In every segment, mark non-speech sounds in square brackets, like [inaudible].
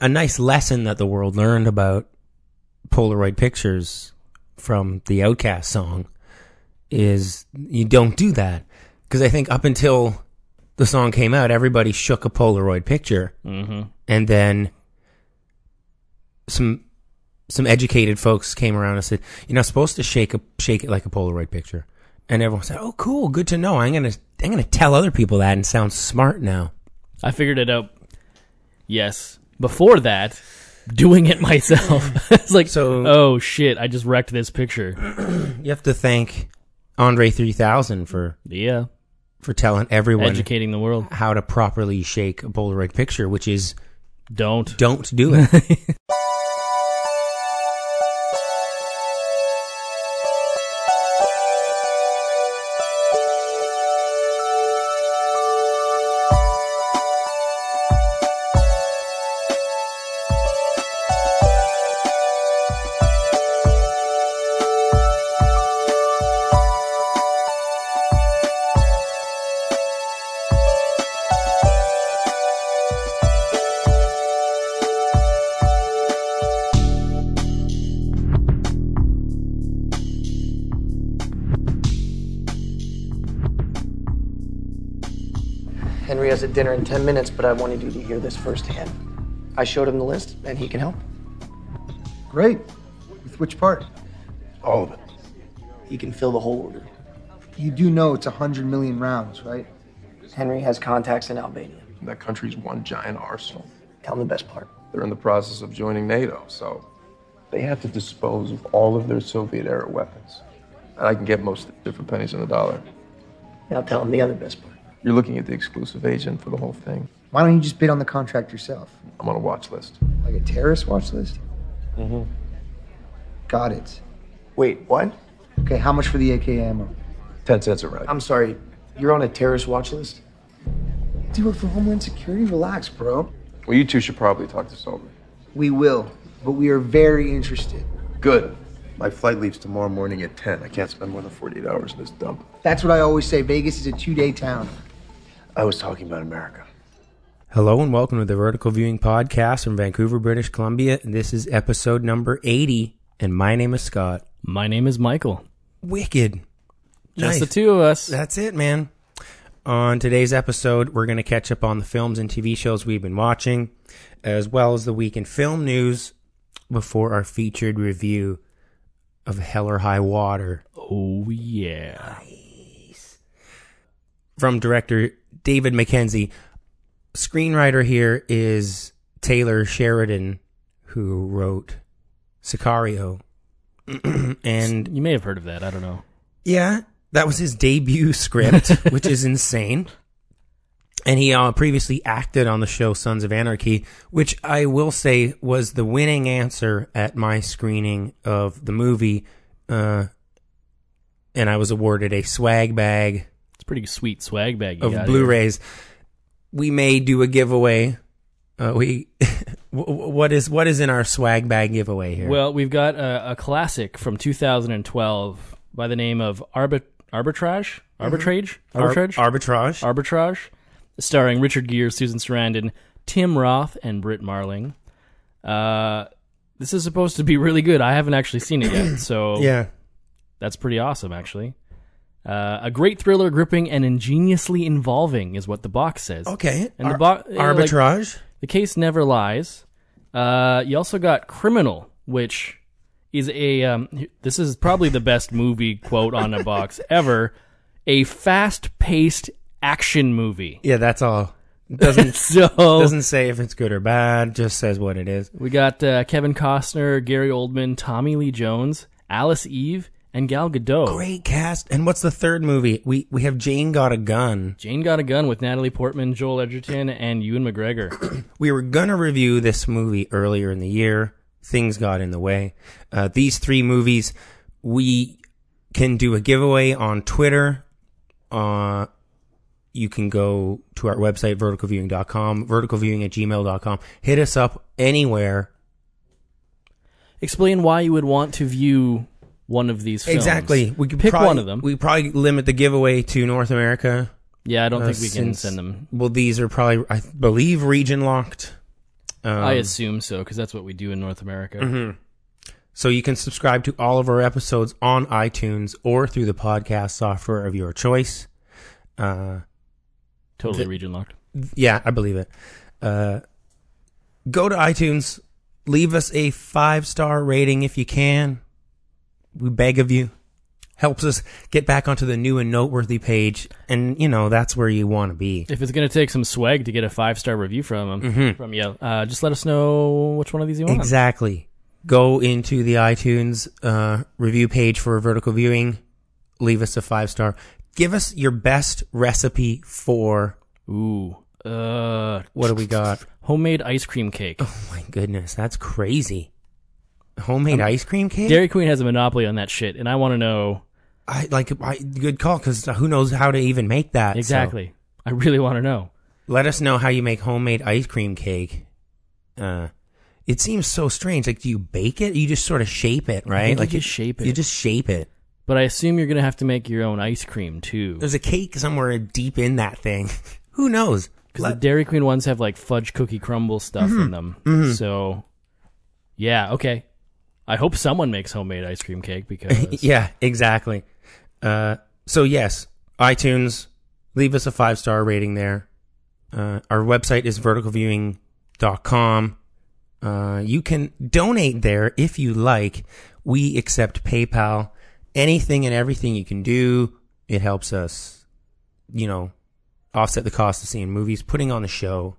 a, nice lesson that the world learned about Polaroid pictures from the OutKast song is you don't do that because I think up until the song came out, everybody shook a Polaroid picture, Mm-hmm. and then some some educated folks came around and said, "You're not supposed to shake a shake it like a Polaroid picture." And everyone said, "Oh, cool, good to know. I'm gonna I'm gonna tell other people that and sound smart now." I figured it out. Yes. Before that, doing it [laughs] myself. [laughs] it's like, So- oh shit, I just wrecked this picture. [clears throat] You have to thank Andre 3000 for Yeah. for telling everyone Educating the world. how to properly shake a Polaroid picture, which is Don't. don't do it. [laughs] dinner in 10 minutes, but I wanted you to hear this firsthand. I showed him the list, and he can help. Great. With which part? All of it. He can fill the whole order. You do know it's 100 million rounds, right? Henry has contacts in Albania. That country's one giant arsenal. Tell him the best part. They're in the process of joining NATO, so they have to dispose of all of their Soviet era weapons. And I can get most of it for pennies on the dollar. Now tell him the other best part. You're looking at the exclusive agent for the whole thing. Why don't you just bid on the contract yourself? I'm on a watch list. Like a terrorist watch list? Mm-hmm. Got it. Wait, what? Okay, how much for the AK ammo? Ten cents a ride. I'm sorry. You're on a terrorist watch list? Do it for Homeland Security? Relax, bro. Well, you two should probably talk this over. We will, but we are very interested. Good. My flight leaves tomorrow morning at 10. I can't spend more than 48 hours in this dump. That's what I always say. Vegas is a two day town. I was talking about America. Hello and welcome to the Vertical Viewing Podcast from Vancouver, British Columbia. This is episode number 80, and my name is Scott. My name is Michael. Wicked. Just Nice. the two of us. That's it, man. On today's episode, we're going to catch up on the films and TV shows we've been watching, as well as the week in film news before our featured review of Hell or High Water Oh yeah. from director David Mackenzie. Screenwriter here is Taylor Sheridan, who wrote Sicario. [clears throat] and You may have heard of that. I don't know. Yeah, that was his debut script, [laughs] which is insane. And he uh, previously acted on the show Sons of Anarchy, which I will say was the winning answer at my screening of the movie. Uh, and I was awarded a swag bag pretty sweet swag bag you of Blu-rays. We may do a giveaway. Uh, we [laughs] what is what is in our swag bag giveaway here? Well, we've got a, a classic from 2012 by the name of Arbit- Arbitrage? Arbitrage? Mm-hmm. Ar- Arbitrage? arbitrage. Arbitrage, starring Richard Gere, Susan Sarandon, Tim Roth, and Britt Marling. Uh, this is supposed to be really good. I haven't actually seen it yet, so yeah. that's pretty awesome, actually. Uh, a great thriller, gripping and ingeniously involving, is what the box says. Okay. And the Ar- bo- uh, like- arbitrage. The case never lies. Uh, you also got Criminal, which is a um, this is probably the best movie quote on a box [laughs] ever. A fast-paced action movie. Yeah, that's all. It doesn't [laughs] So doesn't say if it's good or bad. Just says what it is. we got uh, Kevin Costner, Gary Oldman, Tommy Lee Jones, Alice Eve, and Gal Gadot. Great cast. And what's the third movie? We we have Jane Got a Gun. Jane Got a Gun with Natalie Portman, Joel Edgerton, and Ewan McGregor. [clears throat] We were gonna review this movie earlier in the year. Things got in the way. Uh, these three movies, we can do a giveaway on Twitter. Uh, you can go to our website, verticalviewing.com, verticalviewing at gmail.com. Hit us up anywhere. Explain why you would want to view one of these films. Exactly. We could pick probably, one of them. We probably limit the giveaway to North America. yeah, I don't Uh, think we can since- send them. Well, these are probably, I believe, region locked. Um, I assume so because that's what we do in North America. Mm-hmm. So you can subscribe to all of our episodes on iTunes or through the podcast software of your choice. Uh, Totally The- region locked. yeah, I believe it. Uh, go to iTunes, leave us a five star rating if you can. We beg of you. Helps us get back onto the new and noteworthy page, and you know that's where you want to be. If it's gonna take some swag to get a five star review from 'em- Mm-hmm. from you, uh, just let us know which one of these you want. Exactly. Go into the iTunes uh, review page for vertical viewing. Leave us a five star. Give us your best recipe for Ooh, uh, what do we got? homemade ice cream cake. Oh my goodness, that's crazy. Homemade ice cream cake. Dairy Queen has a monopoly on that shit, and I want to know I like I, good call because who knows how to even make that so exactly. I really want to know. let us know how you make homemade ice cream cake. Uh, it seems so strange. Like, do you bake it? You just sort of shape it, right? think you like just shape it. You just shape it. But I assume you're gonna have to make your own ice cream too. There's a cake somewhere deep in that thing. [laughs] who knows? Because the Let- Dairy Queen ones have like fudge cookie crumble stuff Mm-hmm. in them. So, yeah, okay. I hope someone makes homemade ice cream cake because [laughs] yeah, exactly. Uh, so yes, iTunes, leave us a five star rating there. Uh, our website is verticalviewing.com. Uh, you can donate there if you like. We accept PayPal. Anything and everything you can do, it helps us, you know, offset the cost of seeing movies, putting on the show.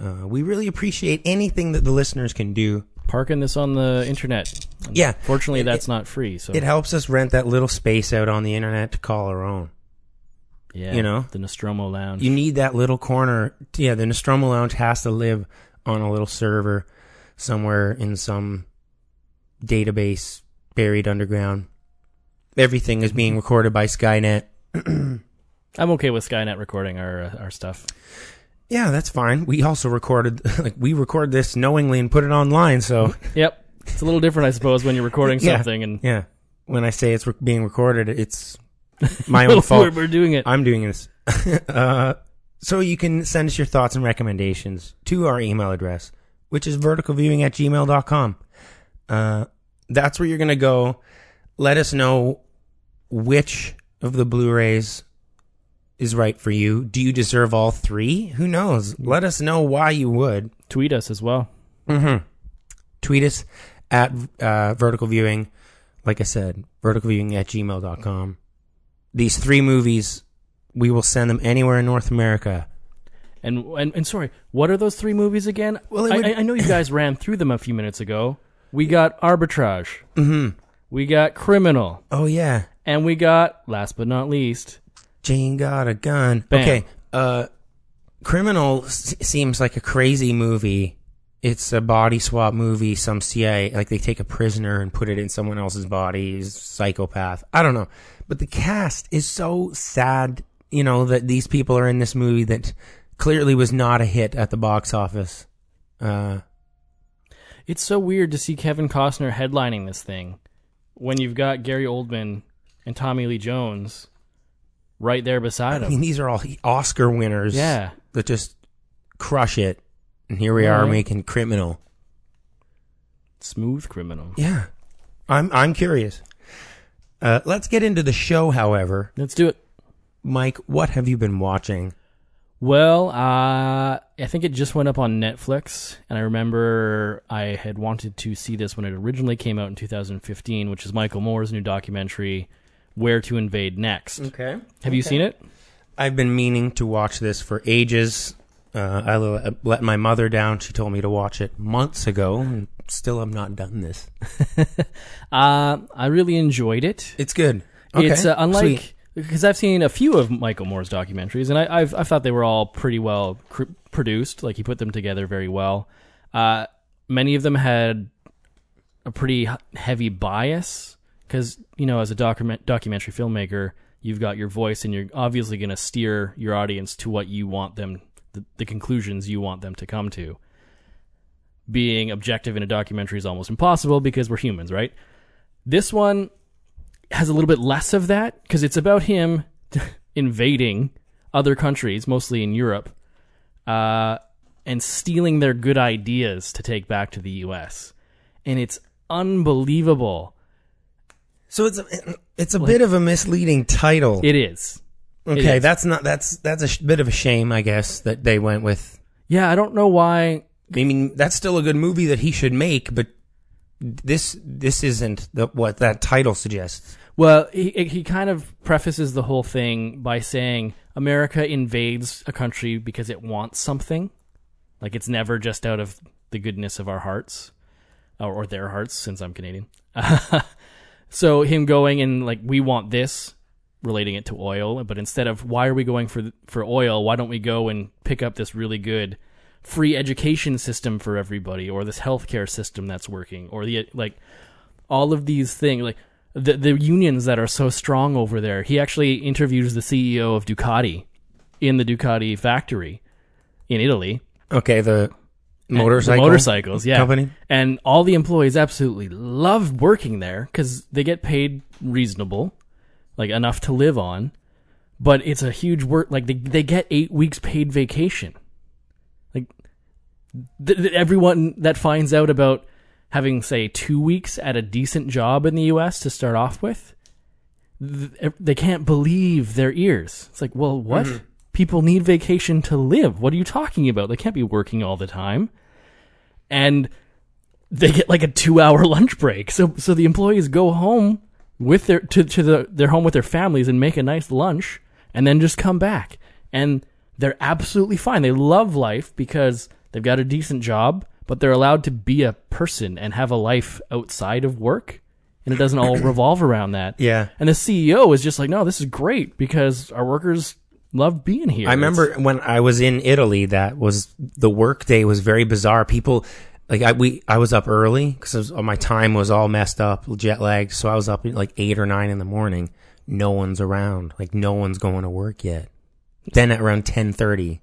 Uh, we really appreciate anything that the listeners can do. Parking this on the internet. Yeah. Fortunately, It- that's not free. So It helps us rent that little space out on the internet to call our own. yeah, you know, the Nostromo Lounge. You need that little corner. Yeah, the Nostromo Lounge has to live on a little server somewhere in some database buried underground. Everything is being recorded by Skynet. [clears throat] I'm okay with Skynet recording our uh, our stuff. Yeah, that's fine. We also recorded, [laughs] like, we record this knowingly and put it online. So, Yep, it's a little different, I suppose, when you're recording Yeah. something and yeah, when I say it's re- being recorded, it's [laughs] my own fault. we're doing it. I'm doing this. [laughs] uh, so you can send us your thoughts and recommendations to our email address, which is verticalviewing at gmail.com. Uh, that's where you're going to go. Let us know which of the Blu-rays is right for you. Do you deserve all three? Who knows? Let us know why you would. Tweet us as well. Tweet us at uh, vertical viewing. Like I said, verticalviewing at gmail.com. These three movies, we will send them anywhere in North America. And, and and sorry, what are those three movies again? Well, I, would- I, I know you guys ran through them a few minutes ago. We got Arbitrage. Mm-hmm. We got Criminal, Oh yeah, and we got last but not least, Jane got a gun. Bam. Okay, uh, Criminal s- seems like a crazy movie. It's a body swap movie. Some CIA like they take a prisoner and put it in someone else's body. He's a psychopath. I don't know, but the cast is so sad. You know that these people are in this movie that clearly was not a hit at the box office. Uh, It's so weird to see Kevin Costner headlining this thing when you've got Gary Oldman and Tommy Lee Jones right there beside him. I him. mean, these are all Oscar winners. Yeah. that just crush it. And here we are Right. making Criminal. Smooth criminal. Yeah, I'm I'm curious. Uh, let's get into the show, however. Let's do it. Mike, what have you been watching? Well, uh, I think it just went up on Netflix, and I remember I had wanted to see this when it originally came out in 2015, which is Michael Moore's new documentary, Where to Invade Next. Okay. Have you seen it? I've been meaning to watch this for ages. Uh, I l- let my mother down. She told me to watch it months ago, and still I'm not done this. [laughs] Uh, I really enjoyed it. It's good. Okay, it's uh, unlike because I've seen a few of Michael Moore's documentaries, and I, I've I thought they were all pretty well cr- produced. Like he put them together very well. Uh, many of them had a pretty heavy bias because you know, as a document documentary filmmaker, you've got your voice, and you're obviously going to steer your audience to what you want them, the, the conclusions you want them to come to. Being objective in a documentary is almost impossible because we're humans, right? This one has a little bit less of that because it's about him [laughs] invading other countries, mostly in Europe, uh, and stealing their good ideas to take back to the US. And it's unbelievable. So it's a, [clears throat] it's a bit of a misleading title. It is. okay, is. that's not that's that's a sh- bit of a shame, I guess, that they went with. Yeah, I don't know why I mean, that's still a good movie that he should make, but this this isn't the, what that title suggests. Well, he he kind of prefaces the whole thing by saying America invades a country because it wants something. Like it's never just out of the goodness of our hearts or, or their hearts since I'm Canadian. [laughs] so him going and like we want this relating it to oil, but instead of why are we going for for oil, why don't we go and pick up this really good free education system for everybody or this healthcare system that's working or the like all of these things like the the unions that are so strong over there. He actually interviews the CEO of Ducati in the Ducati factory in Italy. Okay, the motorcycle motorcycles, yeah. company. And all the employees absolutely love working there because they get paid reasonable, like enough to live on. But it's a huge work. Like they they get eight weeks paid vacation. Like th- th- everyone that finds out about having say two weeks at a decent job in the U.S. to start off with, th- they can't believe their ears. It's like, well, what? Mm-hmm. People need vacation to live. What are you talking about? They can't be working all the time and they get like a two hour [laughs] lunch break. So so the employees go home with their to, to the their home with their families and make a nice lunch and then just come back. And they're absolutely fine. They love life because they've got a decent job, but they're allowed to be a person and have a life outside of work. And it doesn't all [coughs] revolve around that. Yeah. And the CEO is just like, no, this is great because our workers love being here. I It's- remember when I was in Italy, that was the work day was very bizarre. People like I we I was up early because my time was all messed up, jet lagged. So I was up at like eight or nine in the morning. No one's around. Like no one's going to work yet. Then at around 10:30,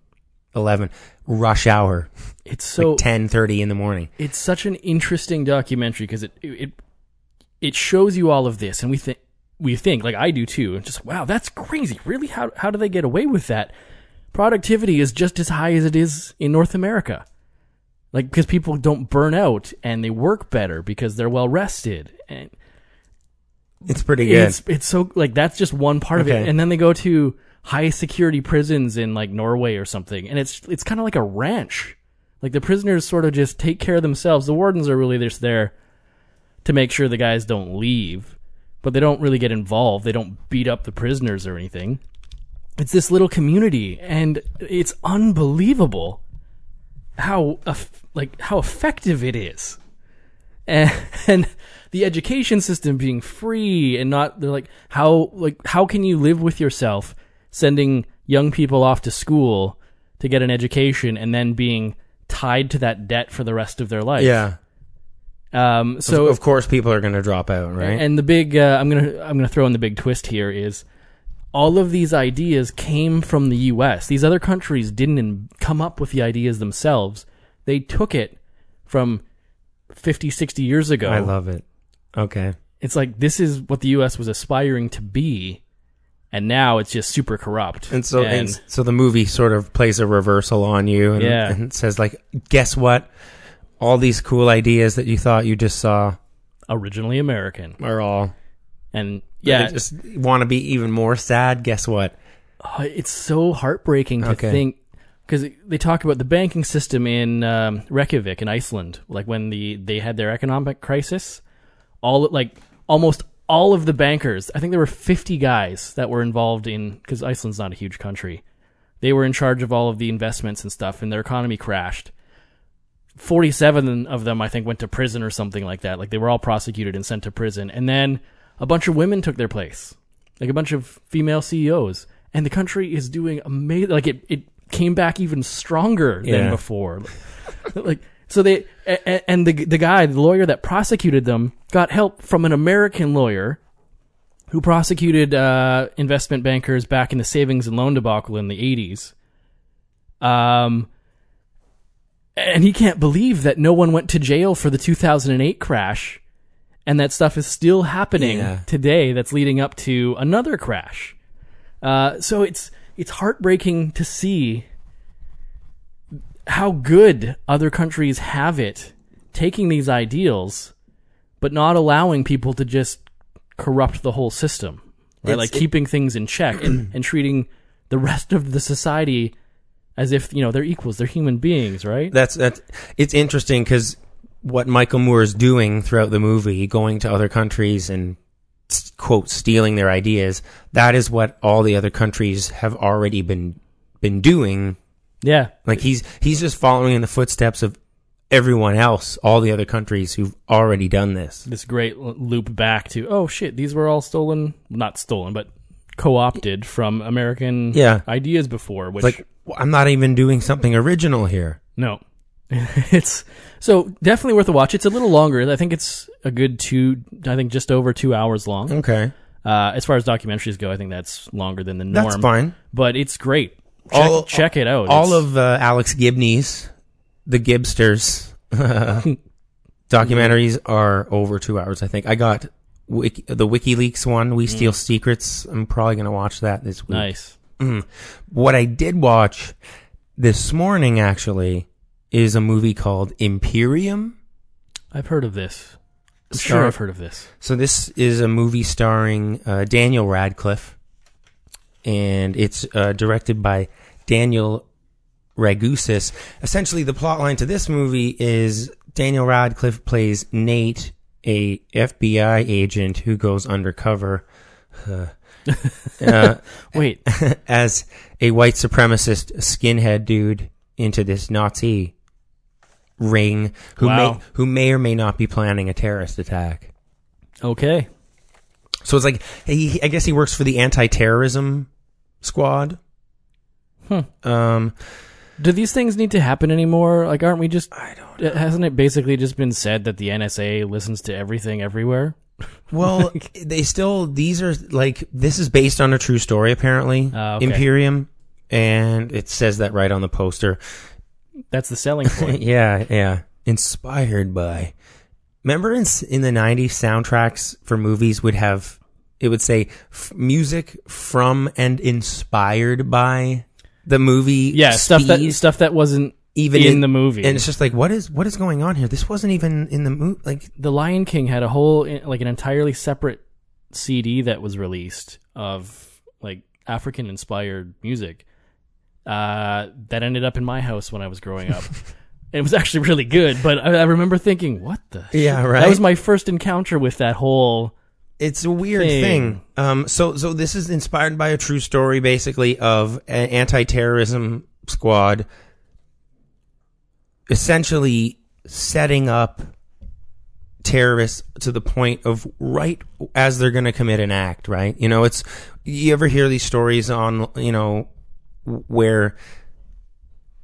11, rush hour, [laughs] it's so like 10:30 in the morning. it's such an interesting documentary because it it it shows you all of this, and we think we think like I do too, and just wow, that's crazy. Really, how how do they get away with that? Productivity is just as high as it is in North America, like because people don't burn out and they work better because they're well rested, and It's pretty good. it's it's so like that's just one part of it, and then they go to high security prisons in like Norway or something, and it's it's kind of like a ranch. Like the prisoners sort of just take care of themselves. The wardens are really just there to make sure the guys don't leave, but they don't really get involved. They don't beat up the prisoners or anything. It's this little community, and it's unbelievable how like how effective it is and, [laughs] and the education system being free and not they're like how like how can you live with yourself sending young people off to school to get an education and then being tied to that debt for the rest of their life yeah. Um So of course people are going to drop out, right? and the big uh, I'm gonna I'm gonna throw in the big twist here is all of these ideas came from the U.S. These other countries didn't in- come up with the ideas themselves. They took it from 50, 60 years ago. I love it. Okay. it's like this is what the U.S. was aspiring to be, and now it's just super corrupt. And so, and, so the movie sort of plays a reversal on you, and, Yeah. and says like, "Guess what? All these cool ideas that you thought you just saw originally American, are all and yeah, They just want to be even more sad. Guess what? Oh, it's so heartbreaking to Okay. think because they talk about the banking system in um, Reykjavik in Iceland, like when the they had their economic crisis. All like almost all of the bankers, I think there were fifty guys that were involved in because Iceland's not a huge country. They were in charge of all of the investments and stuff, and their economy crashed. Forty-seven of them, I think, went to prison or something like that. Like they were all prosecuted and sent to prison, and then a bunch of women took their place like a bunch of female CEOs, and the country is doing amazing. Like it, it came back even stronger than before. [laughs] like so they and the the guy, the lawyer that prosecuted them, got help from an American lawyer who prosecuted uh, investment bankers back in the savings and loan debacle in the eighties. Um. And he can't believe that no one went to jail for the 2008 crash and that stuff is still happening Yeah. today that's leading up to another crash. Uh, so it's it's heartbreaking to see how good other countries have it taking these ideals, but not allowing people to just corrupt the whole system, right? It's- like it- keeping things in check and, and treating the rest of the society as if you know they're equals, they're human beings, right? That's that's it's interesting because what Michael Moore is doing throughout the movie, going to other countries and quote stealing their ideas, that is what all the other countries have already been been doing. yeah, Like he's he's just following in the footsteps of everyone else, all the other countries who've already done this. this great loop back to oh shit, these were all stolen, not stolen, but co-opted from American Yeah. ideas before, which Like I'm not even doing something original here. No. [laughs] it's so definitely worth a watch. It's a little longer. I think it's a good two. I think just over two hours long. Okay, Uh, as far as documentaries go, I think that's longer than the norm. that's fine. But it's great. Check, All- check it out. all It's- of uh, Alex Gibney's, the Gibsters [laughs] documentaries are over two hours. I think I got Wiki, the WikiLeaks one. We steal secrets. I'm probably gonna watch that this week. nice. What I did watch this morning actually is a movie called Imperium. I've heard of this. I'm sure I've heard of this. So this is a movie starring uh, Daniel Radcliffe, and it's uh, directed by Daniel Ragussis. Essentially, the plot line to this movie is Daniel Radcliffe plays Nate, a FBI agent who goes undercover [laughs] uh, Wait, [laughs] as a white supremacist skinhead dude into this Nazi ring who Wow. may who may or may not be planning a terrorist attack. okay. So it's like he, I guess he works for the anti-terrorism squad. Hmm. Um, Do these things need to happen anymore? Like, aren't we just? I don't. Hasn't it basically just been said that the NSA listens to everything everywhere? [laughs] well, [laughs] like, they still these are like this is based on a true story apparently. Ah, okay. Imperium, and it says that right on the poster. That's the selling [laughs] point. yeah, yeah. Inspired by. Remember in in the '90s, soundtracks for movies would have it would say f- music from and inspired by the movie. yeah, stuff that stuff that wasn't even in the movie. and it's just like what is what is going on here? This wasn't even in the movie. Like the Lion King had a whole like an entirely separate CD that was released of like African inspired music. Uh, that ended up in my house when I was growing up. [laughs] it was actually really good, but I, I remember thinking, "What the?" Yeah, shit? right? That was my first encounter with that whole. It's a weird Thing. thing. Um, so so this is inspired by a true story, basically, of an anti-terrorism squad, essentially setting up terrorists to the point of right as they're going to commit an act. Right? You know, it's you ever hear these stories on you know where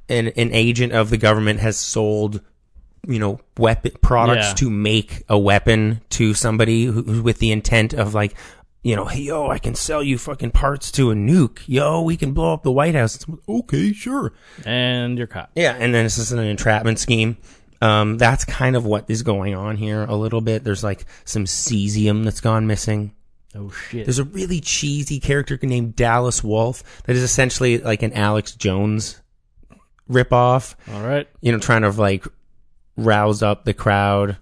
an an agent of the government has sold you know weapon products Yeah. to make a weapon to somebody who, with the intent of like you know hey yo I can sell you fucking parts to a nuke yo we can blow up the White House okay sure And you're caught. yeah and then it's just an entrapment scheme um that's kind of what is going on here a little bit there's like some cesium that's gone missing Oh shit! there's a really cheesy character named Dallas Wolf that is essentially like an Alex Jones ripoff All right. you know, trying to like rouse up the crowd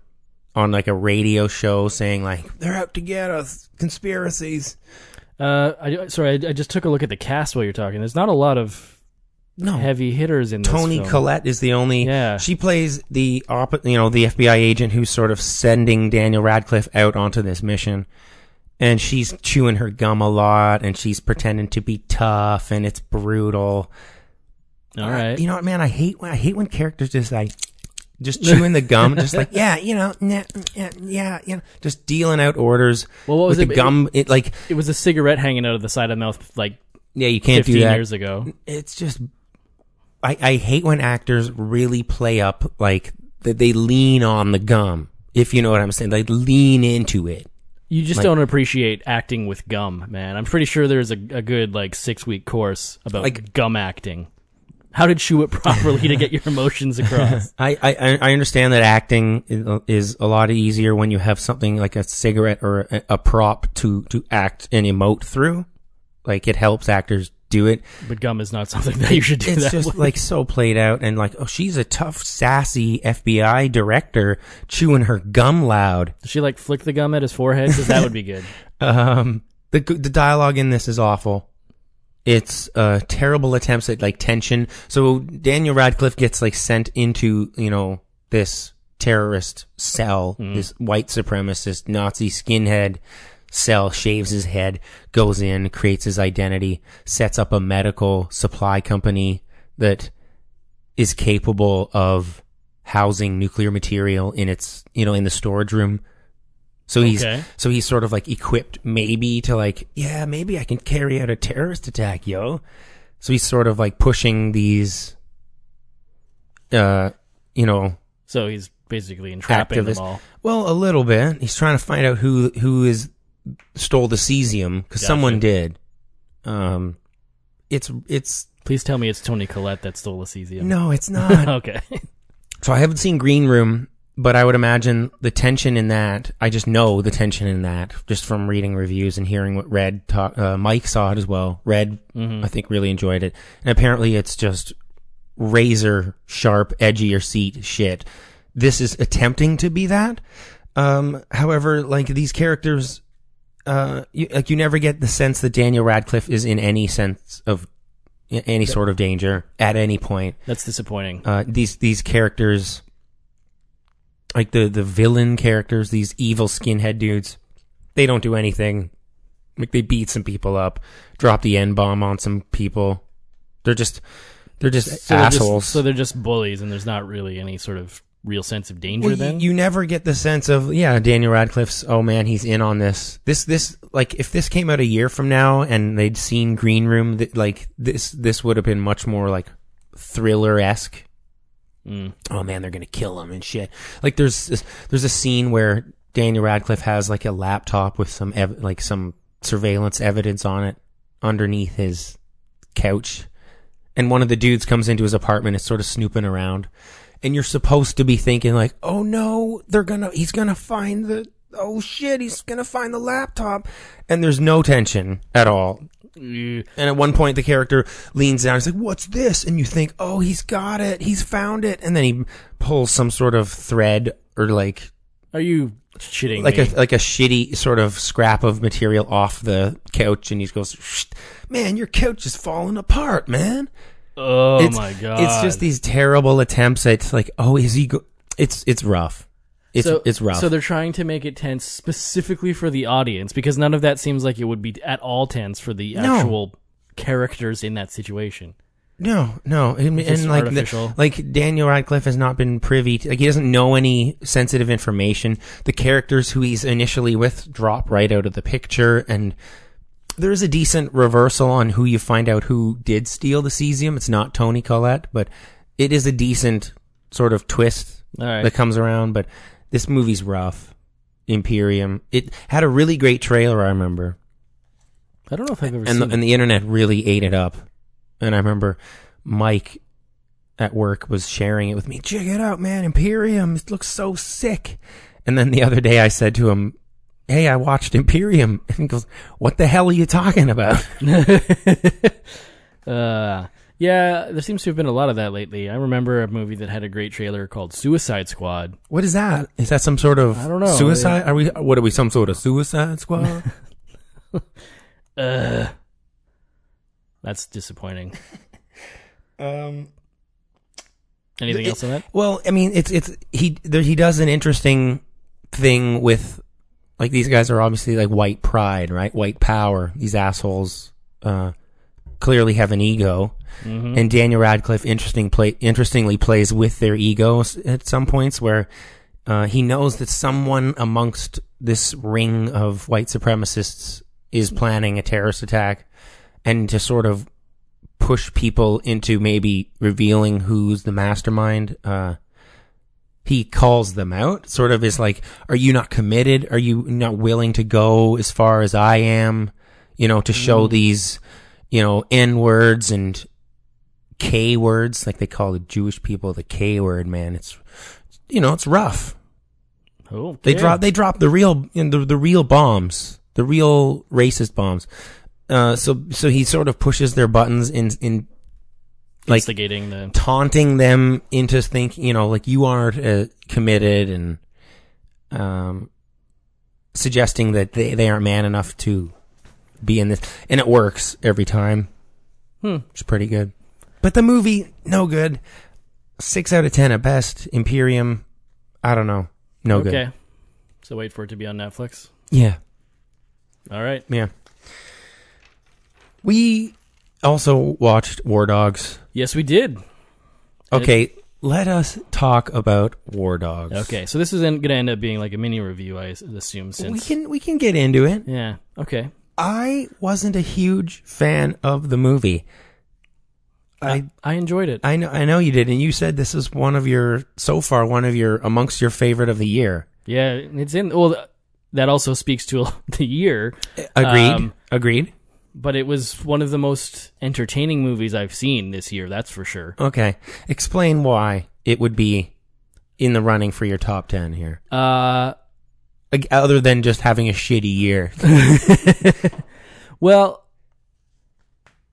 on like a radio show saying like they're out to get us conspiracies. Uh, I, sorry, I, I just took a look at the cast while you're talking. There's not a lot of No, heavy hitters in this Tony film. Collette is the only. Yeah. she plays the op- you know the FBI agent who's sort of sending Daniel Radcliffe out onto this mission, and she's chewing her gum a lot, and she's pretending to be tough, and it's brutal. All right. You know what, man? I hate when I hate when characters just like just chewing the gum, just like [laughs] yeah, you know, nah, yeah, yeah, you know, just dealing out orders. Well, what was with it- the gum? It like it was a cigarette hanging out of the side of the mouth like yeah, you can't 15 do that. years ago. It's just I I hate when actors really play up like that they lean on the gum. If you know what I'm saying, they lean into it. You just Like- don't appreciate acting with gum, man. I'm pretty sure there's a, a good like six week course about Like- gum acting. How to chew it [laughs] properly to get your emotions across. [laughs] I, I, I understand that acting is- a lot easier when you have something like a cigarette or a, a prop to, to act and emote through. Like it helps actors do it. But gum is not something that you should do It's just with. like so played out and like, oh, she's a tough, sassy FBI director chewing her gum loud. Does she like flick the gum at his forehead? Because that would be good. [laughs] Um, the the dialogue in this is awful. It's uh terrible attempts at like tension. So Daniel Radcliffe gets like sent into you know this terrorist cell, this white supremacist Nazi skinhead cell. Shaves his head, goes in, creates his identity, sets up a medical supply company that is capable of housing nuclear material in its you know in the storage room. So he's Okay. so he's sort of like equipped maybe to like, yeah, maybe I can carry out a terrorist attack, yo. So he's sort of like pushing these uh you know, So he's basically entrapping activists. them all. Well, a little bit. He's trying to find out who who is stole the cesium cuz Gotcha. someone did. Um it's it's Please tell me it's Toni Collette that stole the cesium. no, it's not. [laughs] okay. So I haven't seen Green Room, but I would imagine the tension in that. I just know the tension in that just from reading reviews and hearing what Red talk. Uh, Mike saw it as well. Red, I think, really enjoyed it, and apparently it's just razor sharp, edgy your seat shit. This is attempting to be that. Um, however, like these characters, uh, you, like you never get the sense that Daniel Radcliffe is in any sense of any sort of danger at any point That's disappointing. uh, these these characters, like the the villain characters, these evil skinhead dudes, they don't do anything. Like they beat some people up, drop the n bomb on some people. They're just they're just So they're just- assholes. so they're just bullies, and there's not really any sort of real sense of danger. Well, then you, you never get the sense of yeah, Daniel Radcliffe's oh man, he's in on this. This this like if this came out a year from now and they'd seen Green Room, th- like this this would have been much more like thriller esque. Mm. Oh man, they're gonna kill him and shit. Like there's there's a scene where Daniel Radcliffe has like a laptop with some ev- like some surveillance evidence on it underneath his couch, and one of the dudes comes into his apartment and sort of snooping around and you're supposed to be thinking like, oh no, they're gonna, he's gonna find the, oh shit, he's gonna find the laptop, and there's no tension at all. And at one point, the character leans down. He's like, "What's this?" And you think, "Oh, he's got it. He's found it." And then he pulls some sort of thread or like Are you shitting like me? a like a shitty sort of scrap of material off the couch, and he goes, "Man, your couch is falling apart, man." oh it's, my god! It's just these terrible attempts at like, oh, is he? Go-? It's it's rough. It's so, it's rough. So they're trying to make it tense specifically for the audience because none of that seems like it would be at all tense for the No. actual characters in that situation. no, no, and, and like the- like Daniel Radcliffe has not been privy to like he doesn't know any sensitive information. The characters who he's initially with drop right out of the picture, and there is a decent reversal on who you find out who did steal the cesium. It's not Toni Collette, but it is a decent sort of twist right. that comes around. But this movie's rough. Imperium. It had a really great trailer. I remember. I don't know if I've ever and seen. the, it. and the internet really ate it up. And I remember Mike at work was sharing it with me. Check it out, man! Imperium. It looks so sick. And then the other day I said to him, "Hey, I watched Imperium." [laughs] And he goes, "What the hell are you talking about?" [laughs] Uh, yeah, there seems to have been a lot of that lately. I remember a movie that had a great trailer called Suicide Squad. What is that? Is that some sort of I don't know. suicide? Are we? What are we? Some sort of suicide squad? [laughs] Uh, that's disappointing. um. Anything else on that? Well, I mean, it's it's he there, he does an interesting thing with like these guys are obviously like white pride, right? White power. These assholes uh, clearly have an ego, and Daniel Radcliffe interesting play interestingly plays with their egos at some points where uh, he knows that someone amongst this ring of white supremacists is planning a terrorist attack, and to sort of push people into maybe revealing who's the mastermind. Uh, he calls them out, sort of is like, are you not committed? Are you not willing to go as far as I am? You know, to show these, you know, N words and K words, like they call the Jewish people the K word, man. It's, you know, it's rough. Oh, They drop, they drop the real, you know, the, the real bombs, the real racist bombs. Uh, so so he sort of pushes their buttons in in like Instigating the taunting them into thinking, you know, like you aren't uh, committed and um, suggesting that they, they aren't man enough to be in this. And it works every time. Hmm. It's pretty good. But the movie, no good. Six out of ten at best. Imperium, I don't know. No okay. good. Okay. So wait for it to be on Netflix. Yeah. All right. Yeah. We also watched War Dogs. Yes, we did. Okay, let us talk about War Dogs. Okay, so this is going to end up being like a mini review, I assume. Since We can we can get into it. yeah, okay. I wasn't a huge fan of the movie. I I enjoyed it. I know I know you did, and you said this is one of your so far one of your amongst your favorite of the year. yeah, it's in. Well, that also speaks to [laughs] the year, Agreed. Um, Agreed. but it was one of the most entertaining movies I've seen this year. That's for sure. Okay. Explain why it would be in the running for your top ten here, Uh, other than just having a shitty year. [laughs] well,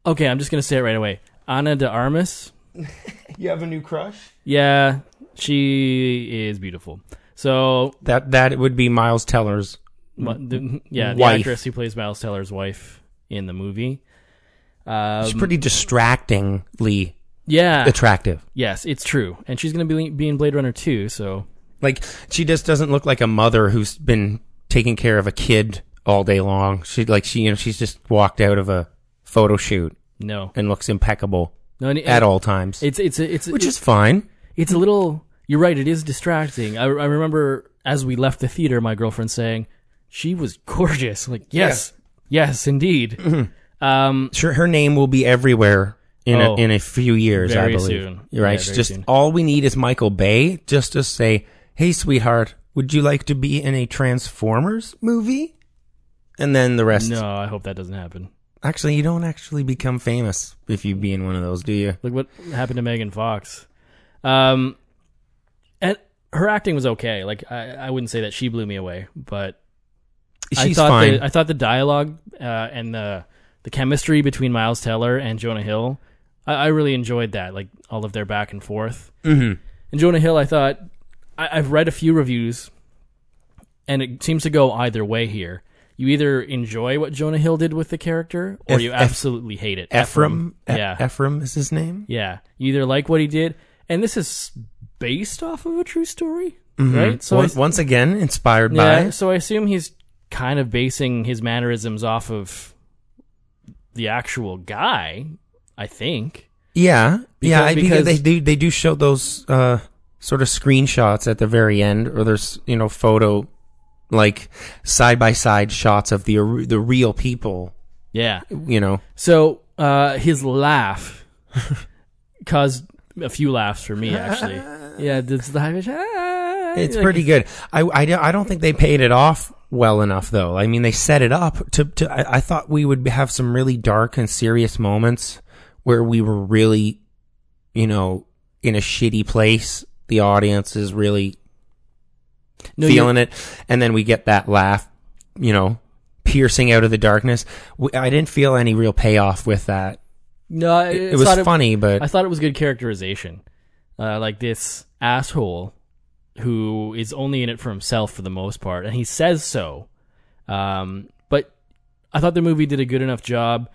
okay. I'm just gonna say it right away. Ana de Armas. you have a new crush. Yeah, she is beautiful. So, That that would be Miles Teller's. mu- the, yeah, the Wife. actress who plays Miles Teller's wife in the movie. Um, She's pretty distractingly yeah, attractive. yes, it's true, and she's gonna be be in Blade Runner too. So, Like she just doesn't look like a mother who's been taking care of a kid all day long. She like she you know she's just walked out of a photo shoot no, and looks impeccable no, and, at all times, It's it's a, it's which is fine. it's a little. You're right. It is distracting. I, I remember as we left the theater, my girlfriend saying she was gorgeous. Like yes, yes, indeed. Mm-hmm. Um, Sure, her name will be everywhere in Oh, a, in a few years. I believe. soon. You're right. Yeah, just soon. all we need is Michael Bay just to say, "Hey, sweetheart, would you like to be in a Transformers movie?" And then the rest. no, I hope that doesn't happen. Actually, you don't actually become famous if you be in one of those, do you? Look what happened to Megan Fox. Um, and her acting was okay. Like I, I wouldn't say that she blew me away, but I She's thought fine. The, I thought the dialogue uh, and the the chemistry between Miles Teller and Jonah Hill, I, I really enjoyed that. Like all of their back and forth. Mhm. And Jonah Hill, I thought I, I've read a few reviews, and it seems to go either way here. You either enjoy what Jonah Hill did with the character, or Eph- you absolutely hate it. Ephraim. E- yeah, Ephraim is his name. yeah. You either like what he did, and this is based off of a true story, right? So I, once, once again, inspired yeah, by. so I assume he's kind of basing his mannerisms off of the actual guy. I think. Yeah, yeah. Because- Because, they do they do show those uh, sort of screenshots at the very end, or there's you know photo like side by side shots of the the real people. Yeah. You know, So uh, his laugh [laughs] caused a few laughs for me, actually. [laughs] yeah, this the high pitch. ah, it's like- pretty good. I, I, don't- I don't think they paid it off well enough though. I mean, they set it up to to. I, I thought we would have some really dark and serious moments where we were really, you know, in a shitty place. The audience is really No, feeling it, and then we get that laugh, you know, piercing out of the darkness. We, I didn't feel any real payoff with that. No, It, it was funny, but I thought it was good characterization. Uh, like this asshole who is only in it for himself for the most part, and he says so. Um, but I thought the movie did a good enough job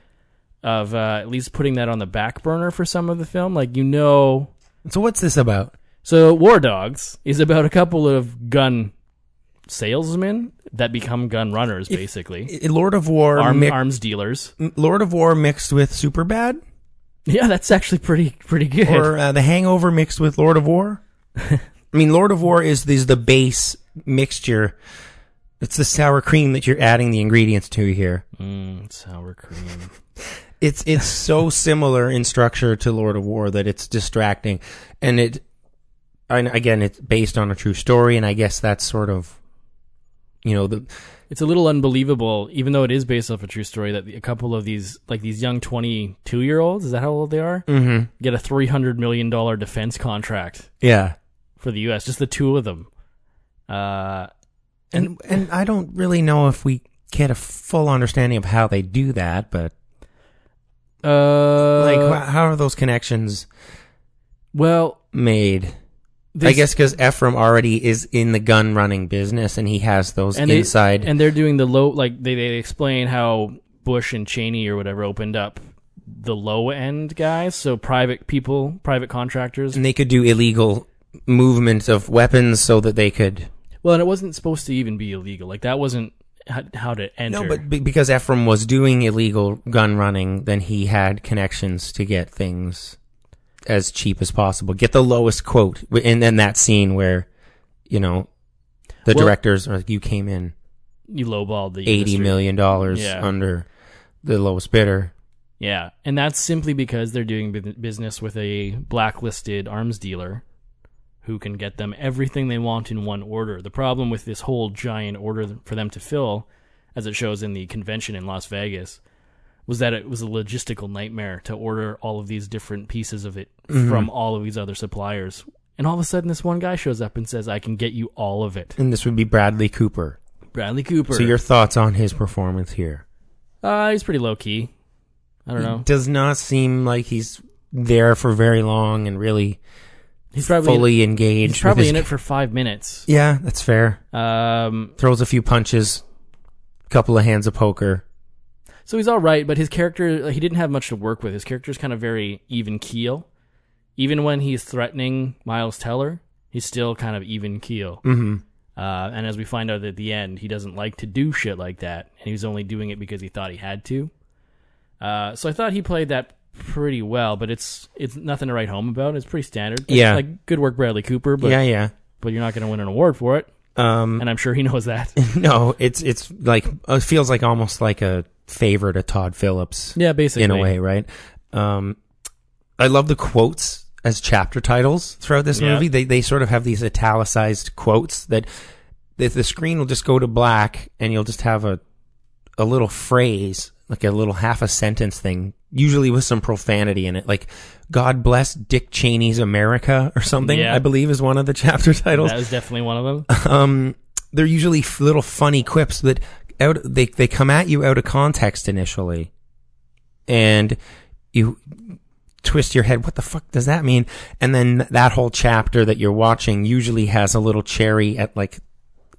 of uh, at least putting that on the back burner for some of the film. Like you know, so what's this about? So War Dogs is about a couple of gun salesmen that become gun runners, basically I- Lord of War, Arm, mi- arms dealers. Lord of War mixed with Superbad, Yeah, that's actually pretty pretty good. or uh, The Hangover mixed with Lord of War. [laughs] I mean, Lord of War is is the base mixture. It's the sour cream that you're adding the ingredients to here. mm, sour cream. [laughs] it's it's so similar in structure to Lord of War that it's distracting, and it, and again, it's based on a true story, and I guess that's sort of, you know, the It's a little unbelievable, even though it is based off a true story, that a couple of these, like these young 22 year olds, is that how old they are? mm-hmm. Get a $300 million defense contract yeah, for the U.S., just the two of them. Uh, and and I don't really know if we get a full understanding of how they do that, but Uh, like, how are those connections well, made? I guess because Ephraim already is in the gun running business and he has those and they- inside. and they're doing the low like they they explain how Bush and Cheney or whatever opened up the low end guys, so private people, private contractors. and they could do illegal movement of weapons so that they could. Well, and it wasn't supposed to even be illegal. Like that wasn't how, how to enter. No, but because Ephraim was doing illegal gun running, then he had connections to get things as cheap as possible. Get the lowest quote. And then that scene where, you know, the Well- directors are like, you came in you lowballed the eighty industry. million dollars Yeah. under the lowest bidder. Yeah, and that's simply because they're doing business with a blacklisted arms dealer who can get them everything they want in one order. The problem with this whole giant order for them to fill, as it shows in the convention in Las Vegas, was that it was a logistical nightmare to order all of these different pieces of it from all of these other suppliers. And all of a sudden, this one guy shows up and says, I can get you all of it. And this would be Bradley Cooper. Bradley Cooper. So your thoughts on his performance here? uh, he's pretty low key. I don't know. Does not seem like he's there for very long and really He's probably fully engaged. he's probably in it for five minutes. Yeah, that's fair. Um, Throws a few punches, couple of hands of poker. So he's all right, but his character he didn't have much to work with. His character's kind of very even keel. Even when he's threatening Miles Teller, he's still kind of even keel. Mm-hmm. Uh, and as we find out at the end, he doesn't like to do shit like that, and he was only doing it because he thought he had to. Uh, so I thought he played that pretty well, but it's it's nothing to write home about. It's pretty standard. It's Yeah. like good work, Bradley Cooper, but yeah, yeah. but you're not going to win an award for it, Um, and I'm sure he knows that. [laughs] no, it's it's like it feels like almost like a favor to Todd Phillips yeah, basically in a way, right? Um, I love the quotes as chapter titles throughout this Yeah. movie. They they sort of have these italicized quotes that the, the screen will just go to black, and you'll just have a a little phrase, like a little half a sentence thing, usually with some profanity in it, like "God bless Dick Cheney's America" or something. Yeah. I believe is one of the [laughs] chapter titles That was definitely one of them. um, they're usually f- little funny quips that out they they come at you out of context initially, and you twist your head. What the fuck does that mean? And then that whole chapter that you're watching usually has a little cherry at like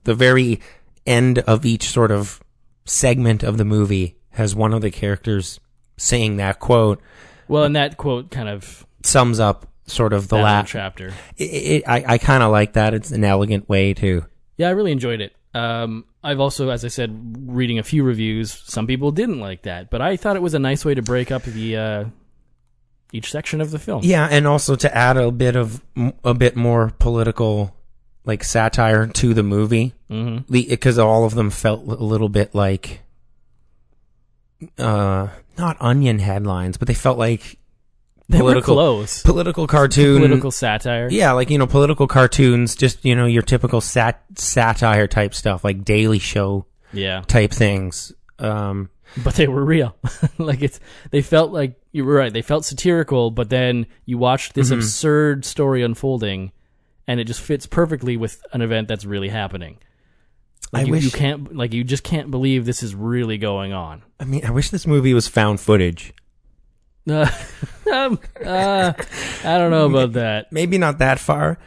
the very end of each sort of segment of the movie has one of the characters saying that quote Well, and that quote kind of sums up sort of the last. chapter. It, it, I I kind of like that. It's an elegant way to. Yeah, I really enjoyed it. Um, I've also, as I said, reading a few reviews. Some people didn't like that, but I thought it was a nice way to break up the uh, each section of the film. Yeah, and also to add a bit of a bit more political, like satire to the movie, Mm-hmm. because all of them felt a little bit like, uh, not onion headlines, but they felt like They political were close. political cartoon, Political satire. yeah, like you know, political cartoons, just you know, your typical sat satire type stuff, like Daily Show Yeah, type things. Um, but they were real. [laughs] like it's, they felt like you were right. They felt satirical, but then you watched this Mm-hmm. absurd story unfolding, and it just fits perfectly with an event that's really happening. Like I you, wish- you can't, like you just can't believe this is really going on. I mean, I wish this movie was found footage. Uh, [laughs] um, uh, I don't know about that. maybe not that far.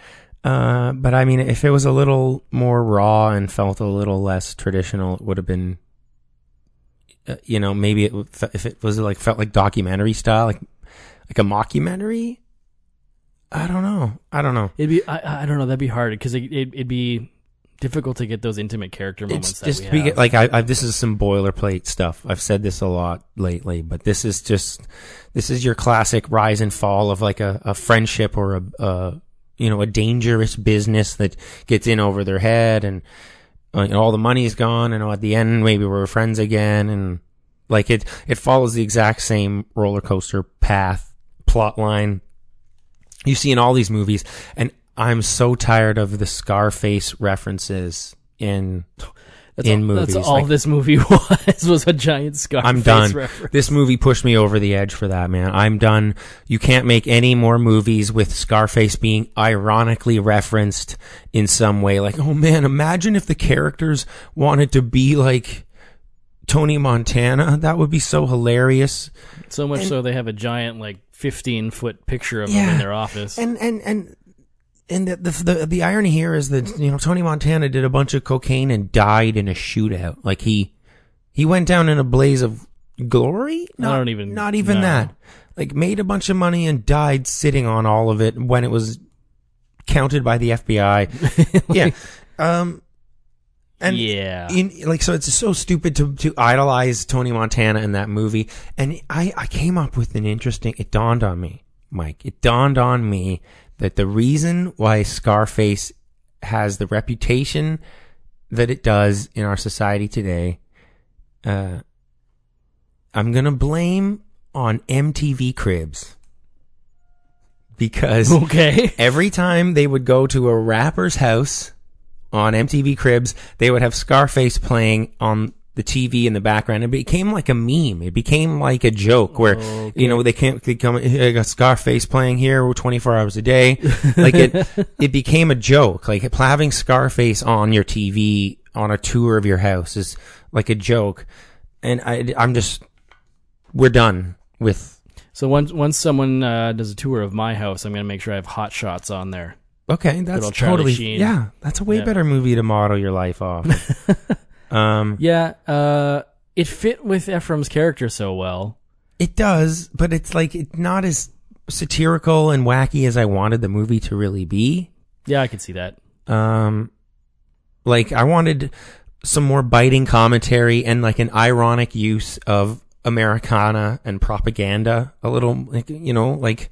Uh, but I mean, if it was a little more raw and felt a little less traditional, it would have been, uh, you know, maybe it if it was like felt like documentary style, like like a mockumentary. I don't know. I don't know. It'd be I, I don't know that'd be hard because it, it, it'd be difficult to get those intimate character moments It's just we like I, I this is some boilerplate stuff. I've said this a lot lately, but this is just this is your classic rise and fall of like a, a friendship or a, a you know a dangerous business that gets in over their head and uh, all the money's gone and at the end maybe we're friends again and like it it follows the exact same roller coaster path plot line you see in all these movies and I'm so tired of the Scarface references in that's in all, movies. That's all Like, this movie [laughs] was was a giant scar. I'm done. This movie pushed me over the edge for that, man. I'm done. You can't make any more movies with Scarface being ironically referenced in some way. Like, oh man, imagine if the characters wanted to be like Tony Montana. That would be so hilarious. So much And- so they have a giant like 15 foot picture of him in their office. And and and and the, the the the irony here is that you know Tony Montana did a bunch of cocaine and died in a shootout. Like he he went down in a blaze of glory. Not, don't even not even know. that. Like made a bunch of money and died sitting on all of it when it was counted by the FBI. [laughs] yeah. Um. And yeah. in like so it's so stupid to to idolize Tony Montana in that movie and I I came up with an interesting it dawned on me Mike it dawned on me that the reason why Scarface has the reputation that it does in our society today uh I'm going to blame on MTV Cribs because okay. [laughs] every time they would go to a rapper's house on MTV Cribs, they would have Scarface playing on the TV in the background. It became like a meme. It became like a joke where, you know, they can't they come, I got Scarface playing here 24 hours a day. [laughs] Like it, it became a joke. Like having Scarface on your TV on a tour of your house is like a joke. And I, I'm just, we're done with So once once someone uh, does a tour of my house, I'm gonna make sure I have hot shots on there. Okay, that's totally Sheen. yeah. That's a way Yeah. better movie to model your life off. [laughs] um, Yeah. Uh, it fit with Ephraim's character so well. it does, but it's like it's not as satirical and wacky as I wanted the movie to really be. Yeah, I could see that. Um, like I wanted some more biting commentary and like an ironic use of Americana and propaganda. A little, like you know, like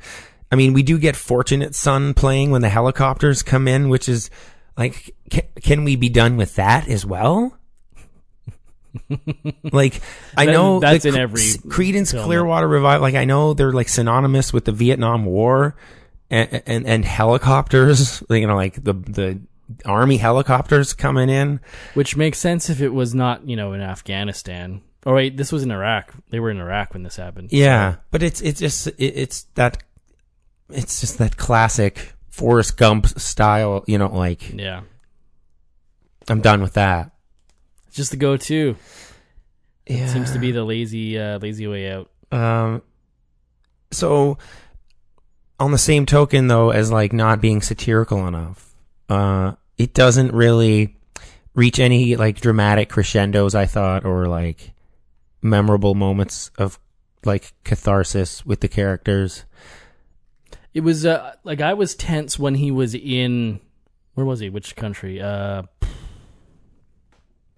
I mean, we do get "Fortunate Son" playing when the helicopters come in, which is like, can, can we be done with that as well? Like, I That- know that's the in every Creedence. Clearwater Revival. Like, I know they're like synonymous with the Vietnam War and and, and helicopters. [laughs] You know, like the the army helicopters coming in. Which makes sense if it was not, you know, in Afghanistan. Oh wait, this was in Iraq. They were in Iraq when this happened. Yeah, but it's it's just it, it's that it's just that classic Forrest Gump style. You know, like Yeah. I'm done with that. Just the go-to. Yeah. Seems to be the lazy, uh, lazy way out. Um, so on the same token, though, as like not being satirical enough, uh, it doesn't really reach any like dramatic crescendos. I thought, or like memorable moments of like catharsis with the characters. It was uh, like I was tense when he was in. Where was he? Which country? Uh,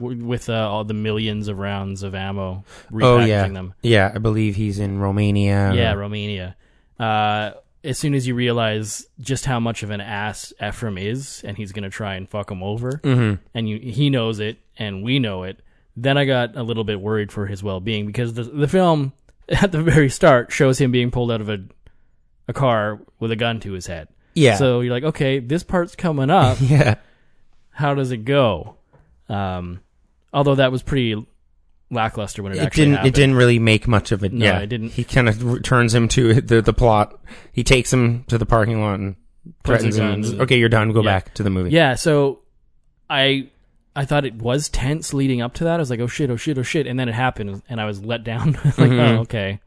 with uh, all the millions of rounds of ammo, repackaging Oh yeah, them. yeah. I believe he's in Romania. Yeah, Romania. Uh, as soon as you realize just how much of an ass Ephraim is, and he's gonna try and fuck him over, Mhm. and you he knows it, and we know it. Then I got a little bit worried for his well being because the the film [laughs] at the very start shows him being pulled out of a a car with a gun to his head. yeah, So you're like, okay, this part's coming up. [laughs] yeah. How does it go? Um, although that was pretty lackluster when it, It actually didn't. happened. It didn't really make much of it. No, yeah, it didn't. He kind of returns him to the the plot. He takes him to the parking lot and threatens him. the- okay, you're done. Go Yeah. back to the movie. Yeah, so I I thought it was tense leading up to that. I was like, oh shit, oh shit, oh shit, and then it happened, and I was let down. [laughs] like, Mhm. oh okay.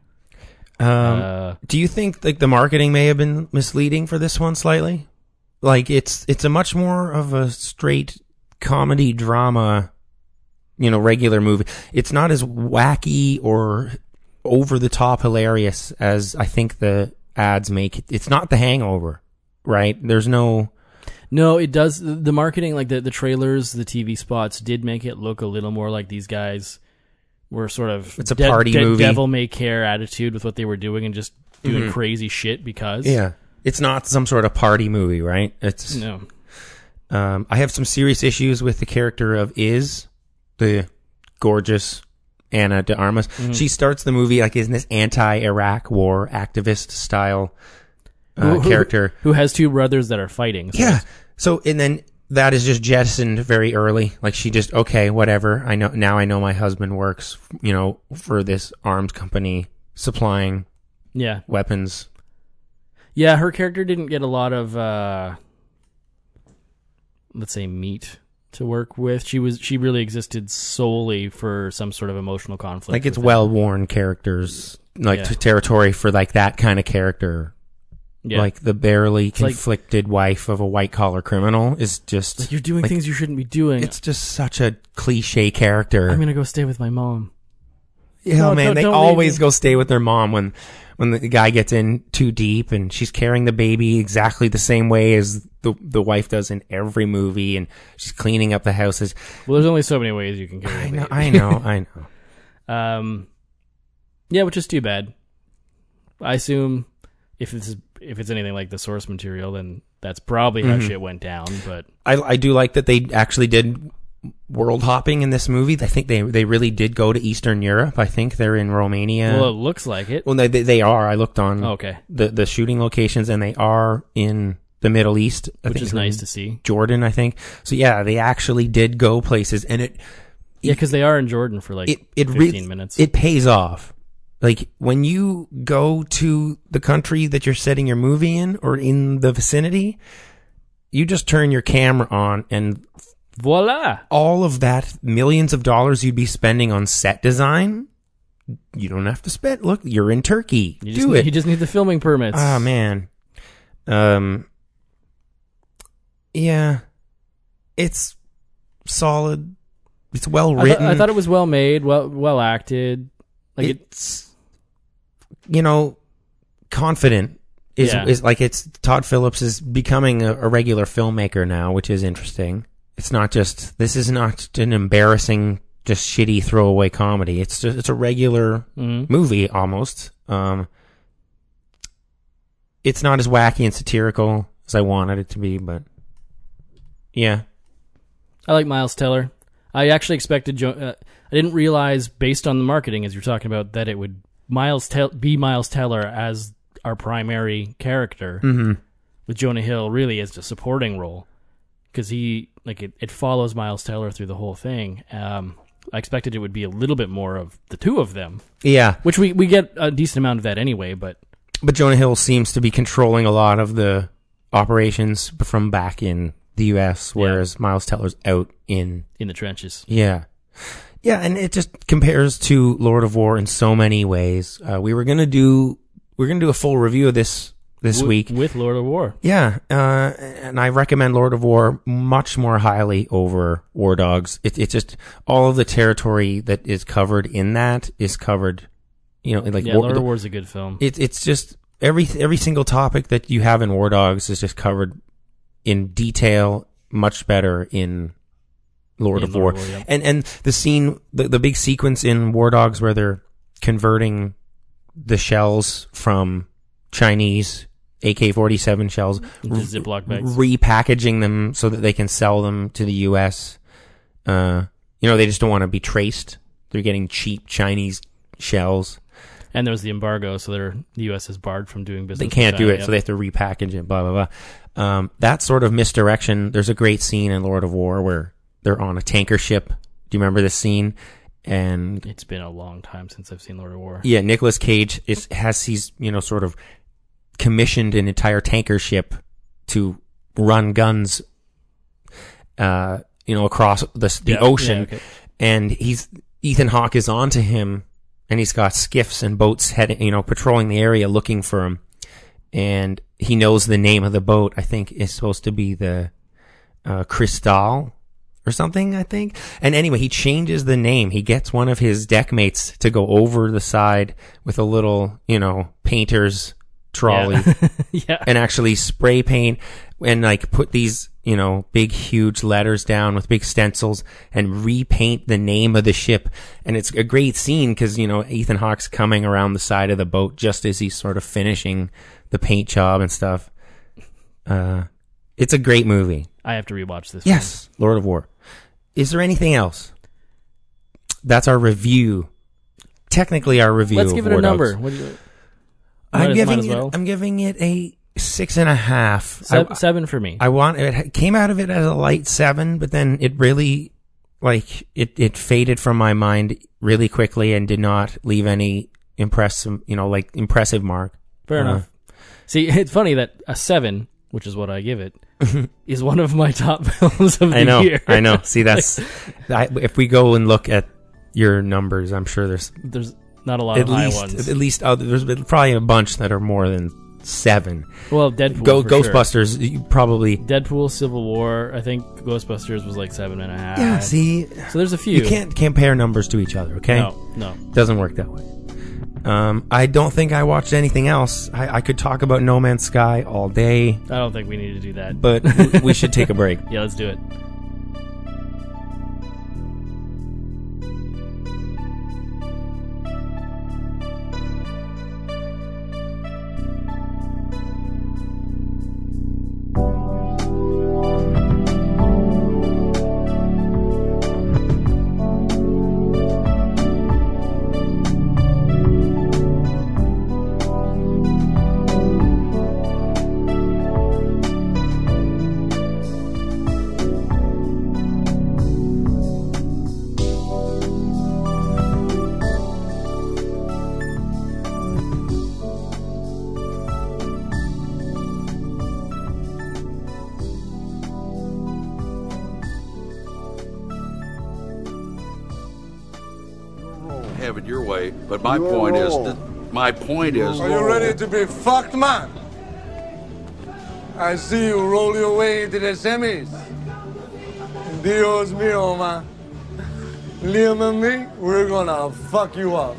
Um, uh, do you think like the marketing may have been misleading for this one slightly? Like it's it's a much more of a straight comedy drama, you know, regular movie. It's not as wacky or over the top hilarious as I think the ads make it. It's not The Hangover, right? There's no no, it does. The marketing, like the the trailers, the TV spots, did make it look a little more like these guys were sort of It's a party movie. devil may care attitude with what they were doing and just doing Mhm. crazy shit because yeah. It's not some sort of party movie, right? It's no Um, I have some serious issues with the character of Iz, the gorgeous Ana de Armas. Mm-hmm. She starts the movie like in this anti-Iraq war activist style uh, Who- who- character. who has two brothers that are fighting. So Yeah. So and then that is just jettisoned very early. Like she just okay, whatever. I know now. I know my husband works, you know, for this arms company supplying yeah, weapons. yeah. Her character didn't get a lot of uh, let's say meat to work with. She was she really existed solely for some sort of emotional conflict. like it's well worn characters like Yeah. territory for like that kind of character. yeah. Like the barely like- conflicted wife of a white collar criminal is just Like, you're doing like, things you shouldn't be doing. It's just such a cliche character. I'm gonna go stay with my mom. Yeah, No, man, don't- they always go stay with their mom when when the guy gets in too deep and she's carrying the baby exactly the same way as the the wife does in every movie and she's cleaning up the houses. Well, there's only so many ways you can carry. I know, baby. I know, [laughs] I know. Um, yeah, which is too bad. I assume if it's if it's anything like the source material, then that's probably Mm-hmm. how shit went down. But I I do like that they actually did world hopping in this movie. I think they they really did go to Eastern Europe. I think they're in Romania. well, it looks like it. Well, they they are. I looked on Okay, the the shooting locations and they are in the Middle East, I which is nice to see. Jordan, I think. So yeah, they actually did go places, and it Yeah, because they are in Jordan for like it it 15 really minutes. it pays off. Like when you go to the country that you're setting your movie in or in the vicinity, you just turn your camera on and Voila! all of that millions of dollars you'd be spending on set design, you don't have to spend. Look, you're in Turkey. You just Do need, it. You just need the filming permits. Ah man. Um Yeah. It's solid. It's well I, thought- written. I thought it was well made, well well acted. Like it, it's you know, confident is Yeah. is like it's Todd Phillips is becoming a, a regular filmmaker now, which is interesting. It's not just this is not an embarrassing just shitty throwaway comedy. It's just it's a regular Mhm. movie almost. Um, it's not as wacky and satirical as I wanted it to be, but yeah, I like Miles Teller. I actually expected. Jo- uh, I didn't realize, based on the marketing, as you're talking about, that it would Miles Tel- be Miles Teller as our primary character, mm-hmm. with Jonah Hill really as the supporting role, because he like it, it follows Miles Teller through the whole thing. Um, I expected it would be a little bit more of the two of them, yeah. which we we get a decent amount of that anyway. But But Jonah Hill seems to be controlling a lot of the operations from back in the U.S., whereas Miles Teller's out in in the trenches, Yeah. Yeah, and it just compares to Lord of War in so many ways. Uh, we were gonna do we're gonna do a full review of this this Wi- week. with Lord of War. Yeah, uh, and I recommend Lord of War much more highly over War Dogs. It, it's just all of the territory that is covered in that is covered. You know, like Yeah, War, Lord of War is a good film. it, it's just every every single topic that you have in War Dogs is just covered in detail, much better in Lord In of Lord War. War, yeah. And and the scene, the the big sequence in War Dogs where they're converting the shells from Chinese AK forty seven shells, Into Ziploc bags. repackaging them so that they can sell them to the U.S. Uh, you know, they just don't want to be traced. They're getting cheap Chinese shells. And there was the embargo, so they're, the U.S. is barred from doing business. they can't do it, yeah. so they have to repackage it. Blah blah blah. Um, that sort of misdirection. There's a great scene in Lord of War where they're on a tanker ship. Do you remember this scene? And It's been a long time since I've seen Lord of War. yeah, Nicolas Cage is has he's you know sort of commissioned an entire tanker ship to run guns, uh, you know, across the the Yeah, ocean, yeah, okay. and he's Ethan Hawke is onto him, and he's got skiffs and boats heading, you know, patrolling the area looking for him, and he knows the name of the boat. I think is supposed to be the uh, Cristal or something. I think, and anyway, he changes the name. He gets one of his deckmates to go over the side with a little, you know, painter's trolley [laughs] yeah. and actually spray paint and like put these, you know, big, huge letters down with big stencils and repaint the name of the ship. And it's a great scene because, you know, Ethan Hawke's coming around the side of the boat just as he's sort of finishing the paint job and stuff. Uh, it's a great movie. I have to rewatch this. Yes, Lord of War. Is there anything else? That's our review. Technically, our review. Let's give it War a number. Dogs. What do you, I'm giving it. well. I'm giving it a six and a half. Se- I, seven for me. I want it came out of it as a light seven, but then it really like it it faded from my mind really quickly and did not leave any impressive you know like impressive mark. Fair Uh, enough. See, [laughs] it's funny that a seven, which is what I give it, [laughs] is one of my top [laughs] films of the I know. year. I know. See, that's I, if we go and look at your numbers, I'm sure there's There's not a lot at of high least ones. at least other, there's probably a bunch that are more than seven. well, Deadpool. Go sure. Ghostbusters, you probably. Deadpool, Civil War. I think Ghostbusters was like seven and a half. Yeah. See, So there's a few. you can't compare numbers to each other. Okay. No, no. Doesn't work that way. Um, I don't think I watched anything else. I, I could talk about No Man's Sky all day, I don't think we need to do that. but we should take a break. [laughs] yeah, let's do it. Have But my point is that my point is Are you ready to be fucked, man? I see you roll your way into the semis. Dios mío, man. Liam and me, we're gonna fuck you up.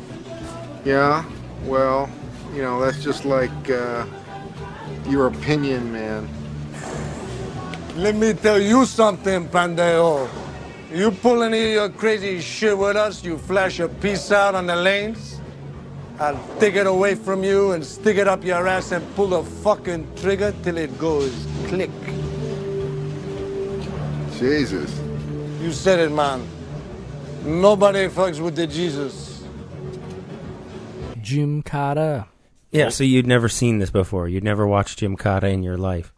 Yeah, well, you know, that's just like uh, your opinion, man. Let me tell you something, Pandejo. You pull any of your crazy shit with us, you flash a piece out on the lanes, I'll take it away from you and stick it up your ass and pull the fucking trigger till it goes click. Jesus. You said it, man. Nobody fucks with the Jesus. Jim Carter. Yeah. So you'd never seen this before. You'd never watched Gymkata in your life.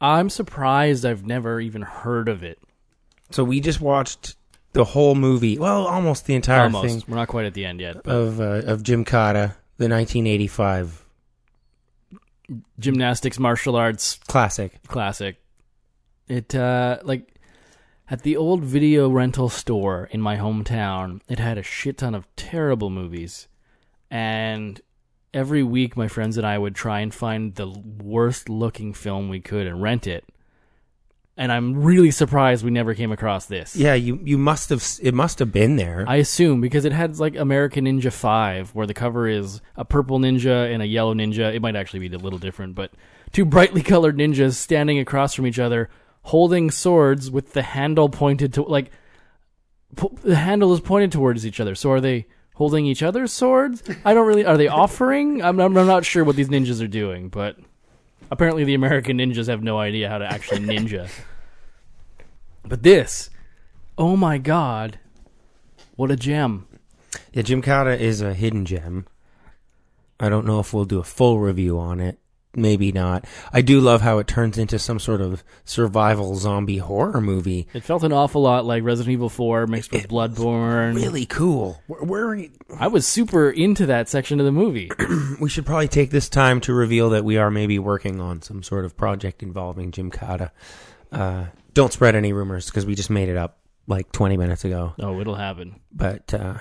I'm surprised I've never even heard of it. So we just watched the whole movie. Well, almost the entire Almost. thing We're not quite at the end yet. But of uh, of Gymkata, the 1985 gymnastics, martial arts, classic. classic. It uh like at the old video rental store in my hometown, it had a shit ton of terrible movies. And every week my friends and I would try and find the worst looking film we could and rent it. And I'm really surprised we never came across this. Yeah, you you must have. It must have been there. I assume because it had like American Ninja 5 where the cover is a purple ninja and a yellow ninja. It might actually be a little different, but two brightly [laughs] colored ninjas standing across from each other holding swords with the handle pointed to like po- the handle is pointed towards each other. So are they holding each other's swords? I don't really are they offering? I'm I'm, I'm not sure what these ninjas are doing, but apparently the American ninjas have no idea how to actually ninja. but this, oh my god. What a gem. Yeah, Gymkata is a hidden gem. I don't know if we'll do a full review on it. Maybe not. I do love how it turns into some sort of survival zombie horror movie. It felt an awful lot like Resident Evil 4 mixed with It Bloodborne. Really cool. Where, where I was super into that section of the movie. [clears throat] we should probably take this time to reveal that we are maybe working on some sort of project involving Gymkata. Uh, don't spread any rumors because we just made it up like 20 minutes ago. oh, it'll happen. But uh,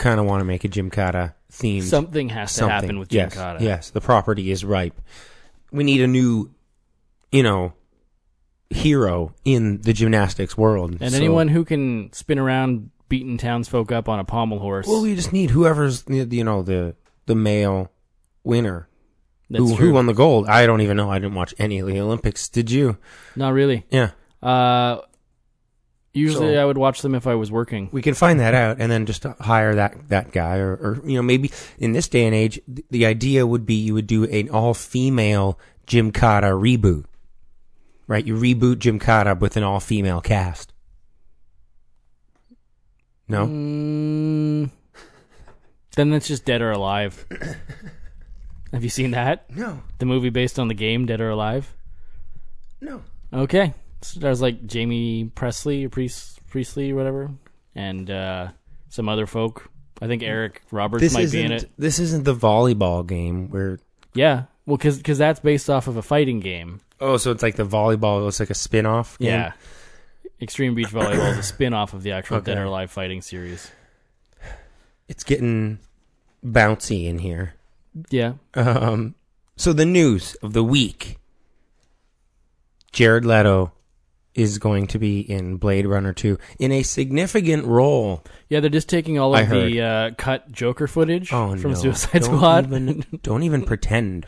kind of want to make a Cotta themed Something has to something. happen with yes, Cotta. Yes, the property is ripe. We need a new, you know, hero in the gymnastics world. And So- anyone who can spin around beating townsfolk up on a pommel horse. Well, we just need whoever's you know the the male winner. that's who, who won the gold? I don't even know. I didn't watch any of the Olympics. Did you? Not really. Yeah. Uh, usually So- I would watch them if I was working. We can find that out and then just hire that that guy, or, or you know maybe in this day and age, th- the idea would be you would do an all female Gymkata reboot, right? You reboot Gymkata with an all female cast. No, Mm, then that's just Dead or Alive. [coughs] Have you seen that? no, The movie based on the game Dead or Alive? no. Okay. Stars like Jamie Presley or Priest, Priestley or whatever, and uh, some other folk. I think Eric Roberts This might be in it. this isn't the volleyball game where Yeah, well, because that's based off of a fighting game. Oh, so it's like the volleyball. It's like a spin-off. game? Yeah. Extreme Beach Volleyball is a spin off of the actual Okay. Dead or Alive fighting series. it's getting bouncy in here. Yeah. Um, so the news of the week: Jared Leto is going to be in Blade Runner 2 in a significant role. Yeah, they're just taking all I of the uh, cut Joker footage Oh from no! Suicide Don't Squad. Even, [laughs] don't even pretend.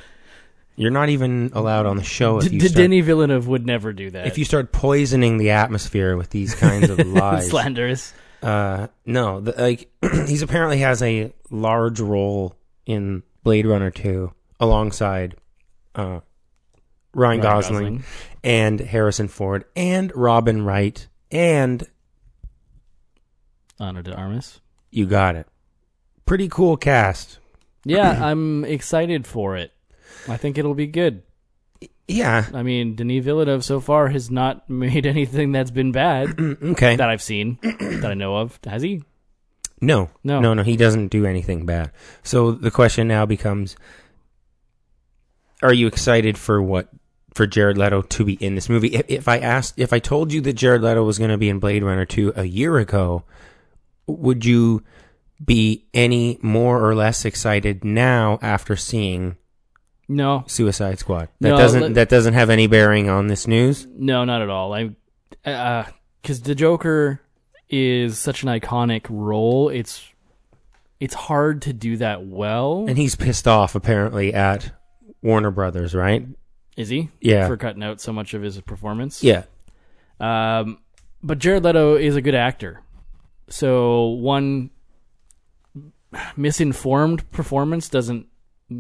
You're not even allowed on the show if D- you D- start, Denis Villeneuve would never do that. if you start poisoning the atmosphere with these kinds of [laughs] lies. slanderous. Uh, no, the, like [clears throat] he's apparently has a large role in Blade Runner 2 alongside uh, Ryan, Ryan Gosling, Gosling. and Harrison Ford and Robin Wright and Ana de Armas. you got it. Pretty cool cast. Yeah, I'm excited for it. I think it'll be good. Yeah. I mean, Denis Villeneuve so far has not [laughs] made anything that's been bad [clears throat] Okay. that I've seen [clears throat] that I know of. Has he? No, No. no, no. He doesn't do anything bad. So the question now becomes: Are you excited for what for Jared Leto to be in this movie? If, if I asked, if I told you that Jared Leto was going to be in Blade Runner two a year ago, would you be any more or less excited now after seeing No, Suicide Squad? That No, doesn't let- that doesn't have any bearing on this news. no, not at all. I, uh, because the Joker is such an iconic role. It's it's hard to do that well. And he's pissed off apparently at Warner Brothers, right? Is he? Yeah. For cutting out so much of his performance. Yeah. Um, but Jared Leto is a good actor. So one misinformed performance doesn't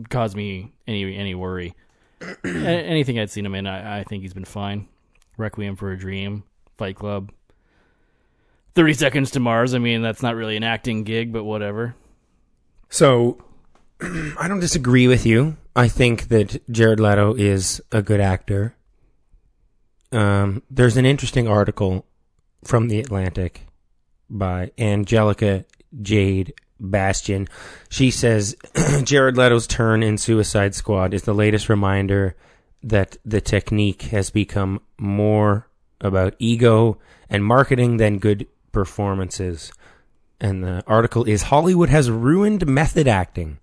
cause me any any worry. [clears throat] Anything I'd seen him in, I, I think he's been fine. Requiem for a Dream, Fight Club, Thirty Seconds to Mars. I mean, that's not really an acting gig, but whatever. So, [clears throat] I don't disagree with you. I think that Jared Leto is a good actor. Um, there's an interesting article from The Atlantic by Angelica Jade Bastién. She says [clears throat] Jared Leto's turn in Suicide Squad is the latest reminder that the technique has become more about ego and marketing than good performances. And the article is Hollywood has ruined method acting.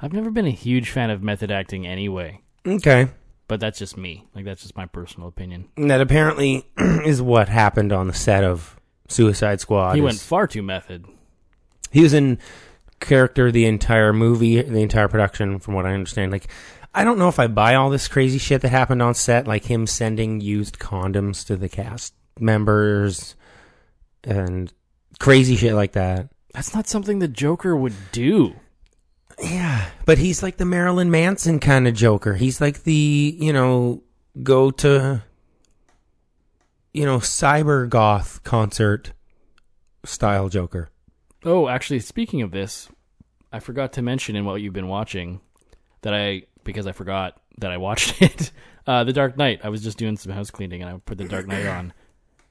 I've never been a huge fan of method acting anyway, Okay. but that's just me. Like that's just my personal opinion. And that apparently [clears throat] is what happened on the set of Suicide Squad. he is- went far too method. he was in character the entire movie, the entire production, from what I understand. Like, I don't know if I buy all this crazy shit that happened on set, like him sending used condoms to the cast members and crazy shit like that. That's not something the Joker would do. Yeah, but he's like the Marilyn Manson kind of Joker. He's like the, you know, go to, you know, cyber goth concert style Joker. Oh, actually, speaking of this, I forgot to mention in what you've been watching that I because I forgot that I watched [laughs] it. Uh, the Dark Knight. I was just doing some house cleaning and I put the Dark Knight on.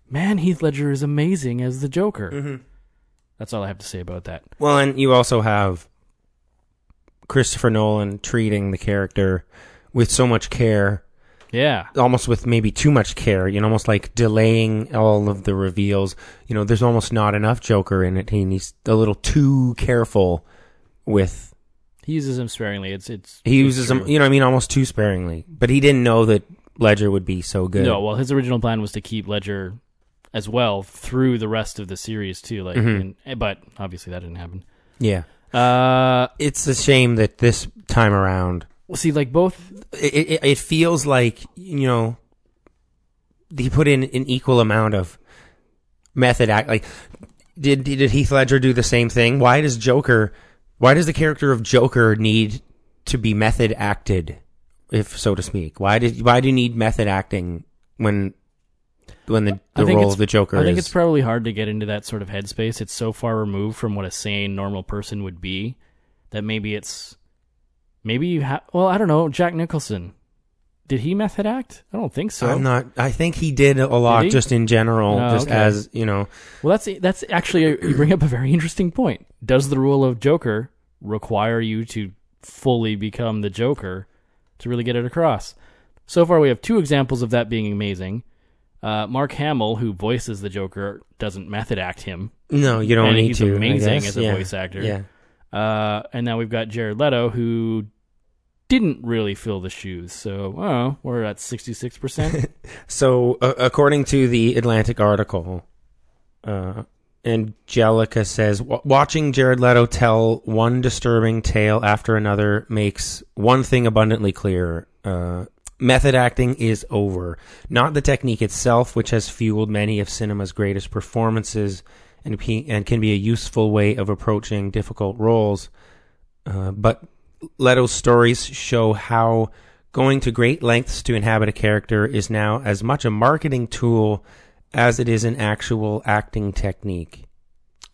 Man, Heath Ledger is amazing as the Joker. That's all I have to say about that. Well, and you also have Christopher Nolan treating the character with so much care, Yeah, almost with maybe too much care, you know, almost like delaying all of the reveals. You know, there's almost not enough Joker in it. He's a little too careful with he uses him sparingly. It's it's he it's uses true. you know, I mean, almost too sparingly. But he didn't know that Ledger would be so good. No, well, his original plan was to keep Ledger as well through the rest of the series too. Like, Mhm. and, but obviously that didn't happen. Yeah, Uh, it's a shame that this time around well, see, like both it, it, it feels like you know he put in an equal amount of method act like did did Heath Ledger do the same thing? Why does Joker why does the character of Joker need to be method acted if so to speak? Why did why do you need method acting when when the, the role of the Joker I think is it's probably hard to get into that sort of headspace. It's so far removed from what a sane, normal person would be that maybe it's maybe you have. Well, I don't know. Jack Nicholson, did he method act? I don't think so. I'm not I think he did a lot he? just in general Oh, just okay. as you know Well, that's that's actually a, you bring up a very interesting point. Does the rule of Joker require you to fully become the Joker to really get it across? so far we have two examples of that being amazing. Uh, Mark Hamill, who voices the Joker, doesn't method act him, No, you don't and need he's to. Amazing as a Yeah. voice actor. Yeah. Uh, and now we've got Jared Leto, who didn't really fill the shoes. So, oh, we're at sixty six percent. [laughs] So, uh, according to the Atlantic article, uh, Angelica says watching Jared Leto tell one disturbing tale after another makes one thing abundantly clear. Uh, method acting is over. Not the technique itself, which has fueled many of cinema's greatest performances and, and can be a useful way of approaching difficult roles, uh, but Leto's stories show how going to great lengths to inhabit a character is now as much a marketing tool as it is an actual acting technique.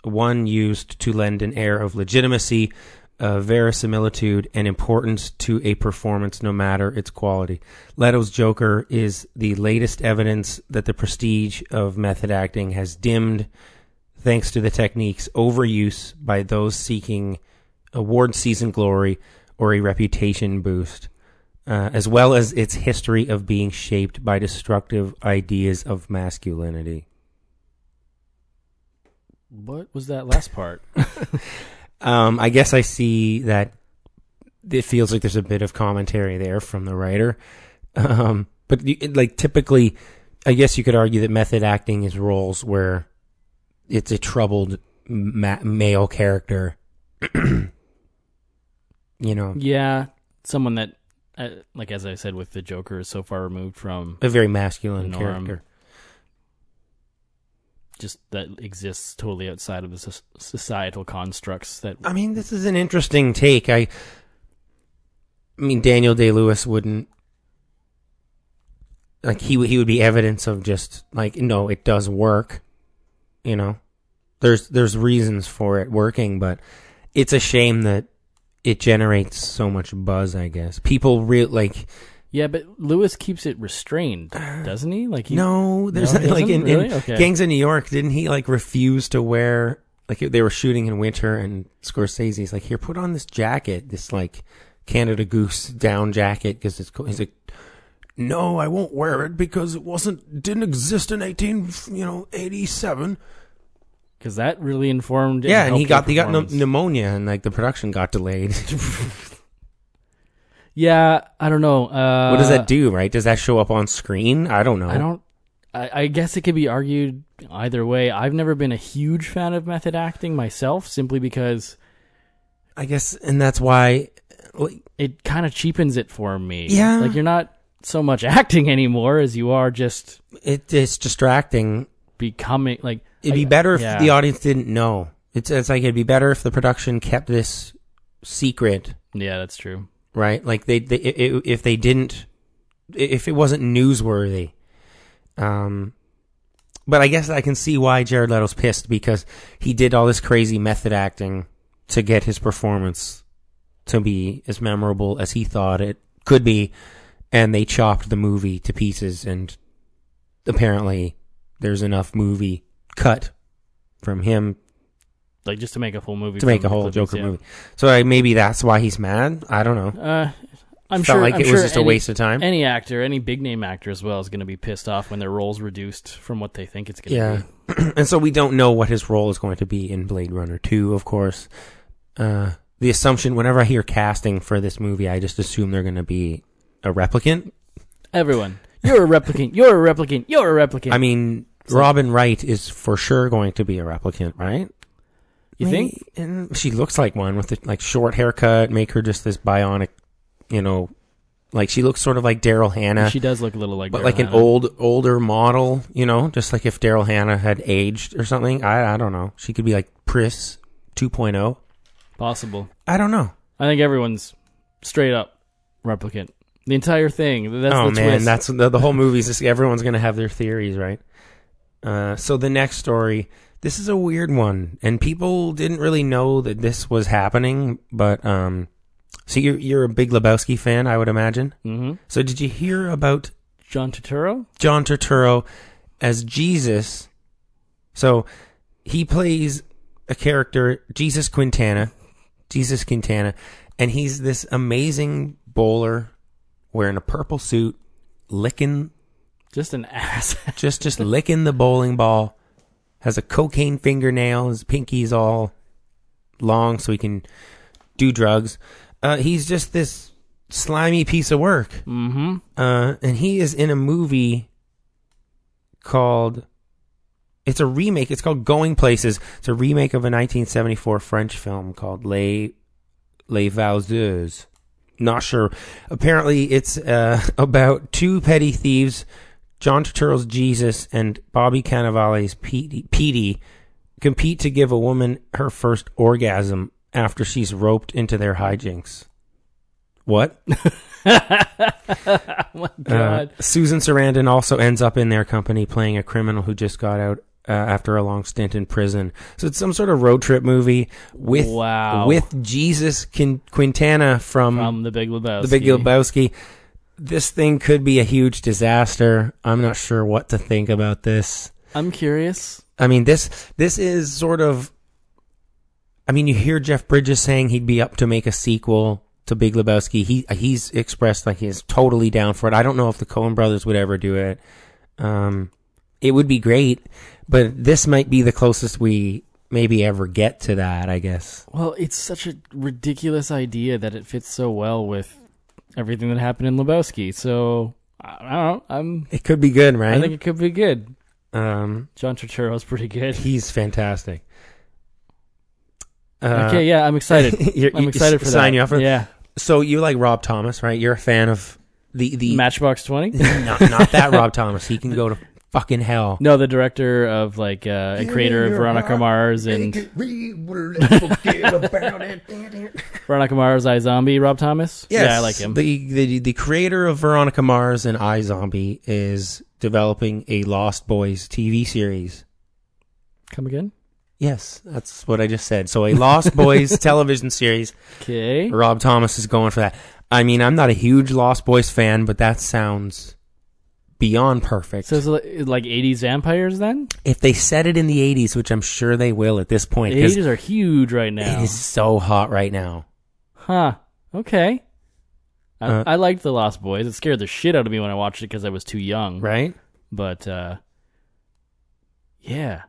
One used to lend an air of legitimacy, uh, verisimilitude, and importance to a performance no matter its quality. Leto's Joker is the latest evidence that the prestige of method acting has dimmed thanks to the technique's overuse by those seeking award season glory or a reputation boost, uh, as well as its history of being shaped by destructive ideas of masculinity. what was that last part? [laughs] Um, I guess I see that it feels like there's a bit of commentary there from the writer. [laughs] Um, but like typically, I guess you could argue that method acting is roles where it's a troubled ma- male character. [clears throat] you know, yeah, someone that, uh, like as I said, with the Joker, is so far removed from a very masculine Norm. character. Just that exists totally outside of the societal constructs that I mean, this is an interesting take. I, I mean, Daniel Day Lewis wouldn't like he he would be evidence of just like no, it does work. You know, there's there's reasons for it working, but it's a shame that it generates so much buzz. I guess people real like Yeah, but Lewis keeps it restrained, doesn't he? Like he, no, there's No, like in, doesn't? in Okay. Gangs of New York, didn't he like refuse to wear like they were shooting in winter and Scorsese's like here put on this jacket, this like Canada Goose down jacket because it's cool. He's like, no, I won't wear it because it wasn't didn't exist in eighteen you know eighty seven. because that really informed. Yeah, and he got the he got pneumonia and like the production got delayed. [laughs] Yeah, I don't know. Uh, what does that do? Right? Does that show up on screen? I don't know. I don't. I, I guess it could be argued either way. I've never been a huge fan of method acting myself, simply because I guess, and that's why. like, it kind of cheapens it for me. Yeah. like you're not so much [laughs] acting anymore as you are just It, it's distracting. becoming like. It'd be I- better if yeah. the audience didn't know. It's it's like it'd be better if the production kept this secret, Yeah, that's true. Right? Like they, they i- i- if they didn't, if it wasn't newsworthy. Um, but I guess I can see why Jared Leto's pissed because he did all this crazy method acting to get his performance to be as memorable as he thought it could be, and they chopped the movie to pieces. And apparently, there's enough movie cut from him Like just to make a full movie to make a whole clippings, Joker yeah. movie. So like, maybe that's why he's mad. I don't know. Uh, I'm Felt sure. like I'm it was sure just a waste of time. Any actor, any big name actor as well, is going to be pissed off when their role's reduced from what they think it's going to Yeah, be. [clears throat] and so we don't know what his role is going to be in Blade Runner Two. Of course, uh, the assumption whenever I hear casting for this movie, I just assume they're going to be a replicant. Everyone, you're a replicant. You're a replicant. You're a replicant. I mean, Robin Wright is for sure going to be a replicant, right? You think? And she looks like one with the like short haircut, make her just this bionic, you know, like she looks sort of like Daryl Hannah. she does look a little like, but Daryl like an old older model, you know, just like if Daryl Hannah had aged or something. I I don't know. She could be like Pris 2.0. possible. I don't know. I think everyone's straight up replicant. The entire thing. That's oh the man, twist. that's the, the whole movie. Is just, everyone's gonna have their theories, right? Uh, so the next story. This is a weird one, and people didn't really know that this was happening. But um, so you're you're a big Lebowski fan, I would imagine. hmm So did you hear about John Turturro. John Turturro as Jesus. So he plays a character, Jesus Quintana, Jesus Quintana, and he's this amazing bowler wearing a purple suit licking, Just an [laughs] ass. just just licking the bowling ball. Has a cocaine fingernail. His pinky's all long, so he can do drugs. Uh, he's just this slimy piece of work. mm-hmm. Uh, and he is in a movie called. It's a remake. It's called Going Places. It's a remake of a 1974 French film called Les Les Valseuses. Not sure. Apparently, it's uh, [laughs] about two petty thieves, John Turturro's Jesus and Bobby Cannavale's Petey, Petey, compete to give a woman her first orgasm after she's roped into their hijinks. What? [laughs] Uh, God. Susan Sarandon also ends up in their company playing a criminal who just got out uh, after a long stint in prison. So it's some sort of road trip movie with Wow. with Jesus Quintana from, From the Big Lebowski. the Big Lebowski. This thing could be a huge disaster. I'm not sure what to think about this. I'm curious. I mean this this is sort of. I mean, you hear Jeff Bridges saying he'd be up to make a sequel to Big Lebowski. He he's expressed like he's totally down for it. I don't know if the Coen Brothers would ever do it. Um, it would be great, but this might be the closest we maybe ever get to that. I guess. Well, it's such a ridiculous idea that it fits so well with everything that happened in Lebowski. So I don't know. I'm. It could be good, right? I think it could be good. um, John Turturro's pretty good. he's fantastic. Uh, okay, yeah, I'm excited. [laughs] you're- I'm you- excited for sign that. you up for- yeah, So you like Rob Thomas, right? You're a fan of the the Matchbox Twenty. [laughs] not, not that Rob Thomas. He can go to fucking hell. No, the director of like uh, and creator of Veronica Mars and [laughs] Veronica Mars, iZombie, Rob Thomas. Yeah, I like him. The, the the creator of Veronica Mars and iZombie is developing a Lost Boys TV series. Come again? Yes, that's what I just said. So a Lost Boys [laughs] television series. Okay. Rob Thomas is going for that. I mean, I'm not a huge Lost Boys fan, but that sounds beyond perfect. So it's li- like 80s vampires then? if they set it in the 80s, which I'm sure they will at this point, The 'cause 80s are huge right now. it is so hot right now. Huh. Okay. I, Uh, I liked The Lost Boys. It scared the shit out of me when I watched it because I was too young. Right? But, uh, yeah.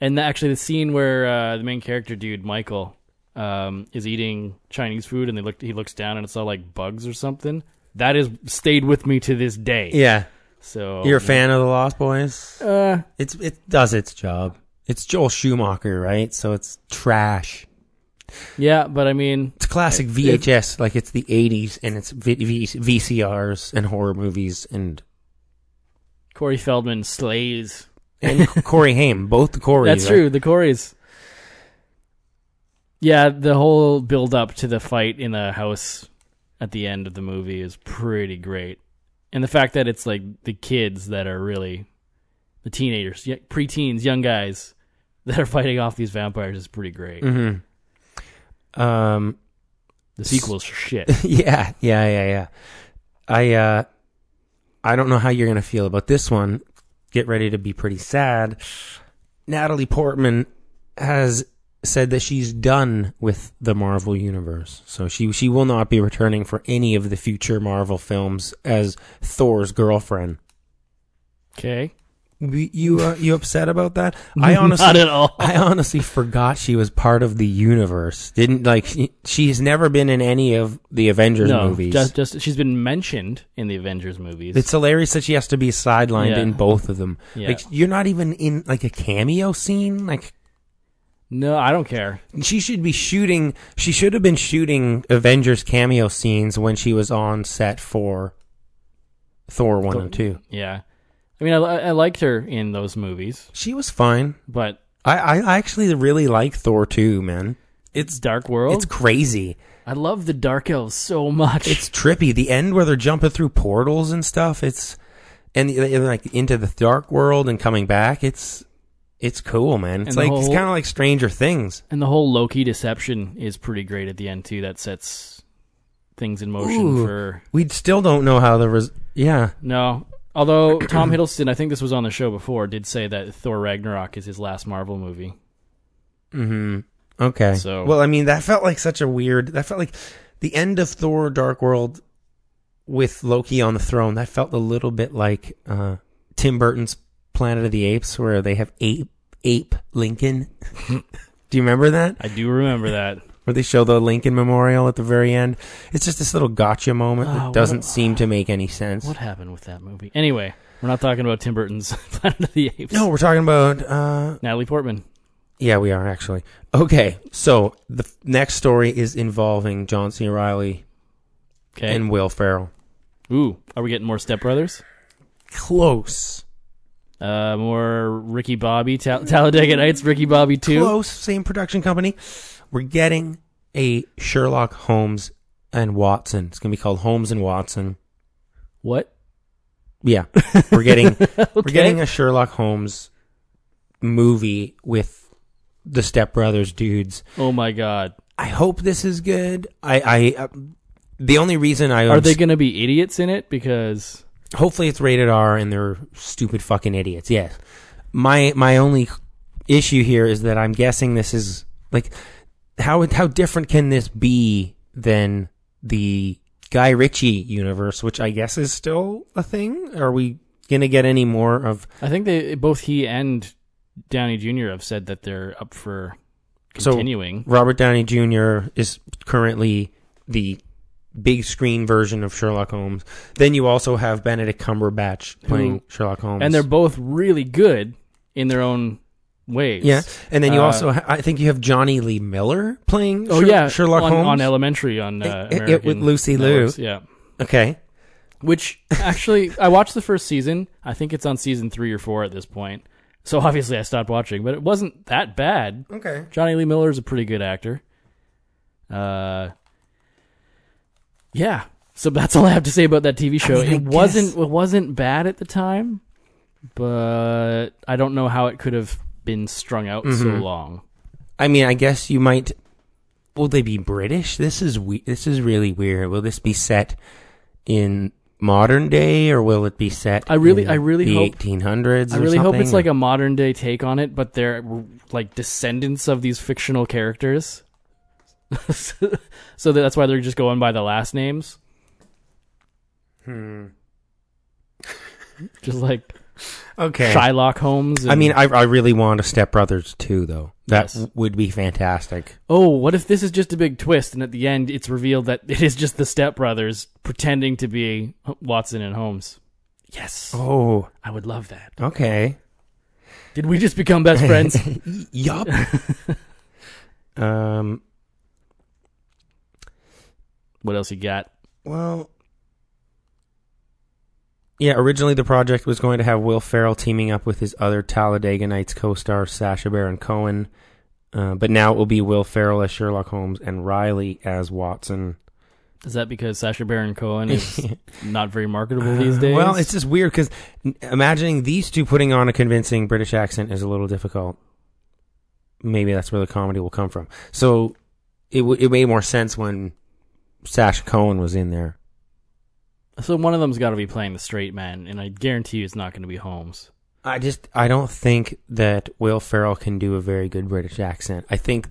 And the, actually, the scene where uh, the main character, dude, Michael, um, is eating Chinese food and they look, he looks down and it's all like bugs or something. That has stayed with me to this day. Yeah. So You're a fan of the Lost Boys? Uh, It's it does its job. It's Joel Schumacher, right? So it's trash. yeah, but I mean, It's classic VHS, like it's the 80s, and it's v- v- VCRs and horror movies, and Corey Feldman slays. and Corey Haim, both the Corys. That's right? true. The Corys. Yeah, the whole build up to the fight in the house at the end of the movie is pretty great, and the fact that it's like the kids that are really the teenagers, preteens, young guys that are fighting off these vampires is pretty great. Mm-hmm. Um, The sequel's shit. [laughs] yeah, yeah, yeah, yeah. I uh, I don't know how you're gonna feel about this one. Get ready to be pretty sad. Natalie Portman has said that she's done with the Marvel universe, so she she will not be returning for any of the future Marvel films as Thor's girlfriend. Okay, You you, uh, you upset about that? [laughs] I honestly not at all. I honestly forgot she was part of the universe. Didn't like she, she's never been in any of the Avengers no, movies. just just she's been mentioned in the Avengers movies. It's hilarious that she has to be sidelined Yeah. in both of them. Yeah. Like you're not even in like a cameo scene. Like no, I don't care. she should be shooting. She should have been shooting Avengers cameo scenes when she was on set for Thor one and two. Yeah, I mean, I, I liked her in those movies, She was fine. but I I actually really like Thor two. Man, it's Dark World. it's crazy. I love the Dark Elves so much. It's trippy. The end where they're jumping through portals and stuff. It's and, and like into the dark world and coming back. It's it's cool, man. It's And the like it's whole- kind of like Stranger Things. and the whole Loki deception is pretty great at the end too. That sets things in motion Ooh. for We still don't know how the res- yeah. no. Although [clears throat] Tom Hiddleston, I think this was on the show before, did say that Thor Ragnarok is his last Marvel movie. Mm-hmm. Okay. So- well, I mean, that felt like such a weird. That felt like the end of Thor: Dark World with Loki on the throne, that felt a little bit like uh, Tim Burton's Planet of the Apes, where they have ape ape Lincoln. [laughs] Do you remember that? I do remember that. Where they show the Lincoln Memorial at the very end. It's just this little gotcha moment Oh, that what doesn't a- seem to make any sense. What happened with that movie? Anyway, we're not talking about Tim Burton's [laughs] Planet of the Apes. No, we're talking about uh, Natalie Portman. Yeah, we are actually. Okay, so the f- next story is involving John C. Reilly Okay. and Will Ferrell. Ooh, are we getting more Step Brothers? Close. Uh, more Ricky Bobby, Tal- Talladega Nights, Ricky Bobby 2. Close. Same production company. We're getting a Sherlock Holmes and Watson. It's going to be called Holmes and Watson. What? Yeah. We're getting [laughs] we're getting a Sherlock Holmes movie with the Step Brothers dudes. Oh my god. I hope this is good. I I uh, the only reason I Are they going to be idiots in it? Because hopefully it's rated R and they're stupid fucking idiots. Yes. My my only issue here is that I'm guessing this is like how how different can this be than the Guy Ritchie universe, which I guess is still a thing? Are we gonna get any more of I think they both he and Downey Jr. have said that they're up for So- continuing. Robert Downey Jr. is currently the big screen version of Sherlock Holmes. Then you also have Benedict Cumberbatch playing Who- Sherlock Holmes, and they're both really good in their own ways. Yeah, and then you Uh, also, ha- I think you have Jonny Lee Miller playing. Oh Sher- yeah, Sherlock on, Holmes on Elementary on uh, It- it- American with Lucy Liu. Yeah, Okay, which actually I watched the first season. I think it's on season three or four at this point. So obviously I stopped watching, but it wasn't that bad. okay. Jonny Lee Miller is a pretty good actor. Uh, yeah. So that's all I have to say about that TV show. mean, I it wasn't it wasn't bad at the time, but I don't know how it could have been strung out so Mhm. long. I mean, I guess you might. Will they be British? This is we- This is really weird. Will this be set in modern day, or will it be set? I really- in I really the hope- eighteen hundreds. I really hope it's like a modern day take on it, but they're like descendants of these fictional characters. [laughs] so that's why they're just going by the last names. Hmm. Just like okay. Shylock Holmes. I mean, I I really want a Step Brothers too, though. That Yes. would be fantastic. oh, what if this is just a big twist, and at the end it's revealed that it is just the Step Brothers pretending to be Watson and Holmes? Yes, Oh, I would love that. okay. Did we just become best friends? [laughs] yup. [laughs] um. What else you got? Well, yeah. Originally, the project was going to have Will Ferrell teaming up with his other Talladega Nights co-star Sacha Baron Cohen, uh, but now it will be Will Ferrell as Sherlock Holmes and Reilly as Watson. Is that because Sacha Baron Cohen is [laughs] not very marketable these days? Well, it's just weird because imagining these two putting on a convincing British accent is a little difficult. Maybe that's where the comedy will come from. So it w- it made more sense when Sacha Cohen was in there. So one of them's got to be playing the straight man, and I guarantee you it's not going to be Holmes. I just I don't think that Will Ferrell can do a very good British accent. I think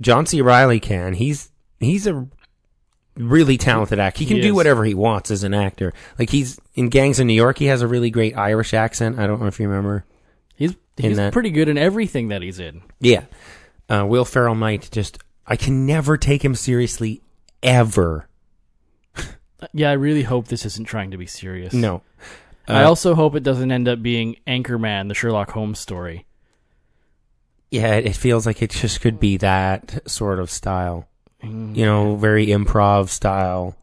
John C. Reilly can. He's he's a really talented actor. He can He do whatever he wants as an actor. Like he's in Gangs of New York. He has a really great Irish accent. I don't know if you remember. He's he's pretty good in everything that he's in. Yeah, uh, Will Ferrell might just. I can never take him seriously ever. Yeah, I really hope this isn't trying to be serious. No. I Uh, also hope it doesn't end up being Anchorman, the Sherlock Holmes story. Yeah, it feels like it just could be that sort of style. Mm. You know, very improv style.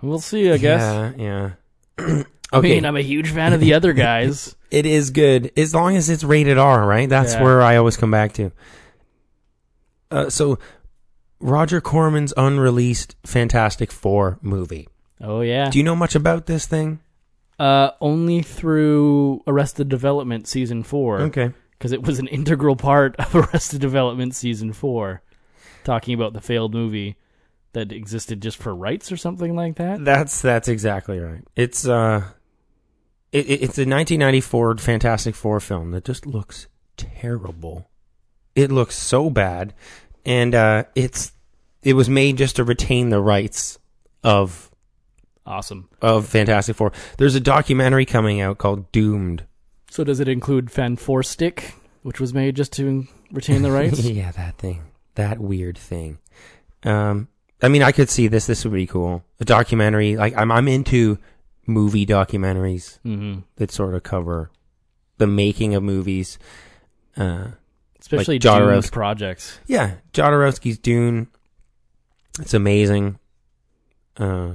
We'll see, I guess. Yeah, yeah. [clears throat] I okay, mean, I'm a huge fan of the other guys. [laughs] it is good as long as it's rated R, right? That's Yeah. where I always come back to. Uh, so, Roger Corman's unreleased Fantastic Four movie. oh yeah. Do you know much about this thing? uh, only through Arrested Development season four. Okay. because it was an [laughs] integral part of Arrested Development season four, talking about the failed movie that existed just for rights or something like that. That's that's exactly right. It's uh, it, it- it's a 1994 Fantastic Four film that just looks terrible. It looks so bad, and uh, it's it was made just to retain the rights of Awesome. of Fantastic Four. There's a documentary coming out called Doomed. So does it include Fant4stic, which was made just to retain the rights? [laughs] yeah, that thing, that weird thing. Um, I mean, I could see this. This would be cool. A documentary. Like I'm, I'm into movie documentaries hmm that sort of cover the making of movies. Uh, Especially Like Jodorowsky. Projects. yeah, Jodorowsky's Dune. It's amazing. Uh,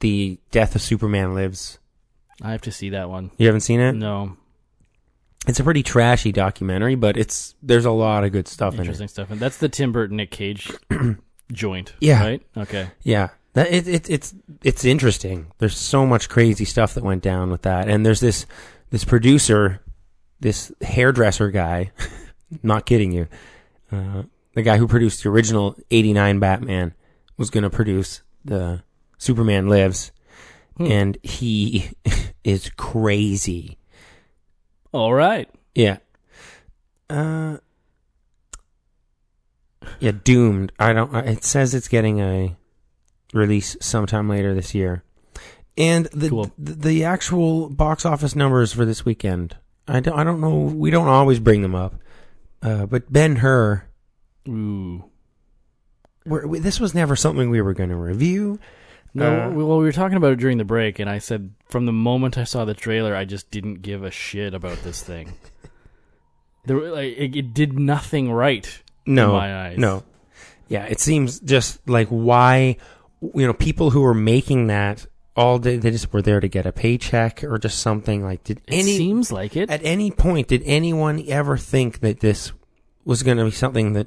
the Death of Superman Lives. I have to see that one. You haven't seen it? No, It's a pretty trashy documentary, but it's there's a lot of good stuff in it. interesting stuff. And that's the Tim Burton Nick Cage [clears throat] joint. Yeah. Right. Okay. Yeah, that it, it it's it's interesting. There's so much crazy stuff that went down with that, and there's this this producer, this hairdresser guy. [laughs] not kidding you. Uh, the guy who produced the original '89 Batman was going to produce the Superman Lives, and he [laughs] is crazy. All right. Yeah. Uh. Yeah, doomed. I don't. It says it's getting a release sometime later this year, and the Cool. the, the actual box office numbers for this weekend. I don't. I don't know. We don't always bring them up, uh, but Ben Hur. Ooh. We're, we, this was never something we were going to review. No, Uh, well, we were talking about it during the break, and I said from the moment I saw the trailer, I just didn't give a shit about this thing. [laughs] There, like, it, it did nothing right No, in my eyes. no. Yeah, it seems just like why you know people who were making that all day they just were there to get a paycheck or just something like did it any seems like it. at any point did anyone ever think that this was going to be something that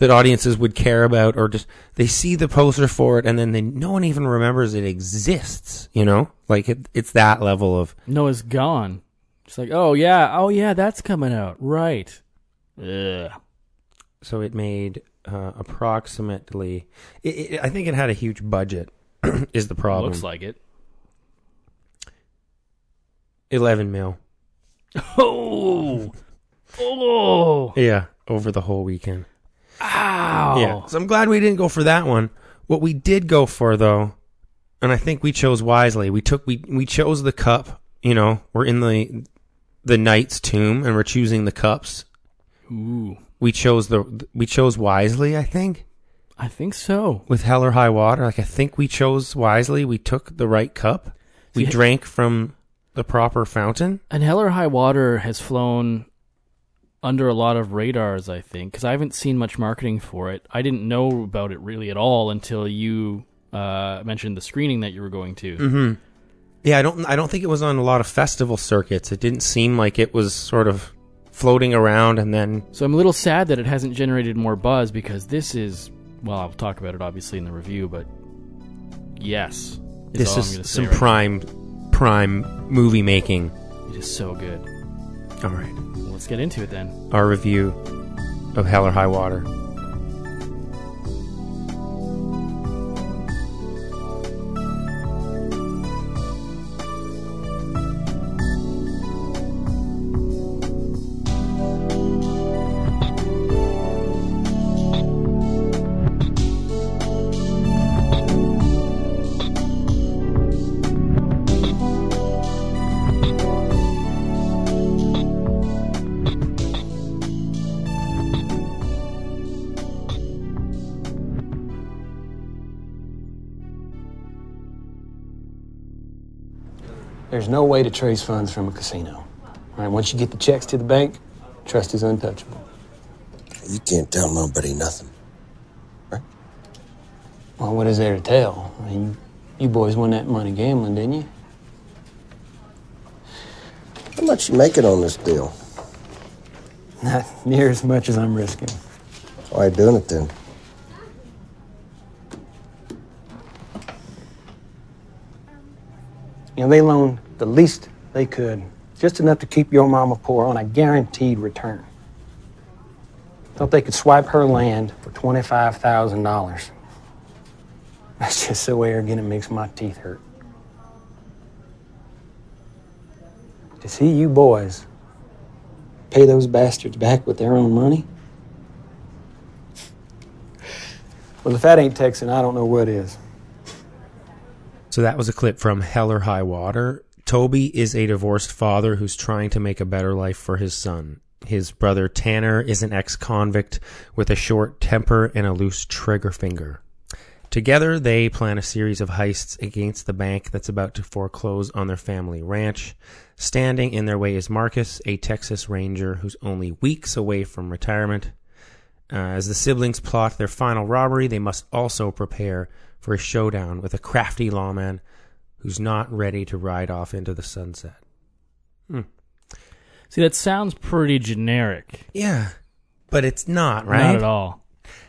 that audiences would care about or just they see the poster for it and then they no one even remembers it exists you know like it, it's that level of no it's gone. It's like, oh yeah, oh yeah, that's coming out, right? Ugh. so it made uh, approximately it, it, i think it had a huge budget [clears throat] is the problem Looks like it. 11 mil [laughs] Oh, oh, yeah over the whole weekend ow! Yeah. So I'm glad we didn't go for that one. What we did go for though, and I think we chose wisely. We took we we chose the cup. You know, we're in the the knight's tomb, and we're choosing the cups. Ooh, We chose the we chose wisely. I think I think so. with hell or high water. Like I think we chose wisely. We took the right cup. We drank from the proper fountain. And Hell or High Water has flown under a lot of radars, I think, because I haven't seen much marketing for it. I didn't know about it really at all until you uh, mentioned the screening that you were going to. Mm-hmm. Yeah, I don't I don't think it was on a lot of festival circuits. It didn't seem like it was sort of floating around and then So I'm a little sad that it hasn't generated more buzz because this is, well, I'll talk about it obviously in the review, but yes. this I'm gonna is some right prime prime movie making. It is so good. All right, let's get into it then. our review of Hell or High Water. Way to trace funds from a casino. Right? once you get the checks to the bank, trust is untouchable. You can't tell nobody nothing. right? Well, what is there to tell? I mean, you boys won that money gambling, didn't you? How much you making on this deal? Not near as much as I'm risking. Why you doing it then? You know, they loaned the least they could, just enough to keep your mama poor on a guaranteed return. Thought they could swipe her land for $25,000. That's just so arrogant it makes my teeth hurt. To see you boys pay those bastards back with their own money? Well, if that ain't Texan, I don't know what is. So that was a clip from Hell or High Water. Toby is a divorced father who's trying to make a better life for his son. His brother Tanner is an ex convict with a short temper and a loose trigger finger. Together, they plan a series of heists against the bank that's about to foreclose on their family ranch. Standing in their way is Marcus, a Texas Ranger who's only weeks away from retirement. Uh, as the siblings plot their final robbery, they must also prepare for a showdown with a crafty lawman who's not ready to ride off into the sunset. See, that sounds pretty generic. Yeah, but it's not, right? Not at all.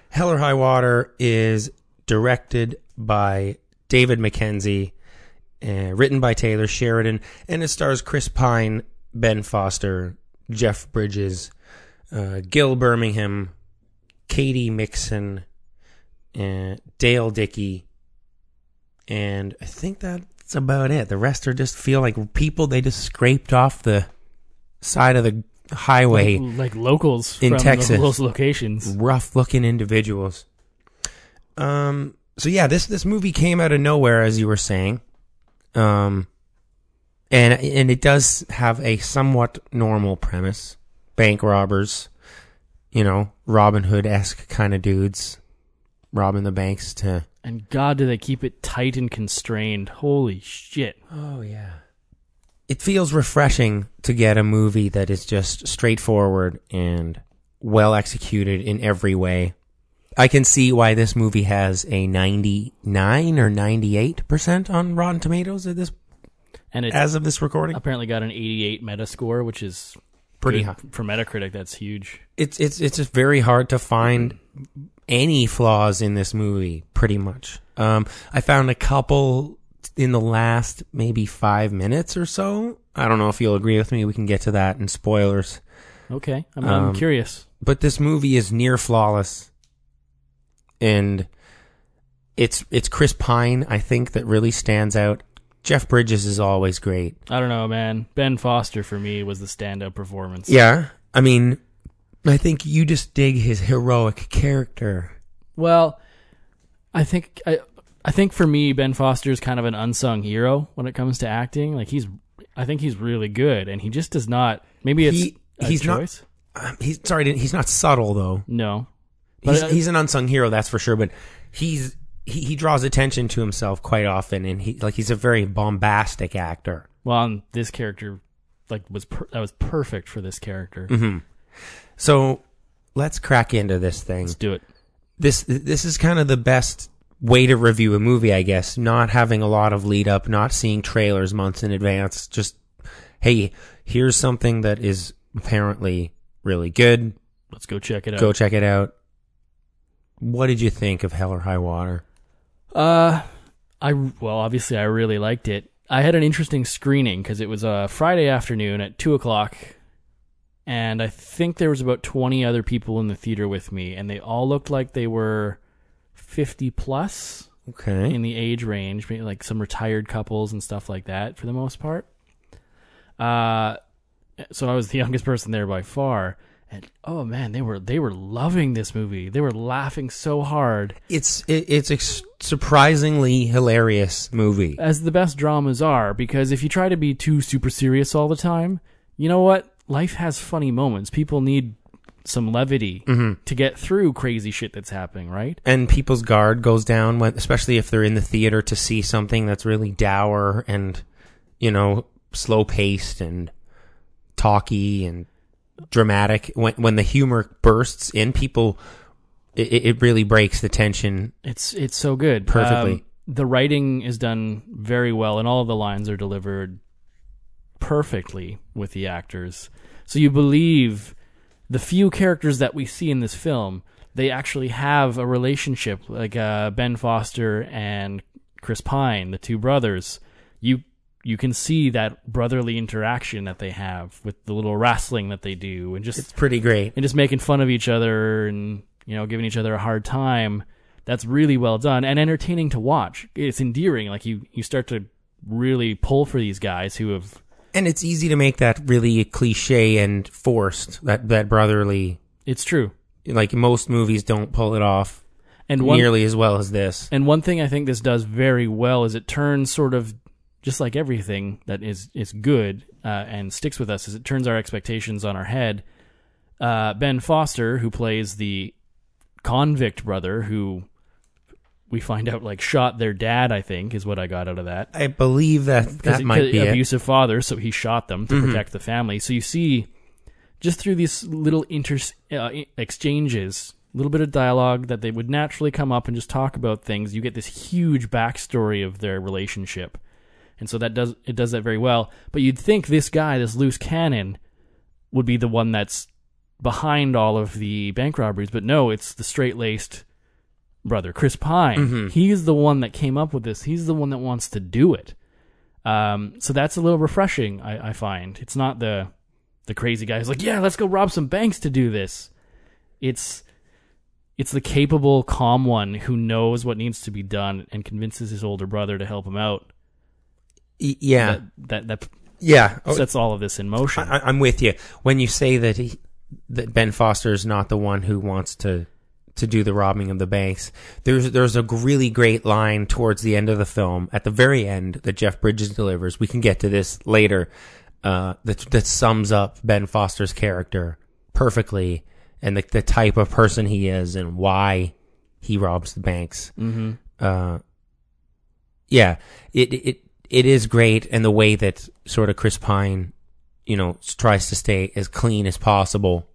Hell or High Water is directed by David Mackenzie, uh, written by Taylor Sheridan, and it stars Chris Pine, Ben Foster, Jeff Bridges, uh, Gil Birmingham, Katy Mixon, uh, Dale Dickey, and I think that's about it. The rest are just feel like people they just scraped off the side of the highway Like, like locals in from Texas. those locations. rough looking individuals. Um. So yeah, this this movie came out of nowhere, as you were saying. Um. And and it does have a somewhat normal premise: bank robbers, you know, Robin Hood esque kind of dudes, robbing the banks to. And God, do they keep it tight and constrained? Holy shit! Oh yeah. It feels refreshing to get a movie that is just straightforward and well executed in every way. I can see why this movie has a 99 or 98% on Rotten Tomatoes at this And it as of this recording. apparently got an 88 Metascore, which is Pretty high. for Metacritic. That's huge. It's it's it's just very hard to find any flaws in this movie pretty much. Um I found a couple in the last maybe 5 minutes or so. I don't know if you'll agree with me. We can get to that in spoilers. Okay, I'm, I'm Um, curious. but this movie is near flawless and it's it's Chris Pine I think that really stands out. Jeff Bridges is always great. I don't know, man. Ben Foster for me was the standout performance. Yeah. I mean I think you just dig his heroic character. Well, I think I I think for me Ben Foster is kind of an unsung hero when it comes to acting. Like he's I think he's really good and he just does not maybe it's He- he's not- Um, he's sorry he's not subtle though. No. He's But, uh, he's an unsung hero that's for sure, but he's he, he draws attention to himself quite often and he like he's a very bombastic actor. Well, and this character like was per- that was perfect for this character. Mm-hmm. So let's crack into this thing. Let's do it. this this is kind of the best way to review a movie, I guess. Not having a lot of lead up, not seeing trailers months in advance. Just hey, here's something that is apparently really good. Let's go check it out. Go check it out. What did you think of Hell or High Water? Uh, I well, obviously, I really liked it. I had an interesting screening because it was a Friday afternoon at two o'clock, and I think there was about twenty other people in the theater with me, and they all looked like they were fifty plus Okay. in the age range, like some retired couples and stuff like that for the most part. Uh, so I was the [laughs] youngest person there by far, and oh man, they were they were loving this movie. They were laughing so hard. It's it, it's surprisingly hilarious movie. as the best dramas are because if you try to be too super serious all the time, you know what? Life has funny moments. People need some levity to get through crazy shit that's happening, right? and people's guard goes down when especially if they're in the theater to see something that's really dour and you know slow paced and talky and dramatic when when the humor bursts in people it, it really breaks the tension It's it's so good. Perfectly. Um, the writing is done very well and all of the lines are delivered perfectly with the actors. So you believe the few characters that we see in this film, they actually have a relationship like uh, Ben Foster and Chris Pine, the two brothers. You you can see that brotherly interaction that they have with the little wrestling that they do and just it's pretty great and just making fun of each other and you know giving each other a hard time that's really well done and entertaining to watch it's endearing like you you start to really pull for these guys who have and it's easy to make that really cliche and forced that that brotherly it's true like most movies don't pull it off And one- nearly as well as this. And one thing I think this does very well is it turns sort of just like everything that is is good uh, and sticks with us is it turns our expectations on our head. Uh, ben Foster, who plays the convict brother, who we find out like shot their dad, I think is what I got out of that. I believe that that might be it. abusive father, so he shot them to Mhm. protect the family. So you see, just through these little inter uh, exchanges, a little bit of dialogue that they would naturally come up and just talk about things, you get this huge backstory of their relationship, and so that does it does that very well. But you'd think this guy, this loose cannon, would be the one that's behind all of the bank robberies, but no, it's the straight laced brother, Chris Pine. Mhm. He's the one that came up with this. He's the one that wants to do it. Um, so that's a little refreshing, I, I find. It's not the the crazy guy who's like, yeah, let's go rob some banks to do this. It's it's the capable, calm one who knows what needs to be done and convinces his older brother to help him out. Yeah. that that, that Yeah. Oh, sets all of this in motion. I, I'm with you when you say that he, that Ben Foster is not the one who wants to to do the robbing of the banks. There's there's a really great line towards the end of the film, at the very end, that Jeff Bridges delivers. We can get to this later. Uh, that that sums up Ben Foster's character perfectly, and the the type of person he is, and why he robs the banks. Mhm. Uh, yeah, it it it is great, and the way that sort of Chris Pine, you know, tries to stay as clean as possible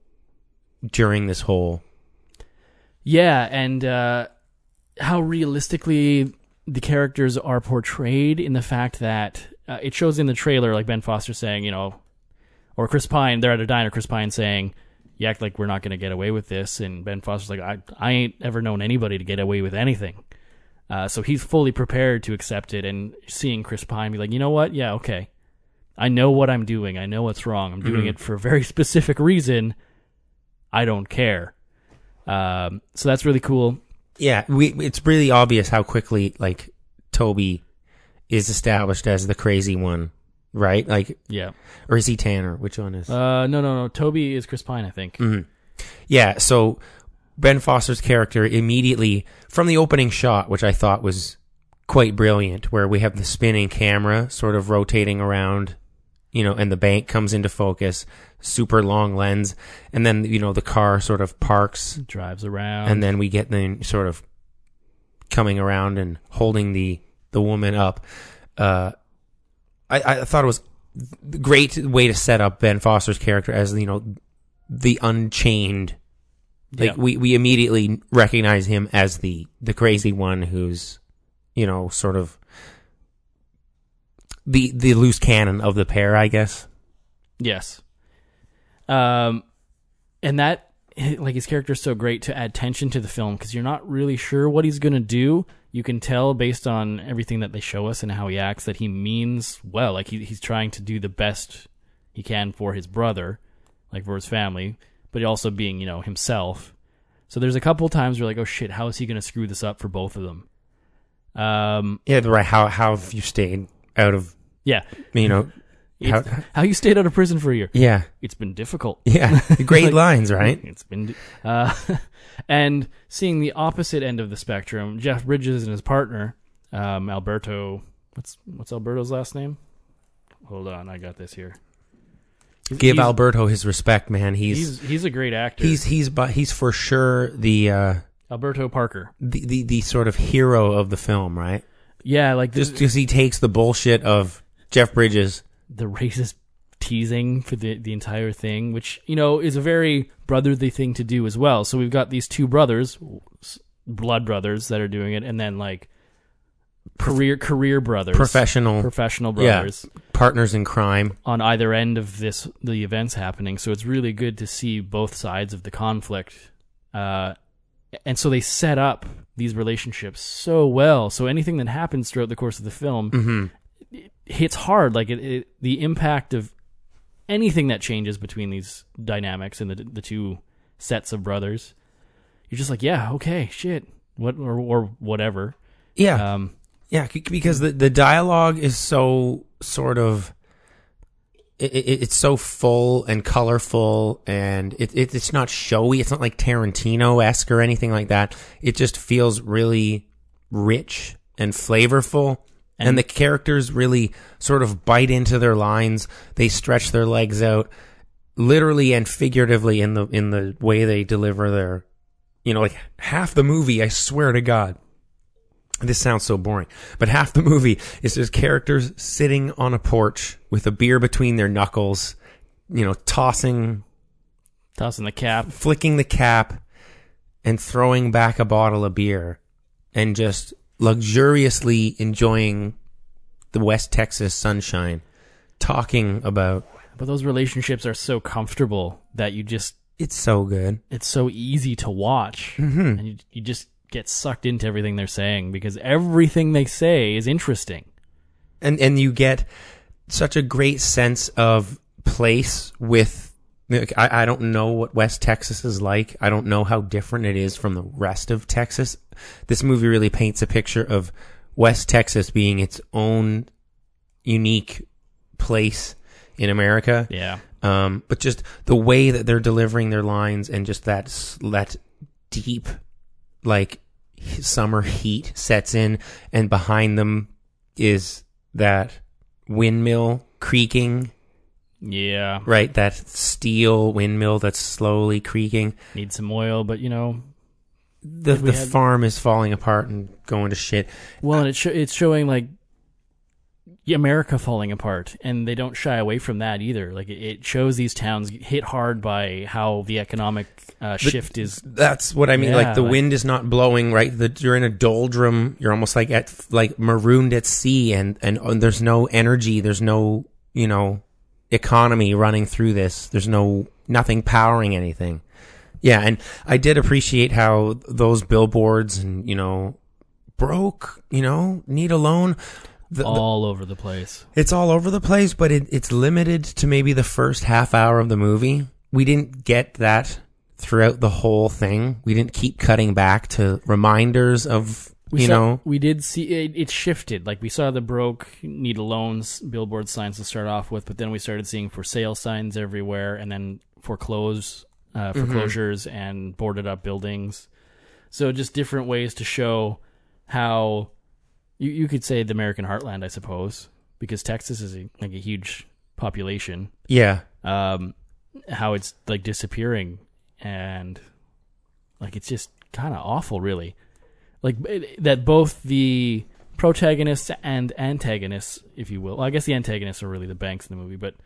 during this whole. Yeah, and uh, how realistically the characters are portrayed in the fact that uh, it shows in the trailer, like Ben Foster saying, you know, or Chris Pine, they're at a diner, Chris Pine saying, You act like we're not going to get away with this. And Ben Foster's like, I, I ain't ever known anybody to get away with anything. Uh, so he's fully prepared to accept it and seeing Chris Pine be like, You know what? Yeah, okay. I know what I'm doing. I know what's wrong. I'm doing Mhm. it for a very [laughs] specific reason. I don't care. Um, so that's really cool. Yeah, we it's really obvious how quickly like Toby is established as the crazy one, right? Like, Yeah. or is he Tanner? Which one is? Uh, no, no, no. Toby is Chris Pine, I think. Mhm. Yeah, so Ben Foster's character immediately from the opening shot, which I thought was quite brilliant, where we have the spinning camera sort of rotating around, you know, and the bank comes into focus, super long lens, and then you know the car sort of parks, drives around, and then we get them sort of coming around and holding the the woman up. Uh, I, I thought it was a great way to set up Ben Foster's character as you know the unchained. Like Yeah. we we immediately recognize him as the the crazy one who's you know sort of the the loose cannon of the pair, I guess. Yes. Um, and that like his character is so great to add tension to the film because you're not really sure what he's gonna do. You can tell based on everything that they show us and how he acts that he means well. Like he, he's trying to do the best he can for his brother, like for his family, but also being you know himself. So there's a couple times where like, oh shit, how is he gonna screw this up for both of them? Um, Yeah, right. How how have you stayed out of? Yeah. you know. How, how you stayed out of prison for a year? Yeah. it's been difficult. Yeah. [laughs] Great Like, lines, right? It's been, uh, [laughs] and seeing the opposite end of the spectrum, Jeff Bridges and his partner, um, Alberto. What's what's Alberto's last name? Hold on, I got this here. He's- Give he's- Alberto his respect, man. He's he's he's a great actor. he's he's but he's for sure the uh Alberto Parker. the, the the sort of hero of the film, right? Yeah, like Just because he takes the bullshit of Jeff Bridges. the racist teasing for the the entire thing, which you know is a very brotherly thing to do as well. So we've got these two brothers, blood brothers, that are doing it, and then like career career brothers, Professional- professional yeah, brothers, partners in crime. on either end of this the events happening. So it's really good to see both sides of the conflict. Uh, and so they set up these relationships so well. So anything that happens throughout the course of the film Mhm. It hits hard. Like it, it, the impact of anything that changes between these dynamics and the the two sets of brothers. You're just like, yeah, okay, shit, what or or whatever. Yeah. Um, Yeah, because the the dialogue is so sort of it, it, it's so full and colorful and it, it, it's not showy. It's not like Tarantino esque or anything like that. It just feels really rich and flavorful. And, And- the characters really sort of bite into their lines. They stretch their legs out literally and figuratively in the, in the way they deliver their, you know, like half the movie, I swear to God, this sounds so boring, but half the movie is just characters sitting on a porch with a beer between their knuckles, you know, tossing, Tossing the cap. flicking the cap and throwing back a bottle of beer and just luxuriously enjoying the West Texas sunshine, talking about But those relationships are so comfortable that you just it's so good. it's so easy to watch, Mm-hmm. and you you just get sucked into everything they're saying because everything they say is interesting. and and you get such a great sense of place with I, I don't know what West Texas is like. I don't know how different it is from the rest of Texas. This movie really paints a picture of West Texas being its own unique place in America. Yeah. Um, but just the way that they're delivering their lines and just that that deep, like summer heat sets in, and behind them is that windmill creaking, Yeah. right? That steel windmill that's slowly creaking. Need some oil, but you know, The the had- farm is falling apart and going to shit. well, and it sho- it's showing like America falling apart, and they don't shy away from that either. Like it, it shows these towns hit hard by how the economic uh, shift is. That's what I mean. Yeah, like the like- wind is not blowing, right? The, you're in a doldrum. You're almost like at like marooned at sea, and and, and there's no energy. There's no you know economy running through this. There's no nothing powering anything. Yeah, and I did appreciate how those billboards and you know broke. You know, need a loan. The, the- all over the place. it's all over the place, but it, it's limited to maybe the first half hour of the movie. We didn't get that throughout the whole thing. We didn't keep cutting back to reminders of, We you saw- know, we did see it, it shifted. Like we saw the broke need a loans billboard signs to start off with, but then we started seeing for sale signs everywhere, and then foreclose uh, foreclosures and boarded up buildings. So just different ways to show how you you could say the American heartland, I suppose, because Texas is a, like a huge population. yeah, Um, how it's like disappearing and like it's just kind of awful, really. Like it, that both the protagonists and antagonists, if you will. Well, I guess the antagonists are really the banks in the movie, but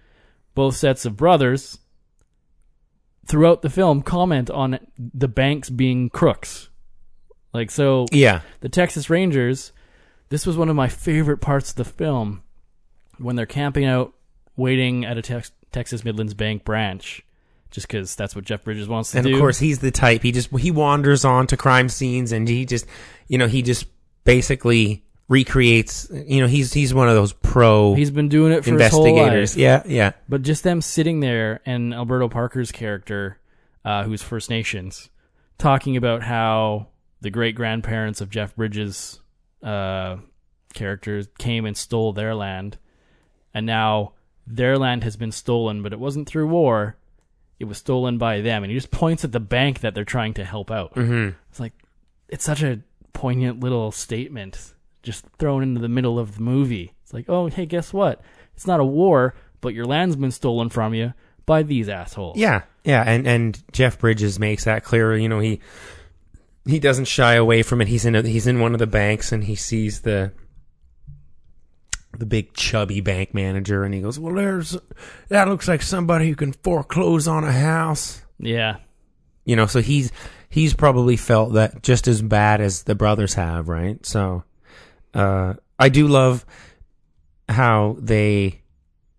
both sets of brothers throughout the film comment on the banks being crooks. Like so, yeah, the Texas Rangers, this was one of my favorite parts of the film when they're camping out, waiting at a Tex- Texas Midlands Bank branch, just because that's what Jeff Bridges wants to and do. And of course he's the type he just he wanders on to crime scenes and he just, you know, he just basically recreates. You know, he's he's one of those pro he's been doing it for his whole investigators. life. Yeah, yeah, But just them sitting there and Alberto Parker's character, uh, who's First Nations, talking about how the great grandparents of Jeff Bridges' uh, characters came and stole their land, and now their land has been stolen, but it wasn't through war. It was stolen by them, and he just points at the bank that they're trying to help out. Mhm. It's like it's such a poignant little statement, just thrown into the middle of the movie. It's like, oh, hey, guess what? It's not a war, but your land's been stolen from you by these assholes. Yeah, yeah, and and Jeff Bridges makes that clear. You know, he he doesn't shy away from it. He's in a, he's in one of the banks and he sees the the big chubby bank manager and he goes, "Well, there's that looks like somebody who can foreclose on a house." yeah, You know, so he's he's probably felt that just as bad as the brothers have, right? So uh I do love how they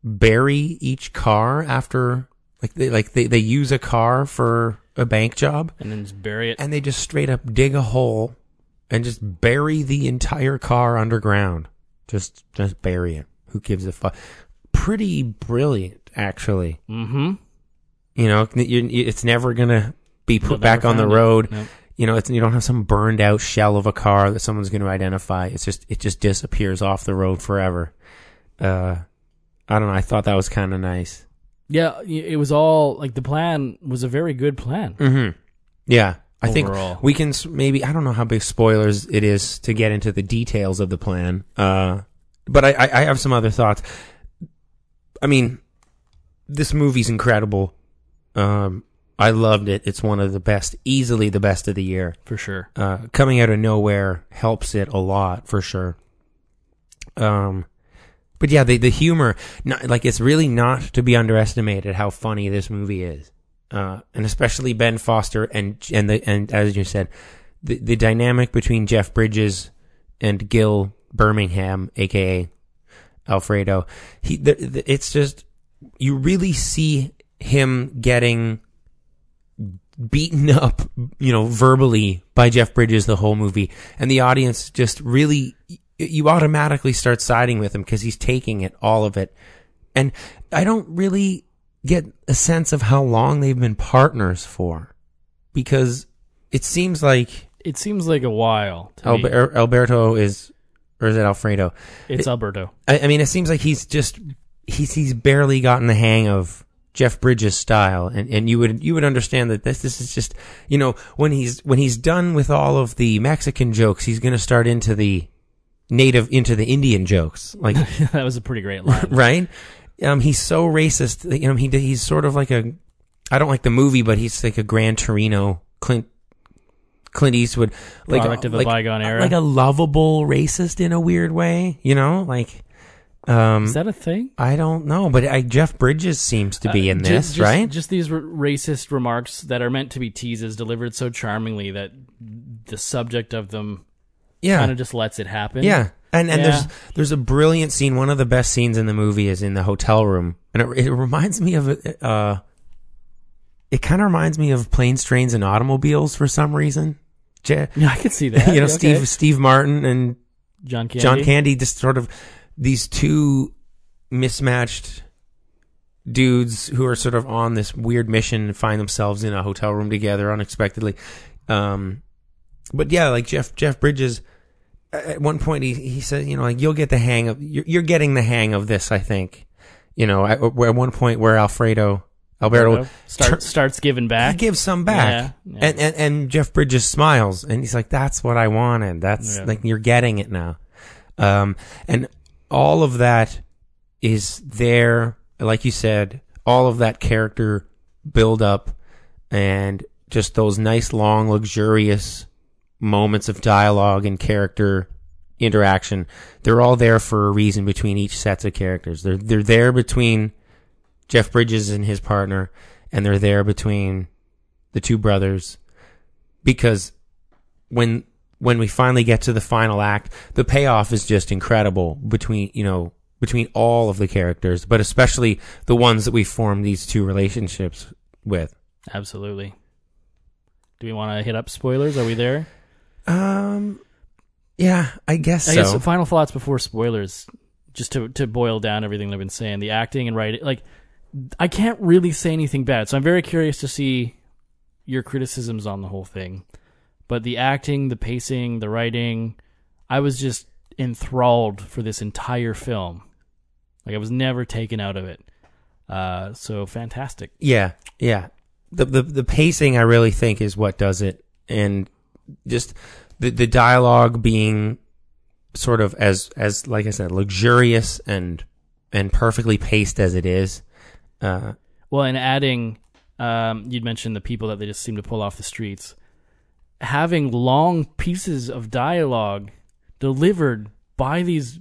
bury each car after like they like they, they use a car for a bank job and then just bury it. and they just straight up dig a hole and just bury the entire car underground. Just just bury it. Who gives a fuck? Pretty brilliant, actually. mm-hmm. You know, it's never gonna be put back on the road. Nope. You know, it's you don't have some burned out shell of a car that someone's going to identify. It's just it just disappears off the road forever. Uh, I don't know. I thought that was kind of nice. Yeah, it was all like the plan was a very good plan. Mm-hmm. Yeah, I Overall. think we can maybe. I don't know how big spoilers it is to get into the details of the plan. Uh, but I, I, I have some other thoughts. I mean, this movie's incredible. Um, I loved it. It's one of the best, easily the best of the year. For sure. Uh, coming out of nowhere helps it a lot for sure. Um, but yeah, the the humor, not, like it's really not to be underestimated how funny this movie is, uh, and especially Ben Foster and and the and as you said, the the dynamic between Jeff Bridges and Gil Birmingham, aka Alfredo, he the, the, it's just you really see him getting beaten up, you know, verbally by Jeff Bridges the whole movie, and the audience just really you automatically start siding with him because he's taking it all of it, and I don't really get a sense of how long they've been partners for, because it seems like It seems like a while. To me. Alber- Alberto is, or is it Alfredo? It's It- Alberto. I, I mean, it seems like he's just he's he's barely gotten the hang of Jeff Bridges' style, and, and you would you would understand that this this is just you know when he's when he's done with all of the Mexican jokes, he's going to start into the native into the Indian jokes, like [laughs] that was a pretty great line. [laughs] right. Um, he's so racist. that, You know, he he's sort of like a I don't like the movie, but he's like a Gran Torino Clint. Clint Eastwood, like Product of a like- bygone era. like a lovable racist in a weird way, you know, like um, Is that a thing? I don't know, but I, Jeff Bridges seems to be in Uh, ju- this, just, right? Just these r- racist remarks that are meant to be teases delivered so charmingly that the subject of them Yeah. kind of just lets it happen. yeah, and and Yeah. there's there's a brilliant scene. One of the best scenes in the movie is in the hotel room, and it, it reminds me of uh, it kind of reminds me of planes, trains, and automobiles for some reason. Je- [laughs] Yeah, I could see that. [laughs] you know, Okay. Steve Steve Martin and John Candy. John Candy, just sort of these two mismatched dudes who are sort of on this weird mission and find themselves in a hotel room together unexpectedly. Um, but yeah, like Jeff Jeff Bridges. At one point, he he said, you know, like you'll get the hang of you're, you're getting the hang of this. I think, you know, at, at one point where Alfredo Alberto Alberto start, starts giving back. he gives some back, Yeah, yeah. And, and and Jeff Bridges smiles, and he's like, "That's what I wanted. That's Yeah. like you're getting it now." Um, and all of that is there, like you said, all of that character build up, and just those nice, long, luxurious moments of dialogue and character interaction. They're all there for a reason between each sets of characters. They're they're there between Jeff Bridges and his partner, and they're there between the two brothers because when when we finally get to the final act, the payoff is just incredible between you know between all of the characters, but especially the ones that we form these two relationships with. Absolutely. Do we want to hit up spoilers? Are we there? Um, yeah, I guess I so. guess final thoughts before spoilers, just to to boil down everything I've been saying. The acting and writing, like I can't really say anything bad, so I'm very curious to see your criticisms on the whole thing. But the acting, the pacing, the writing, I was just enthralled for this entire film. Like I was never taken out of it. Uh, so fantastic. Yeah, yeah. The the the pacing I really think is what does it, and just the the dialogue being sort of as as like I said, luxurious and and perfectly paced as it is. Uh, Well, and adding, um, you'd mentioned the people that they just seem to pull off the streets. Having long pieces of dialogue delivered by these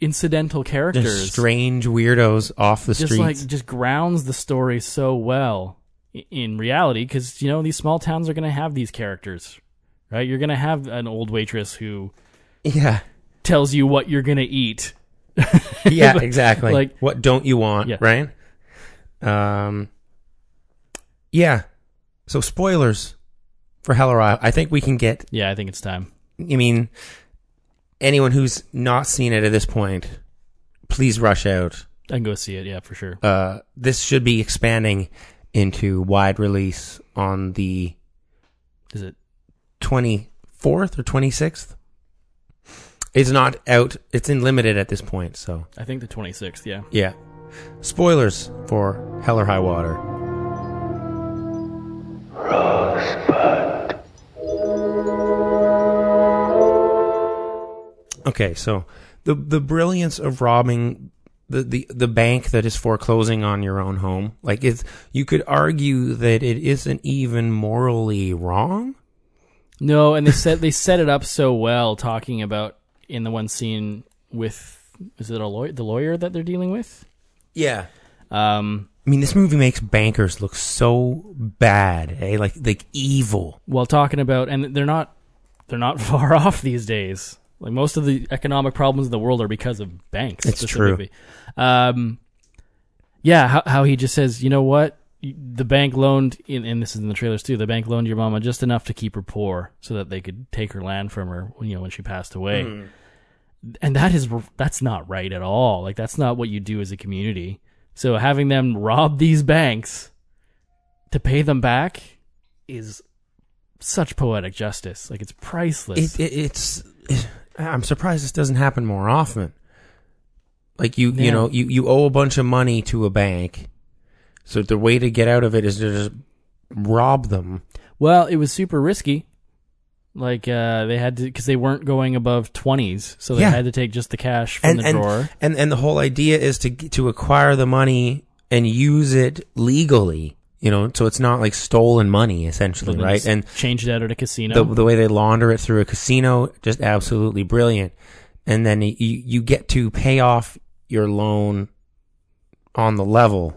incidental characters, strange weirdos off the just streets. like just grounds the story so well in reality. Because you know these small towns are going to have these characters, right? You're going to have an old waitress who yeah, tells you what you're going to eat. [laughs] yeah, [laughs] exactly. Like what don't you want, Yeah. right? Um, yeah. So spoilers for Hell or High. I think we can get yeah, I think it's time. I mean, anyone who's not seen it at this point, please rush out. I can go see it. Yeah, for sure. Uh, this should be expanding into wide release on the Is it 24th or 26th. It's not out. It's in limited at this point. So I think the 26th. Yeah. yeah. Spoilers for Hell or High Water. Okay, so the the brilliance of robbing the, the, the bank that is foreclosing on your own home, like it's you could argue that it isn't even morally wrong. No, and they set they set it up so well, talking about in the one scene with is it a lawyer the lawyer that they're dealing with? Yeah. Um, I mean, this movie makes bankers look so bad, eh? Like like evil. while talking about and they're not they're not [laughs] far off these days. Like most of the economic problems in the world are because of banks. It's true. Um, yeah, how, how he just says, you know what, the bank loaned, in, and this is in the trailers too. The bank loaned your mama just enough to keep her poor, so that they could take her land from her. You know, when she passed away. Hmm. And that is that's not right at all. Like that's not what you do as a community. So having them rob these banks to pay them back is such poetic justice. Like it's priceless. It, it, it's. [sighs] I'm surprised this doesn't happen more often. Like you, you know, you, you owe a bunch of money to a bank, so the way to get out of it is to just rob them. Well, it was super risky. Like uh, they had to because they weren't going above twenties, so they Yeah. had to take just the cash from and the and, drawer. and and the whole idea is to to acquire the money and use it legally. You know, so it's not like stolen money essentially, then right? just And change it out at a casino. the the way they launder it through a casino, just absolutely brilliant. And then you you get to pay off your loan on the level,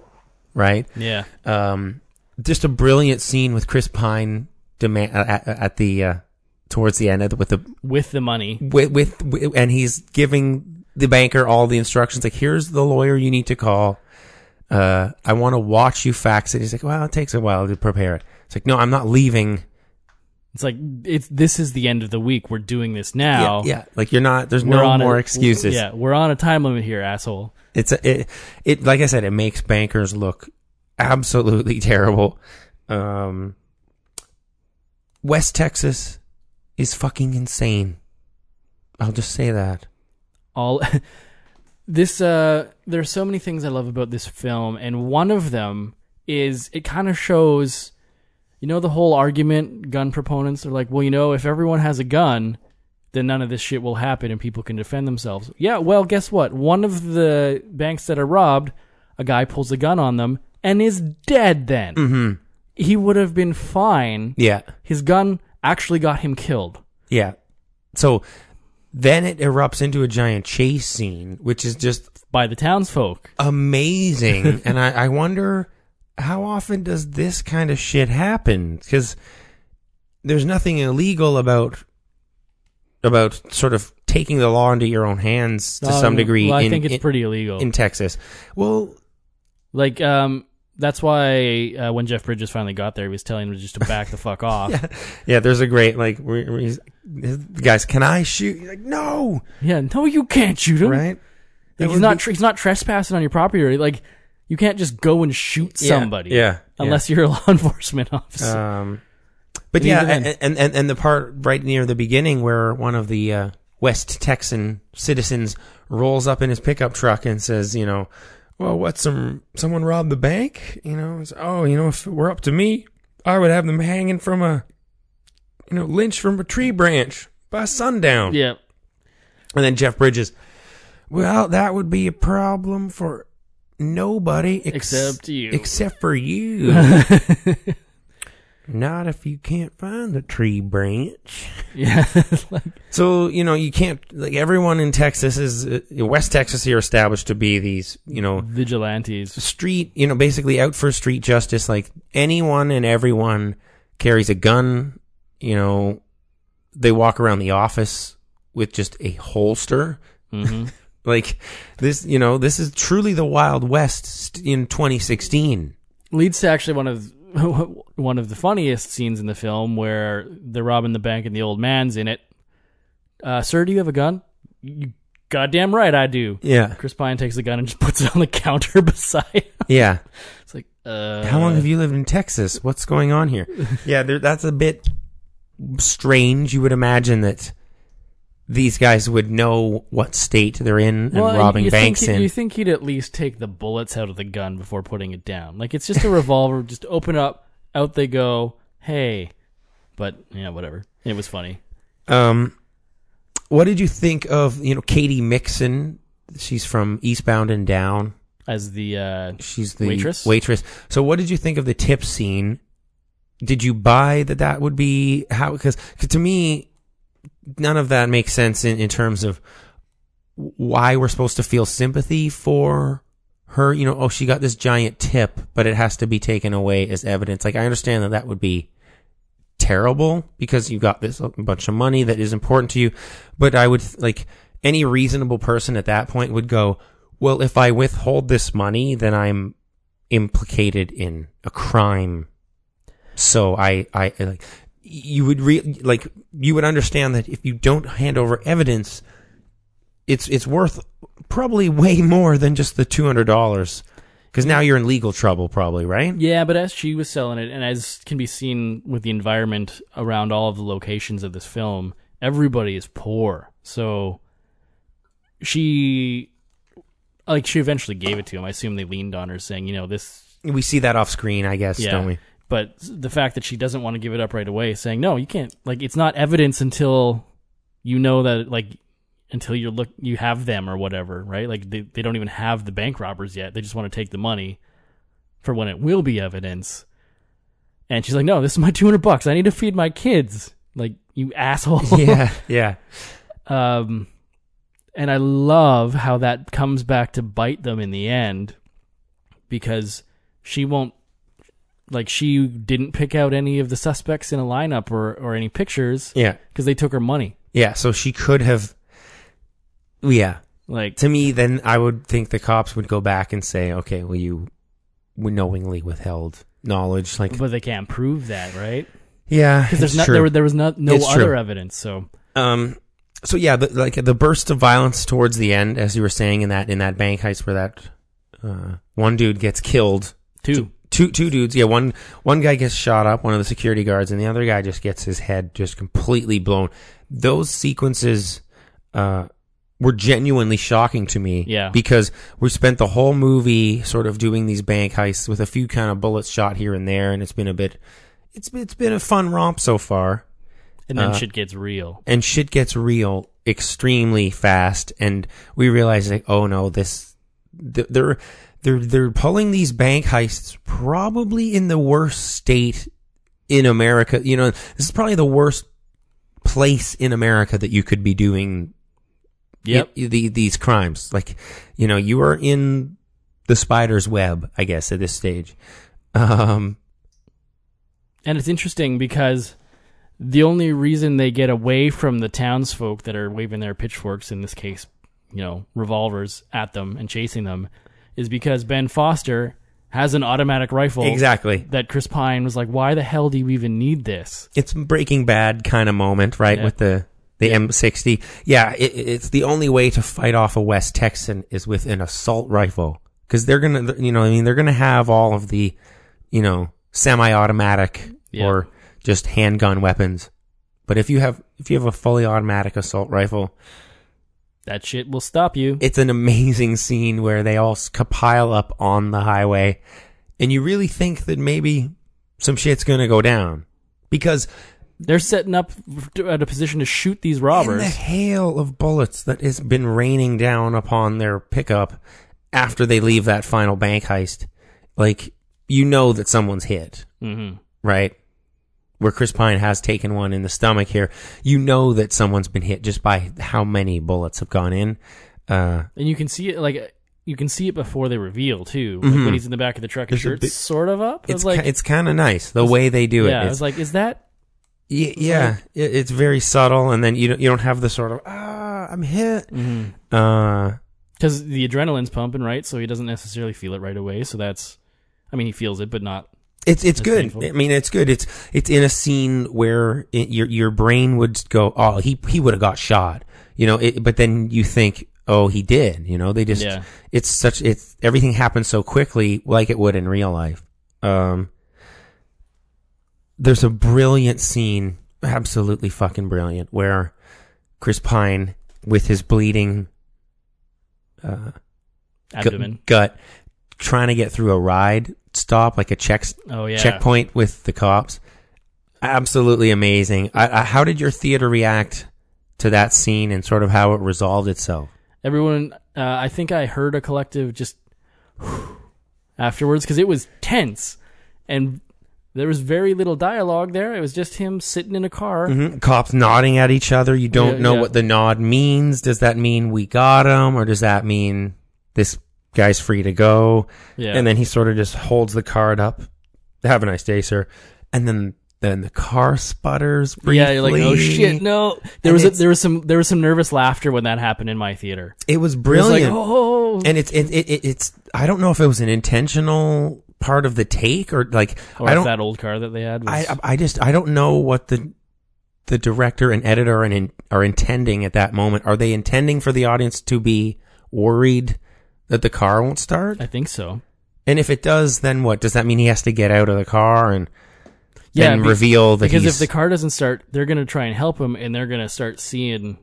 right? yeah, Um, just a brilliant scene with Chris Pine demand at, at the uh, towards the end of the, with the with the money. with, with, with and he's giving the banker all the instructions like here's the lawyer you need to call uh i want to watch you fax it he's like well it takes a while to prepare it it's like no i'm not leaving It's like it's this is the end of the week. We're doing this now. yeah, yeah like you're not there's We're no more a, excuses Yeah, we're on a time limit here, asshole. it's a, it, it like i said it makes bankers look absolutely [laughs] terrible um west texas is fucking insane i'll just say that all [laughs] this uh there's so many things I love about this film and one of them is it kind of shows you know the whole argument gun proponents are like, well, you know, if everyone has a gun, then none of this shit will happen and people can defend themselves. Yeah, well, guess what? One of the banks that are robbed, a guy pulls a gun on them and is dead then. mm-hmm He would have been fine. yeah His gun actually got him killed. Yeah. So then it erupts into a giant chase scene, which is just By the townsfolk. amazing. [laughs] and I, I wonder how often does this kind of shit happen? Because there's nothing illegal about about sort of taking the law into your own hands to some Um, degree. Well, I in, think it's in- pretty illegal. in Texas. Well, Like, um, that's why uh, when Jeff Bridges finally got there, he was telling him just to back the fuck [laughs] off. yeah, yeah. There's a great like, he's, the guys, can I shoot? He's like, no, Yeah, no, you can't shoot him. right? That He's not. be- he's not trespassing on your property. Like, you can't just go and shoot Yeah, somebody. yeah, unless you're a [laughs] law enforcement officer. Um, but But yeah, even then- and, and and and the part right near the beginning where one of the uh, West Texan citizens rolls up in his pickup truck and says, you know, well, what some someone robbed the bank? You know, it's, oh, you know, if it were up to me, I would have them hanging from a, you know, lynched from a tree branch by sundown. yeah, And then Jeff Bridges, well, that would be a problem for nobody ex- Except you. Except for you. [laughs] Not if you can't find the tree branch. [laughs] yeah. [laughs] like, So, you know, you can't, like, everyone in Texas is, uh, West Texas here established to be these, you know, vigilantes. street, you know, basically out for street justice. Like, anyone and everyone carries a gun, you know, they walk around the office with just a holster. hmm Like, this, you know, this is truly the Wild West in 2016. Leads to actually one of [laughs] one of the funniest scenes in the film where they're robbing the bank and the old man's in it. Uh, Sir, do you have a gun? You goddamn right, I do. Yeah. Chris Pine takes the gun and just [laughs] puts it on the counter [laughs] beside. him. Yeah. It's like, uh, How long have you lived in Texas? What's going on here? yeah, there, that's a bit strange. You would imagine that these guys would know what state they're in and Well, robbing you banks think, in. You think he'd at least take the bullets out of the gun before putting it down? Like it's just a revolver. just open up, out they go. Hey, but yeah, whatever. It was funny. Um, what did you think of you know Katy Mixon? She's from Eastbound and Down. As the uh, She's the waitress. Waitress. So, what did you think of the tip scene? Did you buy that that would be how? Because to me, none of that makes sense in, in terms of why we're supposed to feel sympathy for her. You know, oh, she got this giant tip, but it has to be taken away as evidence. Like, I understand that that would be terrible because you've got this bunch of money that is important to you. But I would like any reasonable person at that point would go, well, if I withhold this money, then I'm implicated in a crime. So I, I like, you would re- like, you would understand that if you don't hand over evidence, it's, it's worth probably way more than just the $200. Cause now you're in legal trouble probably, right? Yeah, but as she was selling it, and as can be seen with the environment around all of the locations of this film, everybody is poor. So she, like, she eventually gave it to him. I assume they leaned on her, saying, you know, this. We see that off screen, I guess, Yeah. don't we? But the fact that she doesn't want to give it up right away, saying, no, you can't. Like, it's not evidence until you know that, like, until you look, you have them or whatever, right? Like, they, they don't even have the bank robbers yet. They just want to take the money for when it will be evidence. And she's like, "No, this is my two hundred bucks. I need to feed my kids." Like you asshole. [laughs] yeah, yeah. Um, and I love how that comes back to bite them in the end, because she won't, like, she didn't pick out any of the suspects in a lineup or or any pictures. Yeah. because they took her money. Yeah, so she could have. Yeah, Like to me, then I would think the cops would go back and say, "Okay, well, you knowingly withheld knowledge." Like, but they can't prove that, right? yeah, Because there's not true. there, there was not no It's true. other evidence. So Um, so yeah, the, like the burst of violence towards the end, as you were saying in that in that bank heist, where that uh, one dude gets killed. two. Two two dudes, yeah. One one guy gets shot up, one of the security guards, and the other guy just gets his head just completely blown. Those sequences uh, were genuinely shocking to me. Yeah. because we spent the whole movie sort of doing these bank heists with a few kind of bullets shot here and there, and it's been a bit. It's it's been a fun romp so far and then Uh, shit gets real. and shit gets real extremely fast and we realize like oh no this th- they're they're they're pulling these bank heists probably in the worst state in America. You know this is probably the worst place in America that you could be doing Yep. i- the, these crimes. Like you know you are in the spider's web I guess at this stage. Um And it's interesting because the only reason they get away from the townsfolk that are waving their pitchforks, in this case, you know, revolvers at them and chasing them, is because Ben Foster has an automatic rifle. exactly That Chris Pine was like, why the hell do you even need this? it's Breaking Bad kind of moment, right? Yeah. With the the M60. Yeah, it, it's the only way to fight off a West Texan is with an assault rifle because they're gonna, you know, I mean, they're gonna have all of the, you know, semi-automatic Yeah. or just handgun weapons. But if you have if you have a fully automatic assault rifle, That shit will stop you. it's an amazing scene where they all pile up on the highway, and you really think that maybe some shit's gonna go down because They're setting up at a position to shoot these In robbers. the hail of bullets that has been raining down upon their pickup after they leave that final bank heist, like you know that someone's hit, hmm right? Where Chris Pine has taken one in the stomach here, you know that someone's been hit just by how many bullets have gone in. Uh, And you can see it like you can see it before they reveal too. Like when he's in the back of the truck, his Mm-hmm. Shirt's bit- sort of up. it's like it's kind of nice the way they do it. yeah. I It's- was like, is that y- yeah, it, it's very subtle, and then you don't you don't have the sort of ah I'm hit. Mm-hmm. Uh, because the adrenaline's pumping, right? So he doesn't necessarily feel it right away. So that's, I mean, he feels it, but not. It's it's good. painful. I mean, it's good. It's it's in a scene where it, your your brain would go, oh, he he would have got shot, you know. It, but then you think, oh, he did. You know, they just Yeah. it's such it's everything happens so quickly, like it would in real life. Um, there's a brilliant scene, absolutely fucking brilliant, where Chris Pine with his bleeding uh, Abdomen. gut, trying to get through a ride stop, like a check Oh yeah. checkpoint with the cops. Absolutely amazing. I, I, how did your theater react to that scene and sort of how it resolved itself? Everyone, uh, I think I heard a collective just [sighs] afterwards because it was tense and there was very little dialogue there. It was just him sitting in a car. Mhm. Cops nodding at each other. You don't Yeah, know yeah. what the nod means. Does that mean we got him, or does that mean this guy's free to go? Yeah. And then he sort of just holds the card up. Have a nice day, sir. And then then the car sputters briefly. Yeah, you're like, oh shit, no. There And was a, there was some there was some nervous laughter when that happened in my theater. It was It was brilliant. like, oh, and it's it, it, it, it's I don't know if it was an intentional part of the take or like or I if don't that old car that they had was. I I just I don't know what the the director and editor and in, are intending at that moment. Are they intending for the audience to be worried that the car won't start? I think so. And if it does, then what? Does that mean he has to get out of the car and Yeah, then be- reveal that because he's if the car doesn't start, they're gonna try and help him, and they're gonna start seeing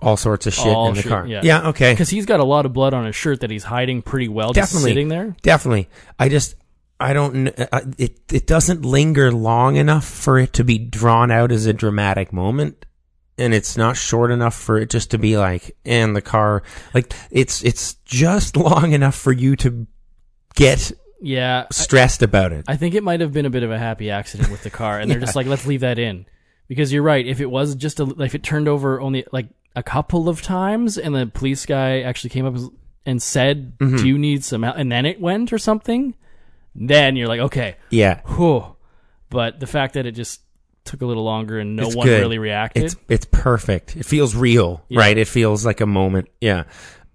all sorts of shit all in the shit, car? Yeah, okay. Because he's got a lot of blood on his shirt that he's hiding pretty well, just definitely sitting there. Definitely. I just I don't uh, it it doesn't linger long enough for it to be drawn out as a dramatic moment and it's not short enough for it just to be like and the car like it's it's just [laughs] long enough for you to get Yeah, I- stressed about it. I think it might have been a bit of a happy accident with the car, and they're just [laughs] like, let's leave that in, because you're right. If it was just a, like, if it turned over only like a couple of times, and the police guy actually came up and said, Mhm. "Do you need some?" help?" and then it went or something, then you're like, okay, Yeah. whew. But the fact that it just took a little longer and no It's one good. really reacted, It's it's perfect. It feels real, Yeah. right? It feels like a moment. Yeah.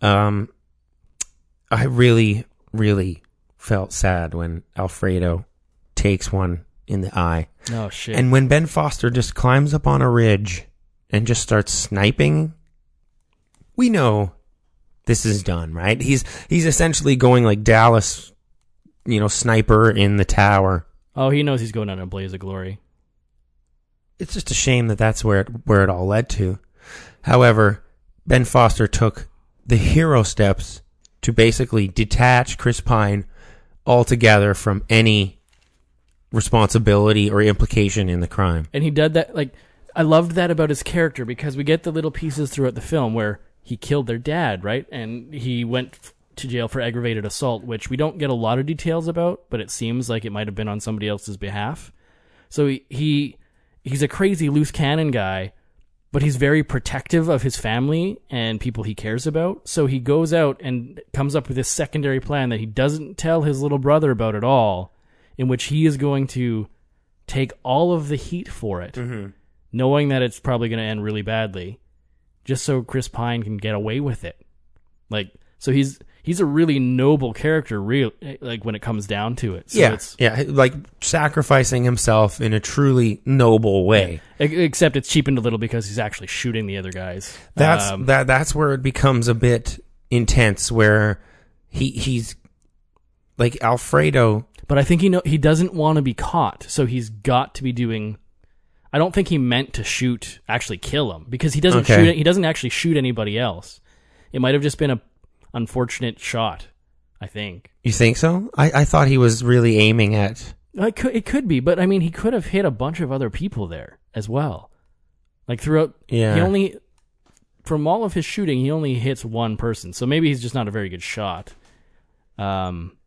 Um I really really felt sad when Alfredo takes one in the eye. Oh, shit. And when Ben Foster just climbs up on a ridge and just starts sniping, we know this is done, right? He's he's essentially going like Dallas, you know, sniper in the tower. oh, he knows he's going on a blaze of glory. It's just a shame that that's where it, where it all led to. However, Ben Foster took the hero steps to basically detach Chris Pine altogether from any responsibility or implication in the crime. And he did that like I loved that about his character because we get the little pieces throughout the film where he killed their dad, right? And he went to jail for aggravated assault, which we don't get a lot of details about, but it seems like it might have been on somebody else's behalf. So he, he he's a crazy loose cannon guy, but he's very protective of his family and people he cares about. So he goes out and comes up with this secondary plan that he doesn't tell his little brother about at all, in which he is going to take all of the heat for it, mm-hmm. knowing that it's probably going to end really badly, just so Chris Pine can get away with it. Like, so he's he's a really noble character, real like when it comes down to it. So yeah, it's, yeah, like sacrificing himself in a truly noble way. e- except it's cheapened a little because he's actually shooting the other guys. That's Um, that. That's where it becomes a bit intense. Where he he's like Alfredo. But I think he know he doesn't want to be caught, so he's got to be doing. I don't think he meant to shoot, actually kill him, because he doesn't Okay. shoot. He doesn't actually shoot anybody else. It might have just been a unfortunate shot. I think You think so? I, I thought he was really aiming at. it could, it could be, but I mean, he could have hit a bunch of other people there as well. Like throughout, Yeah. he only from all of his shooting, he only hits one person. So maybe he's just not a very good shot. Um,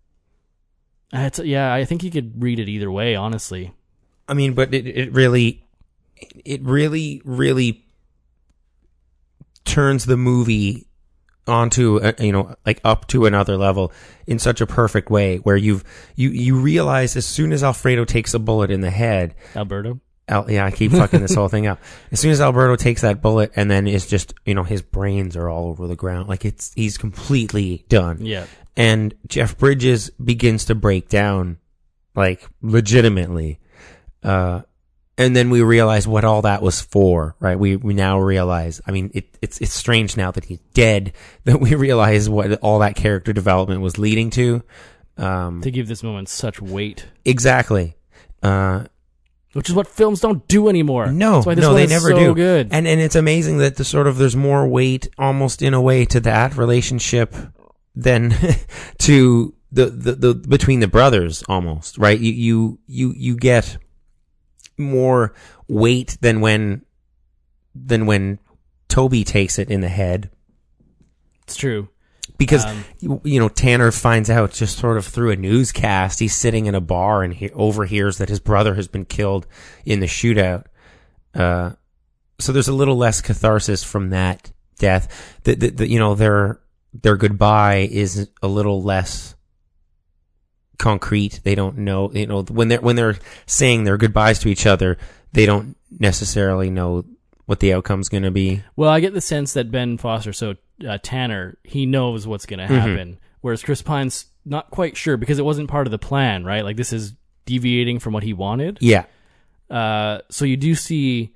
it's, yeah, I think you could read it either way, honestly. I mean, but it, it really, it really, really turns the movie onto a, you know like up to another level in such a perfect way where you've you you realize as soon as Alfredo takes a bullet in the head Alberto. Al, yeah, I keep fucking this whole thing up. [laughs] As soon as Alberto takes that bullet and then it's just, you know, his brains are all over the ground. Like it's, he's completely done. Yeah. And Jeff Bridges begins to break down, like legitimately. Uh, and then we realize what all that was for, right? We, we now realize, I mean, it, it's, it's strange now that he's dead [laughs] that we realize what all that character development was leading to. Um, To give this moment such weight. exactly. Uh, which is what films don't do anymore. No, That's why this no, they never so do. Good. And and it's amazing that the sort of there's more weight, almost in a way, to that relationship than [laughs] to the, the the between the brothers. Almost right. You you you you get more weight than when than when Toby takes it in the head it's true. because Um, you, you know Tanner finds out just sort of through a newscast. He's sitting in a bar and he overhears that his brother has been killed in the shootout. Uh, so there's a little less catharsis from that death. The, the, the, you know their their goodbye is a little less concrete. They don't know. You know when they're when they're saying their goodbyes to each other, they don't necessarily know what the outcome's going to be. Well, I get the sense that Ben Foster, so uh, Tanner, he knows what's going to Mm-hmm. happen, whereas Chris Pine's not quite sure because it wasn't part of the plan, right? Like this is deviating from what he wanted. Yeah. Uh, so you do see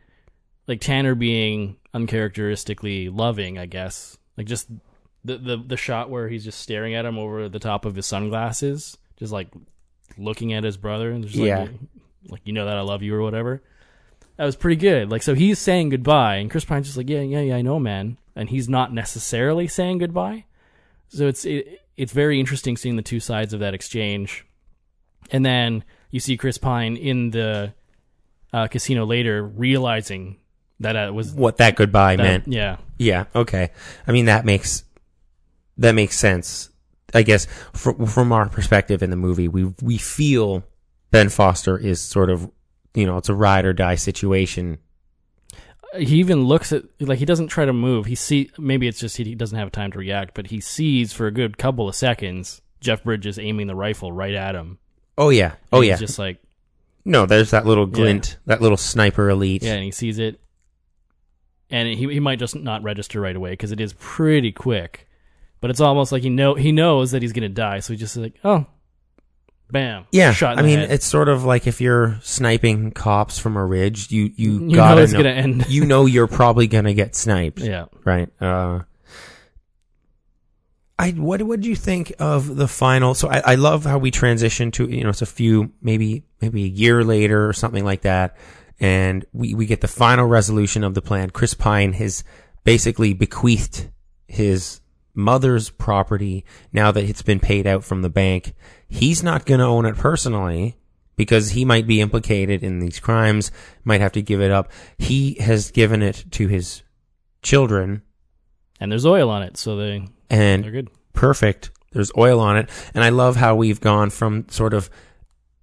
like Tanner being uncharacteristically loving, I guess. Like just the the the shot where he's just staring at him over the top of his sunglasses, just like looking at his brother and just Yeah. like like you know that I love you or whatever. That was pretty good. Like so he's saying goodbye and Chris Pine's just like, "Yeah, yeah, yeah, I know, man." And he's not necessarily saying goodbye. So it's it, it's very interesting seeing the two sides of that exchange. And then you see Chris Pine in the uh, casino later realizing that uh, it was What that goodbye that- meant. Yeah, Yeah. Okay. I mean that makes that makes sense. I guess from from our perspective in the movie, we we feel Ben Foster is sort of you know it's a ride or die situation. he even looks at like he doesn't try to move. He see maybe it's just he, doesn't have time to react, but he sees for a good couple of seconds Jeff Bridges aiming the rifle right at him. Oh yeah. Oh he's yeah. just like no, there's that little glint, that little sniper elite. yeah, and he sees it, and he he might just not register right away because it is pretty quick. But it's almost like he know he knows that he's gonna die, so he's just like, oh, bam, Yeah, shot. I mean, head. it's sort of like if you're sniping cops from a ridge, you you, You know gotta it's gonna end. you know you're probably gonna get sniped. [laughs] yeah. right? Uh, I what what did you think of the final? So I, I love how we transition to you know it's a few maybe maybe a year later or something like that, and we we get the final resolution of the plan. Chris Pine has basically bequeathed his mother's property now that it's been paid out from the bank. He's not going to own it personally because he might be implicated in these crimes, might have to give it up. He has given it to his children And there's oil on it, so they and they're good. perfect. There's oil on it, and I love how we've gone from sort of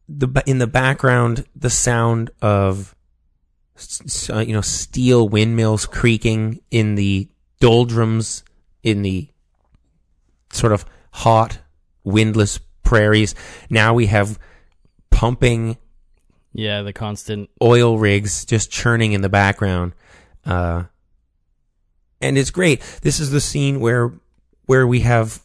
the in the background the sound of uh, you know steel windmills creaking in the doldrums in the sort of hot windless prairies. Now we have pumping Yeah, the constant oil rigs just churning in the background. Uh, and it's great. This is the scene where where we have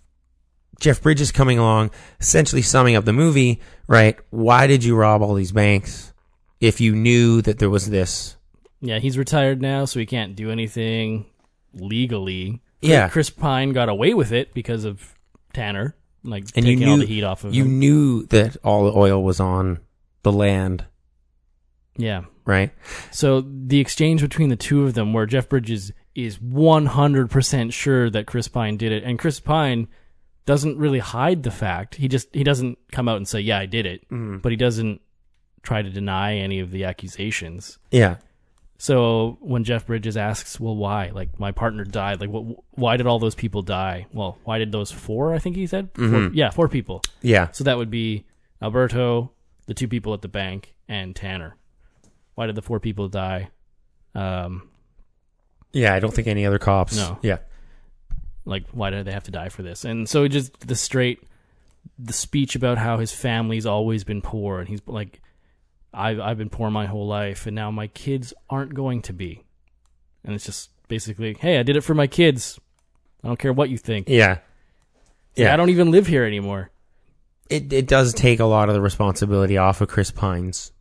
Jeff Bridges coming along, essentially summing up the movie, right? Why did you rob all these banks if you knew that there was this? Yeah, he's retired now, so he can't do anything legally. Yeah. Chris Pine got away with it because of Tanner, like And you taking knew all the heat off of him. you him. knew that all the oil was on the land, Yeah. right? So the exchange between the two of them, where Jeff Bridges is 100% sure that Chris Pine did it, and Chris Pine doesn't really hide the fact. He just he doesn't come out and say, "Yeah, I did it," mm. but he doesn't try to deny any of the accusations. Yeah. So when Jeff Bridges asks, "Well, why? Like my partner died. Like what? Why did all those people die? Well, why did those four? I think he said. Four, yeah, four people. Yeah. So that would be Alberto, the two people at the bank, and Tanner. Why did the four people die? Um, Yeah, I don't think any other cops. No. Yeah. like why did they have to die for this? And so just the straight, the speech about how his family's always been poor, and he's like, I've I've been poor my whole life, and now my kids aren't going to be. And it's just basically, hey, I did it for my kids. I don't care what you think. Yeah. Yeah, I don't even live here anymore. it it does take a lot of the responsibility off of Chris Pine's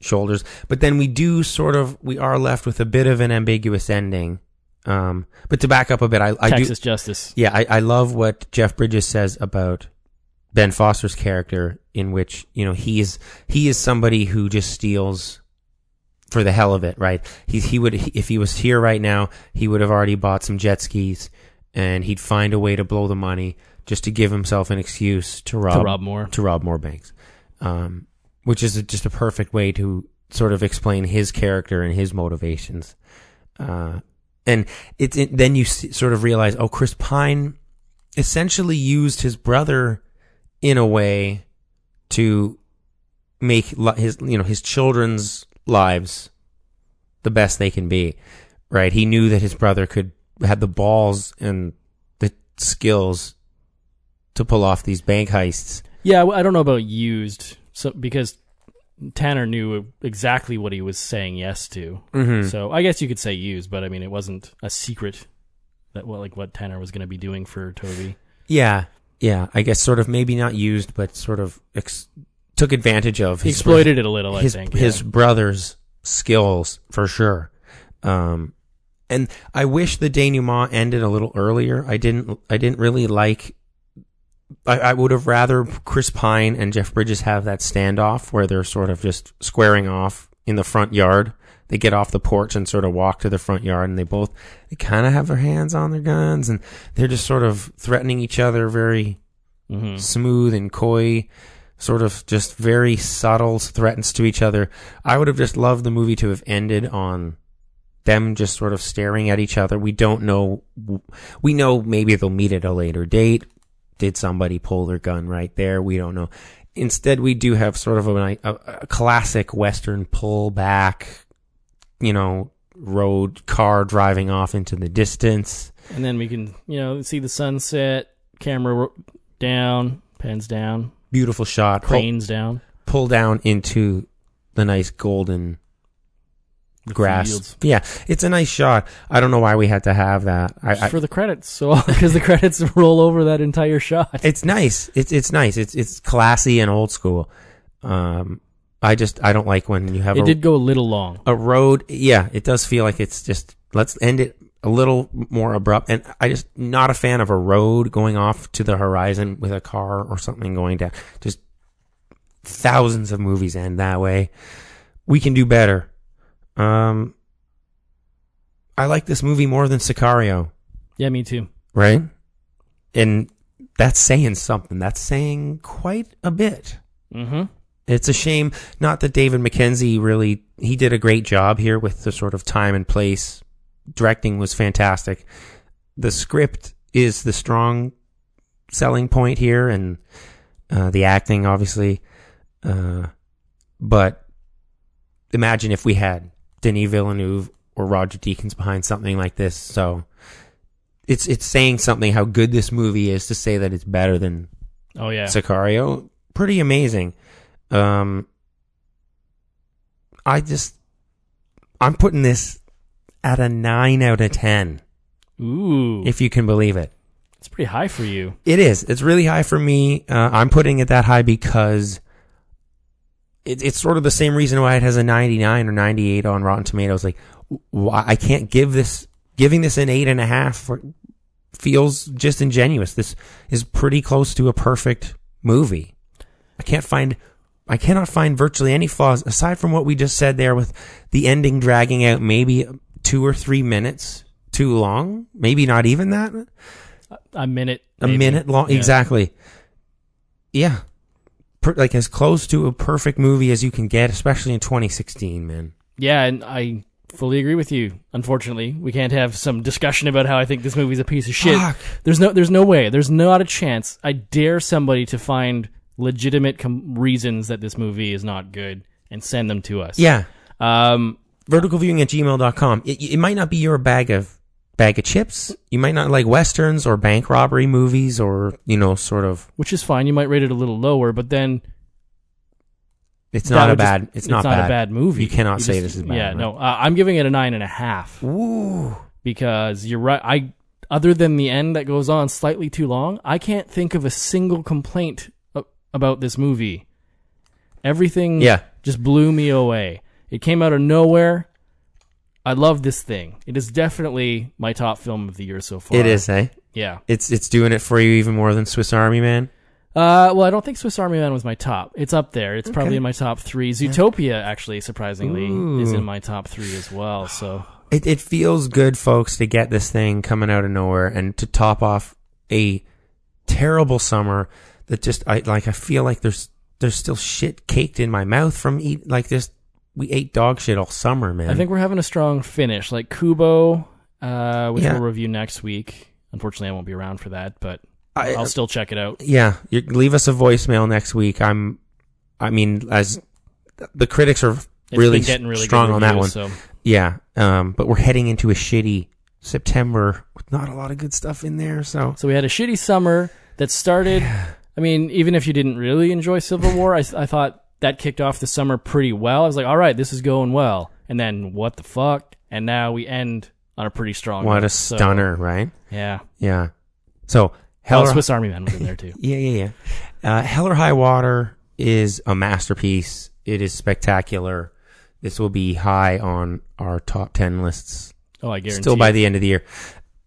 shoulders. But then we do sort of we are left with a bit of an ambiguous ending. Um, but to back up a bit, I, I Texas do, justice. yeah, I, I love what Jeff Bridges says about Ben Foster's character, in which you know he is he is somebody who just steals for the hell of it, right? He he would if he was here right now, he would have already bought some jet skis, and he'd find a way to blow the money just to give himself an excuse to rob to rob more. to rob more banks, um, which is just a perfect way to sort of explain his character and his motivations. Uh, and it's it, then you sort of realize, oh, Chris Pine essentially used his brother in a way to make his you know his children's lives the best they can be right he knew that his brother could had the balls and the skills to pull off these bank heists Yeah, I don't know about used, so because Tanner knew exactly what he was saying yes to. Mhm. So I guess you could say used, but I mean it wasn't a secret that what like what Tanner was going to be doing for Toby. yeah yeah i guess sort of maybe not used but sort of ex- took advantage of He his exploited it a little, I his, think, his brother's skills for sure. Um and i wish the denouement ended a little earlier. I didn't i didn't really like I, I would have rather Chris Pine and Jeff Bridges have that standoff where they're sort of just squaring off in the front yard. They get off the porch and sort of walk to the front yard, and they both they kind of have their hands on their guns, and they're just sort of threatening each other very Mhm. smooth and coy, sort of just very subtle threats to each other. I would have just loved the movie to have ended on them just sort of staring at each other. We don't know. We know maybe they'll meet at a later date. Did somebody pull their gun right there? We don't know. Instead, we do have sort of a, a, a classic Western pull back, you know, road car driving off into the distance. And then we can, you know, see the sunset, camera down, pens down, Beautiful shot. Pull- cranes down. pull down into the nice golden grass. fields. Yeah, it's a nice shot. I don't know why we had to have that. I, I, for the credits, so [laughs] because the credits [laughs] roll over that entire shot. it's nice. It's it's nice. It's it's classy and old school. Um, I just I don't like when you have It a, did go a little long. a road. Yeah, it does feel like it's just let's end it a little more abrupt. And I just not a fan of a road going off to the horizon with a car or something going down. Just thousands of movies end that way. We can do better. Um, I like this movie more than Sicario, Yeah, me too. right? And that's saying something. That's saying quite a bit. Mm-hmm. It's a shame not that David Mackenzie really he did a great job here with the sort of time and place. Directing was fantastic. The script is the strong selling point here, and uh, the acting, obviously. Uh, but imagine if we had Denis Villeneuve or Roger Deakins behind something like this. So it's it's saying something how good this movie is to say that it's better than Oh yeah. Sicario. Pretty amazing. Um, I just, I'm putting this at a nine out of ten, Ooh, if you can believe it. it's pretty high for you. It is. It's really high for me. Uh, I'm putting it that high because it, it's sort of the same reason why it has a 99 or 98 on Rotten Tomatoes. Like, why I can't give this, giving this an eight and a half for, feels just ingenuous. This is pretty close to a perfect movie. I can't find, I cannot find virtually any flaws aside from what we just said there with the ending dragging out maybe two or three minutes too long. Maybe not even that A minute. a minute long. Yeah. Exactly. Yeah. Per, like as close to a perfect movie as you can get, especially in 2016, man. Yeah, and I fully agree with you. Unfortunately, we can't have some discussion about how I think this movie's a piece of shit. Fuck. There's no, there's no way. There's not a chance. I dare somebody to find legitimate com- reasons that this movie is not good and send them to us. Yeah. Um, Verticalviewing at gmail.com. It, it might not be your bag of bag of chips. You might not like westerns or bank robbery movies or, you know, sort of which is fine. You might rate it a little lower, but then it's not a would just- bad it's, not, a bad movie. You cannot You say just- this is bad. Yeah, right? no, uh, I'm giving it a nine and a half. Ooh. because you're right. I other than the end that goes on slightly too long, I can't think of a single complaint about this movie. Everything Yeah. just blew me away. It came out of nowhere. I love this thing. It is definitely my top film of the year so far. It is, eh? Yeah. It's it's doing it for you even more than Swiss Army Man. Uh, well, I don't think Swiss Army Man was my top. It's up there. It's probably in my top three. Zootopia, actually, surprisingly, is in my top three as well. So It, it feels good, folks, to get this thing coming out of nowhere and to top off a terrible summer that just I like. I feel like there's there's still shit caked in my mouth from eat like this. We ate dog shit all summer, man. I think we're having a strong finish. Like Kubo, uh, which Yeah. we'll review next week. Unfortunately, I won't be around for that, but I- I'll still check it out. yeah. You, leave us a voicemail next week. I'm. I mean, as the critics are really, getting really strong good on that one. So Yeah. Um. But we're heading into a shitty September with not a lot of good stuff in there. So So we had a shitty summer that started. I mean, even if you didn't really enjoy Civil War, I, I thought that kicked off the summer pretty well. I was like, all right, this is going well. And then what the fuck? And now we end on a pretty strong. what note. a So, stunner, right? yeah. Yeah. So Hell, or- Swiss Army Man was in there too. [laughs] Yeah, yeah, yeah. Uh, Hell or High Water is a masterpiece. It is spectacular. This will be high on our top 10 lists Oh, I guarantee. still by it. the end of the year.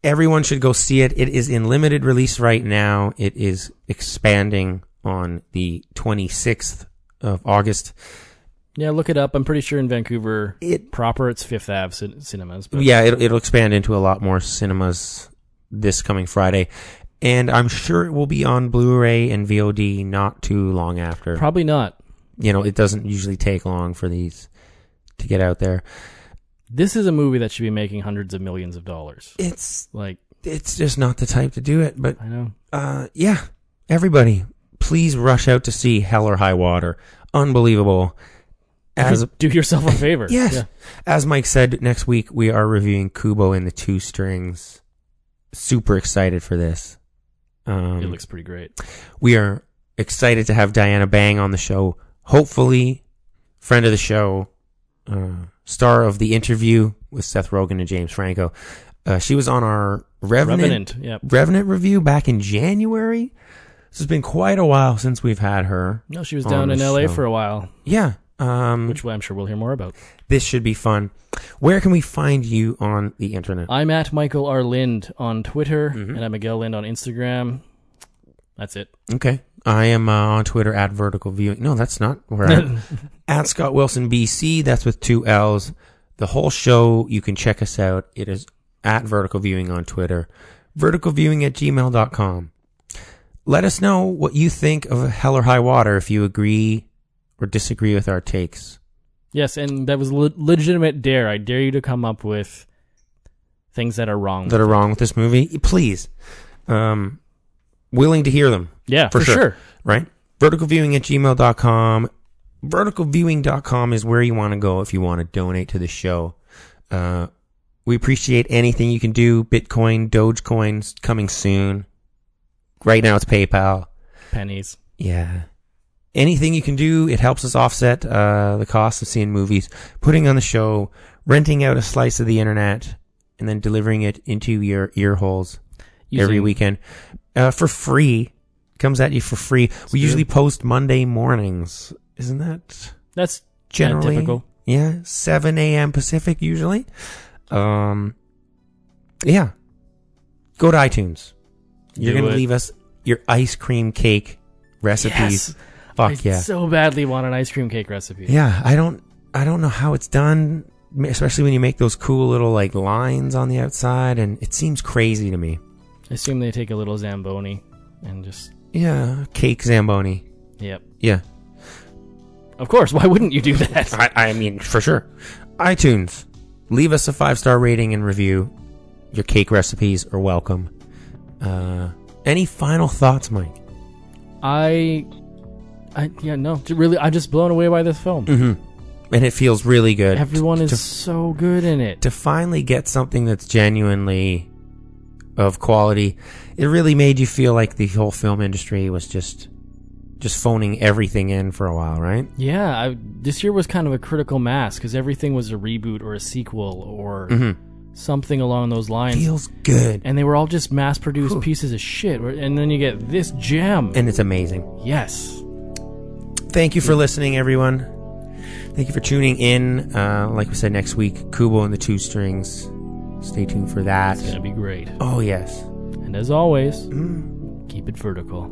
Everyone should go see it. It is in limited release right now. It is expanding on the 26th of August. Yeah, look it up. I'm pretty sure in Vancouver It- proper, it's Fifth Ave cin- cinemas. But Yeah, it'll, it'll expand into a lot more cinemas this coming Friday. And I'm sure it will be on Blu-ray and VOD not too long after. probably not. you know, it doesn't usually take long for these to get out there. This is a movie that should be making hundreds of millions of dollars. It's Like it's just not the type to do it. But I know. uh, yeah, everybody, please rush out to see Hell or High Water. Unbelievable. As do yourself a favor. [laughs] yes, Yeah. as Mike said, next week we are reviewing Kubo and the Two Strings. Super excited for this. Um, It looks pretty great. we are excited to have Diana Bang on the show. Hopefully, friend of the show, uh, star of the interview with Seth Rogen and James Franco. Uh, she was on our Revenant, Revenant. Yeah. Revenant review back in January. This has been quite a while since we've had her. No, she was down in L.A. show. for a while, Yeah. Um, which I'm sure we'll hear more about. this should be fun. Where can we find you on the internet? I'm at Michael R. Lynd on Twitter, Mhm. and I'm Miguel Lynd on Instagram. That's it. Okay. I am uh, on Twitter at vertical viewing. No, that's not where I [laughs] at Scott Willson BC. That's with two L's. The whole show, you can check us out. It is at vertical viewing on Twitter. Vertical viewing at gmail.com. Let us know what you think of Hell or High Water if you agree or disagree with our takes. Yes, and that was le- legitimate dare. I dare you to come up with things that are wrong. that are wrong with this movie, please. Um, willing to hear them. yeah, for for, sure. sure. right? Verticalviewing at gmail.com. Verticalviewing.com is where you want to go if you want to donate to the show. Uh, we appreciate anything you can do. Bitcoin, Dogecoin's coming soon. Right now it's PayPal. Pennies. Yeah. Anything you can do, it helps us offset uh, the cost of seeing movies, putting on the show, renting out a slice of the internet, and then delivering it into your ear holes every weekend uh, for free. Comes at you for free. we usually post Monday mornings. Isn't that That's generally typical. Yeah, seven a.m. Pacific usually. Um, yeah. Go to iTunes. You're Do gonna it. leave us your ice cream cake recipes. Yes. Fuck I yeah. so badly want an ice cream cake recipe. Yeah, I don't I don't know how it's done, especially when you make those cool little like lines on the outside and it seems crazy to me. I assume they take a little Zamboni and just. Yeah, cake zamboni. Yep. Yeah. Of course. Why wouldn't you do that? I I mean, for sure. iTunes. Leave us a 5-star rating and review. Your cake recipes are welcome. Uh any final thoughts, Mike? I. I yeah no really I'm just blown away by this film. Mhm. And it feels really good. Everyone is to, so good in it. to finally get something that's genuinely of quality. It really made you feel like the whole film industry was just just phoning everything in for a while, right? Yeah, I, this year was kind of a critical mass because everything was a reboot or a sequel or something along those lines. Feels good. and they were all just mass-produced pieces of shit. And then you get this gem. And it's amazing. yes, Thank you for listening, everyone. Thank you for tuning in. Uh, like we said, next week, Kubo and the Two Strings. Stay tuned for that. it's gonna be great. Oh, yes. And as always, keep it vertical.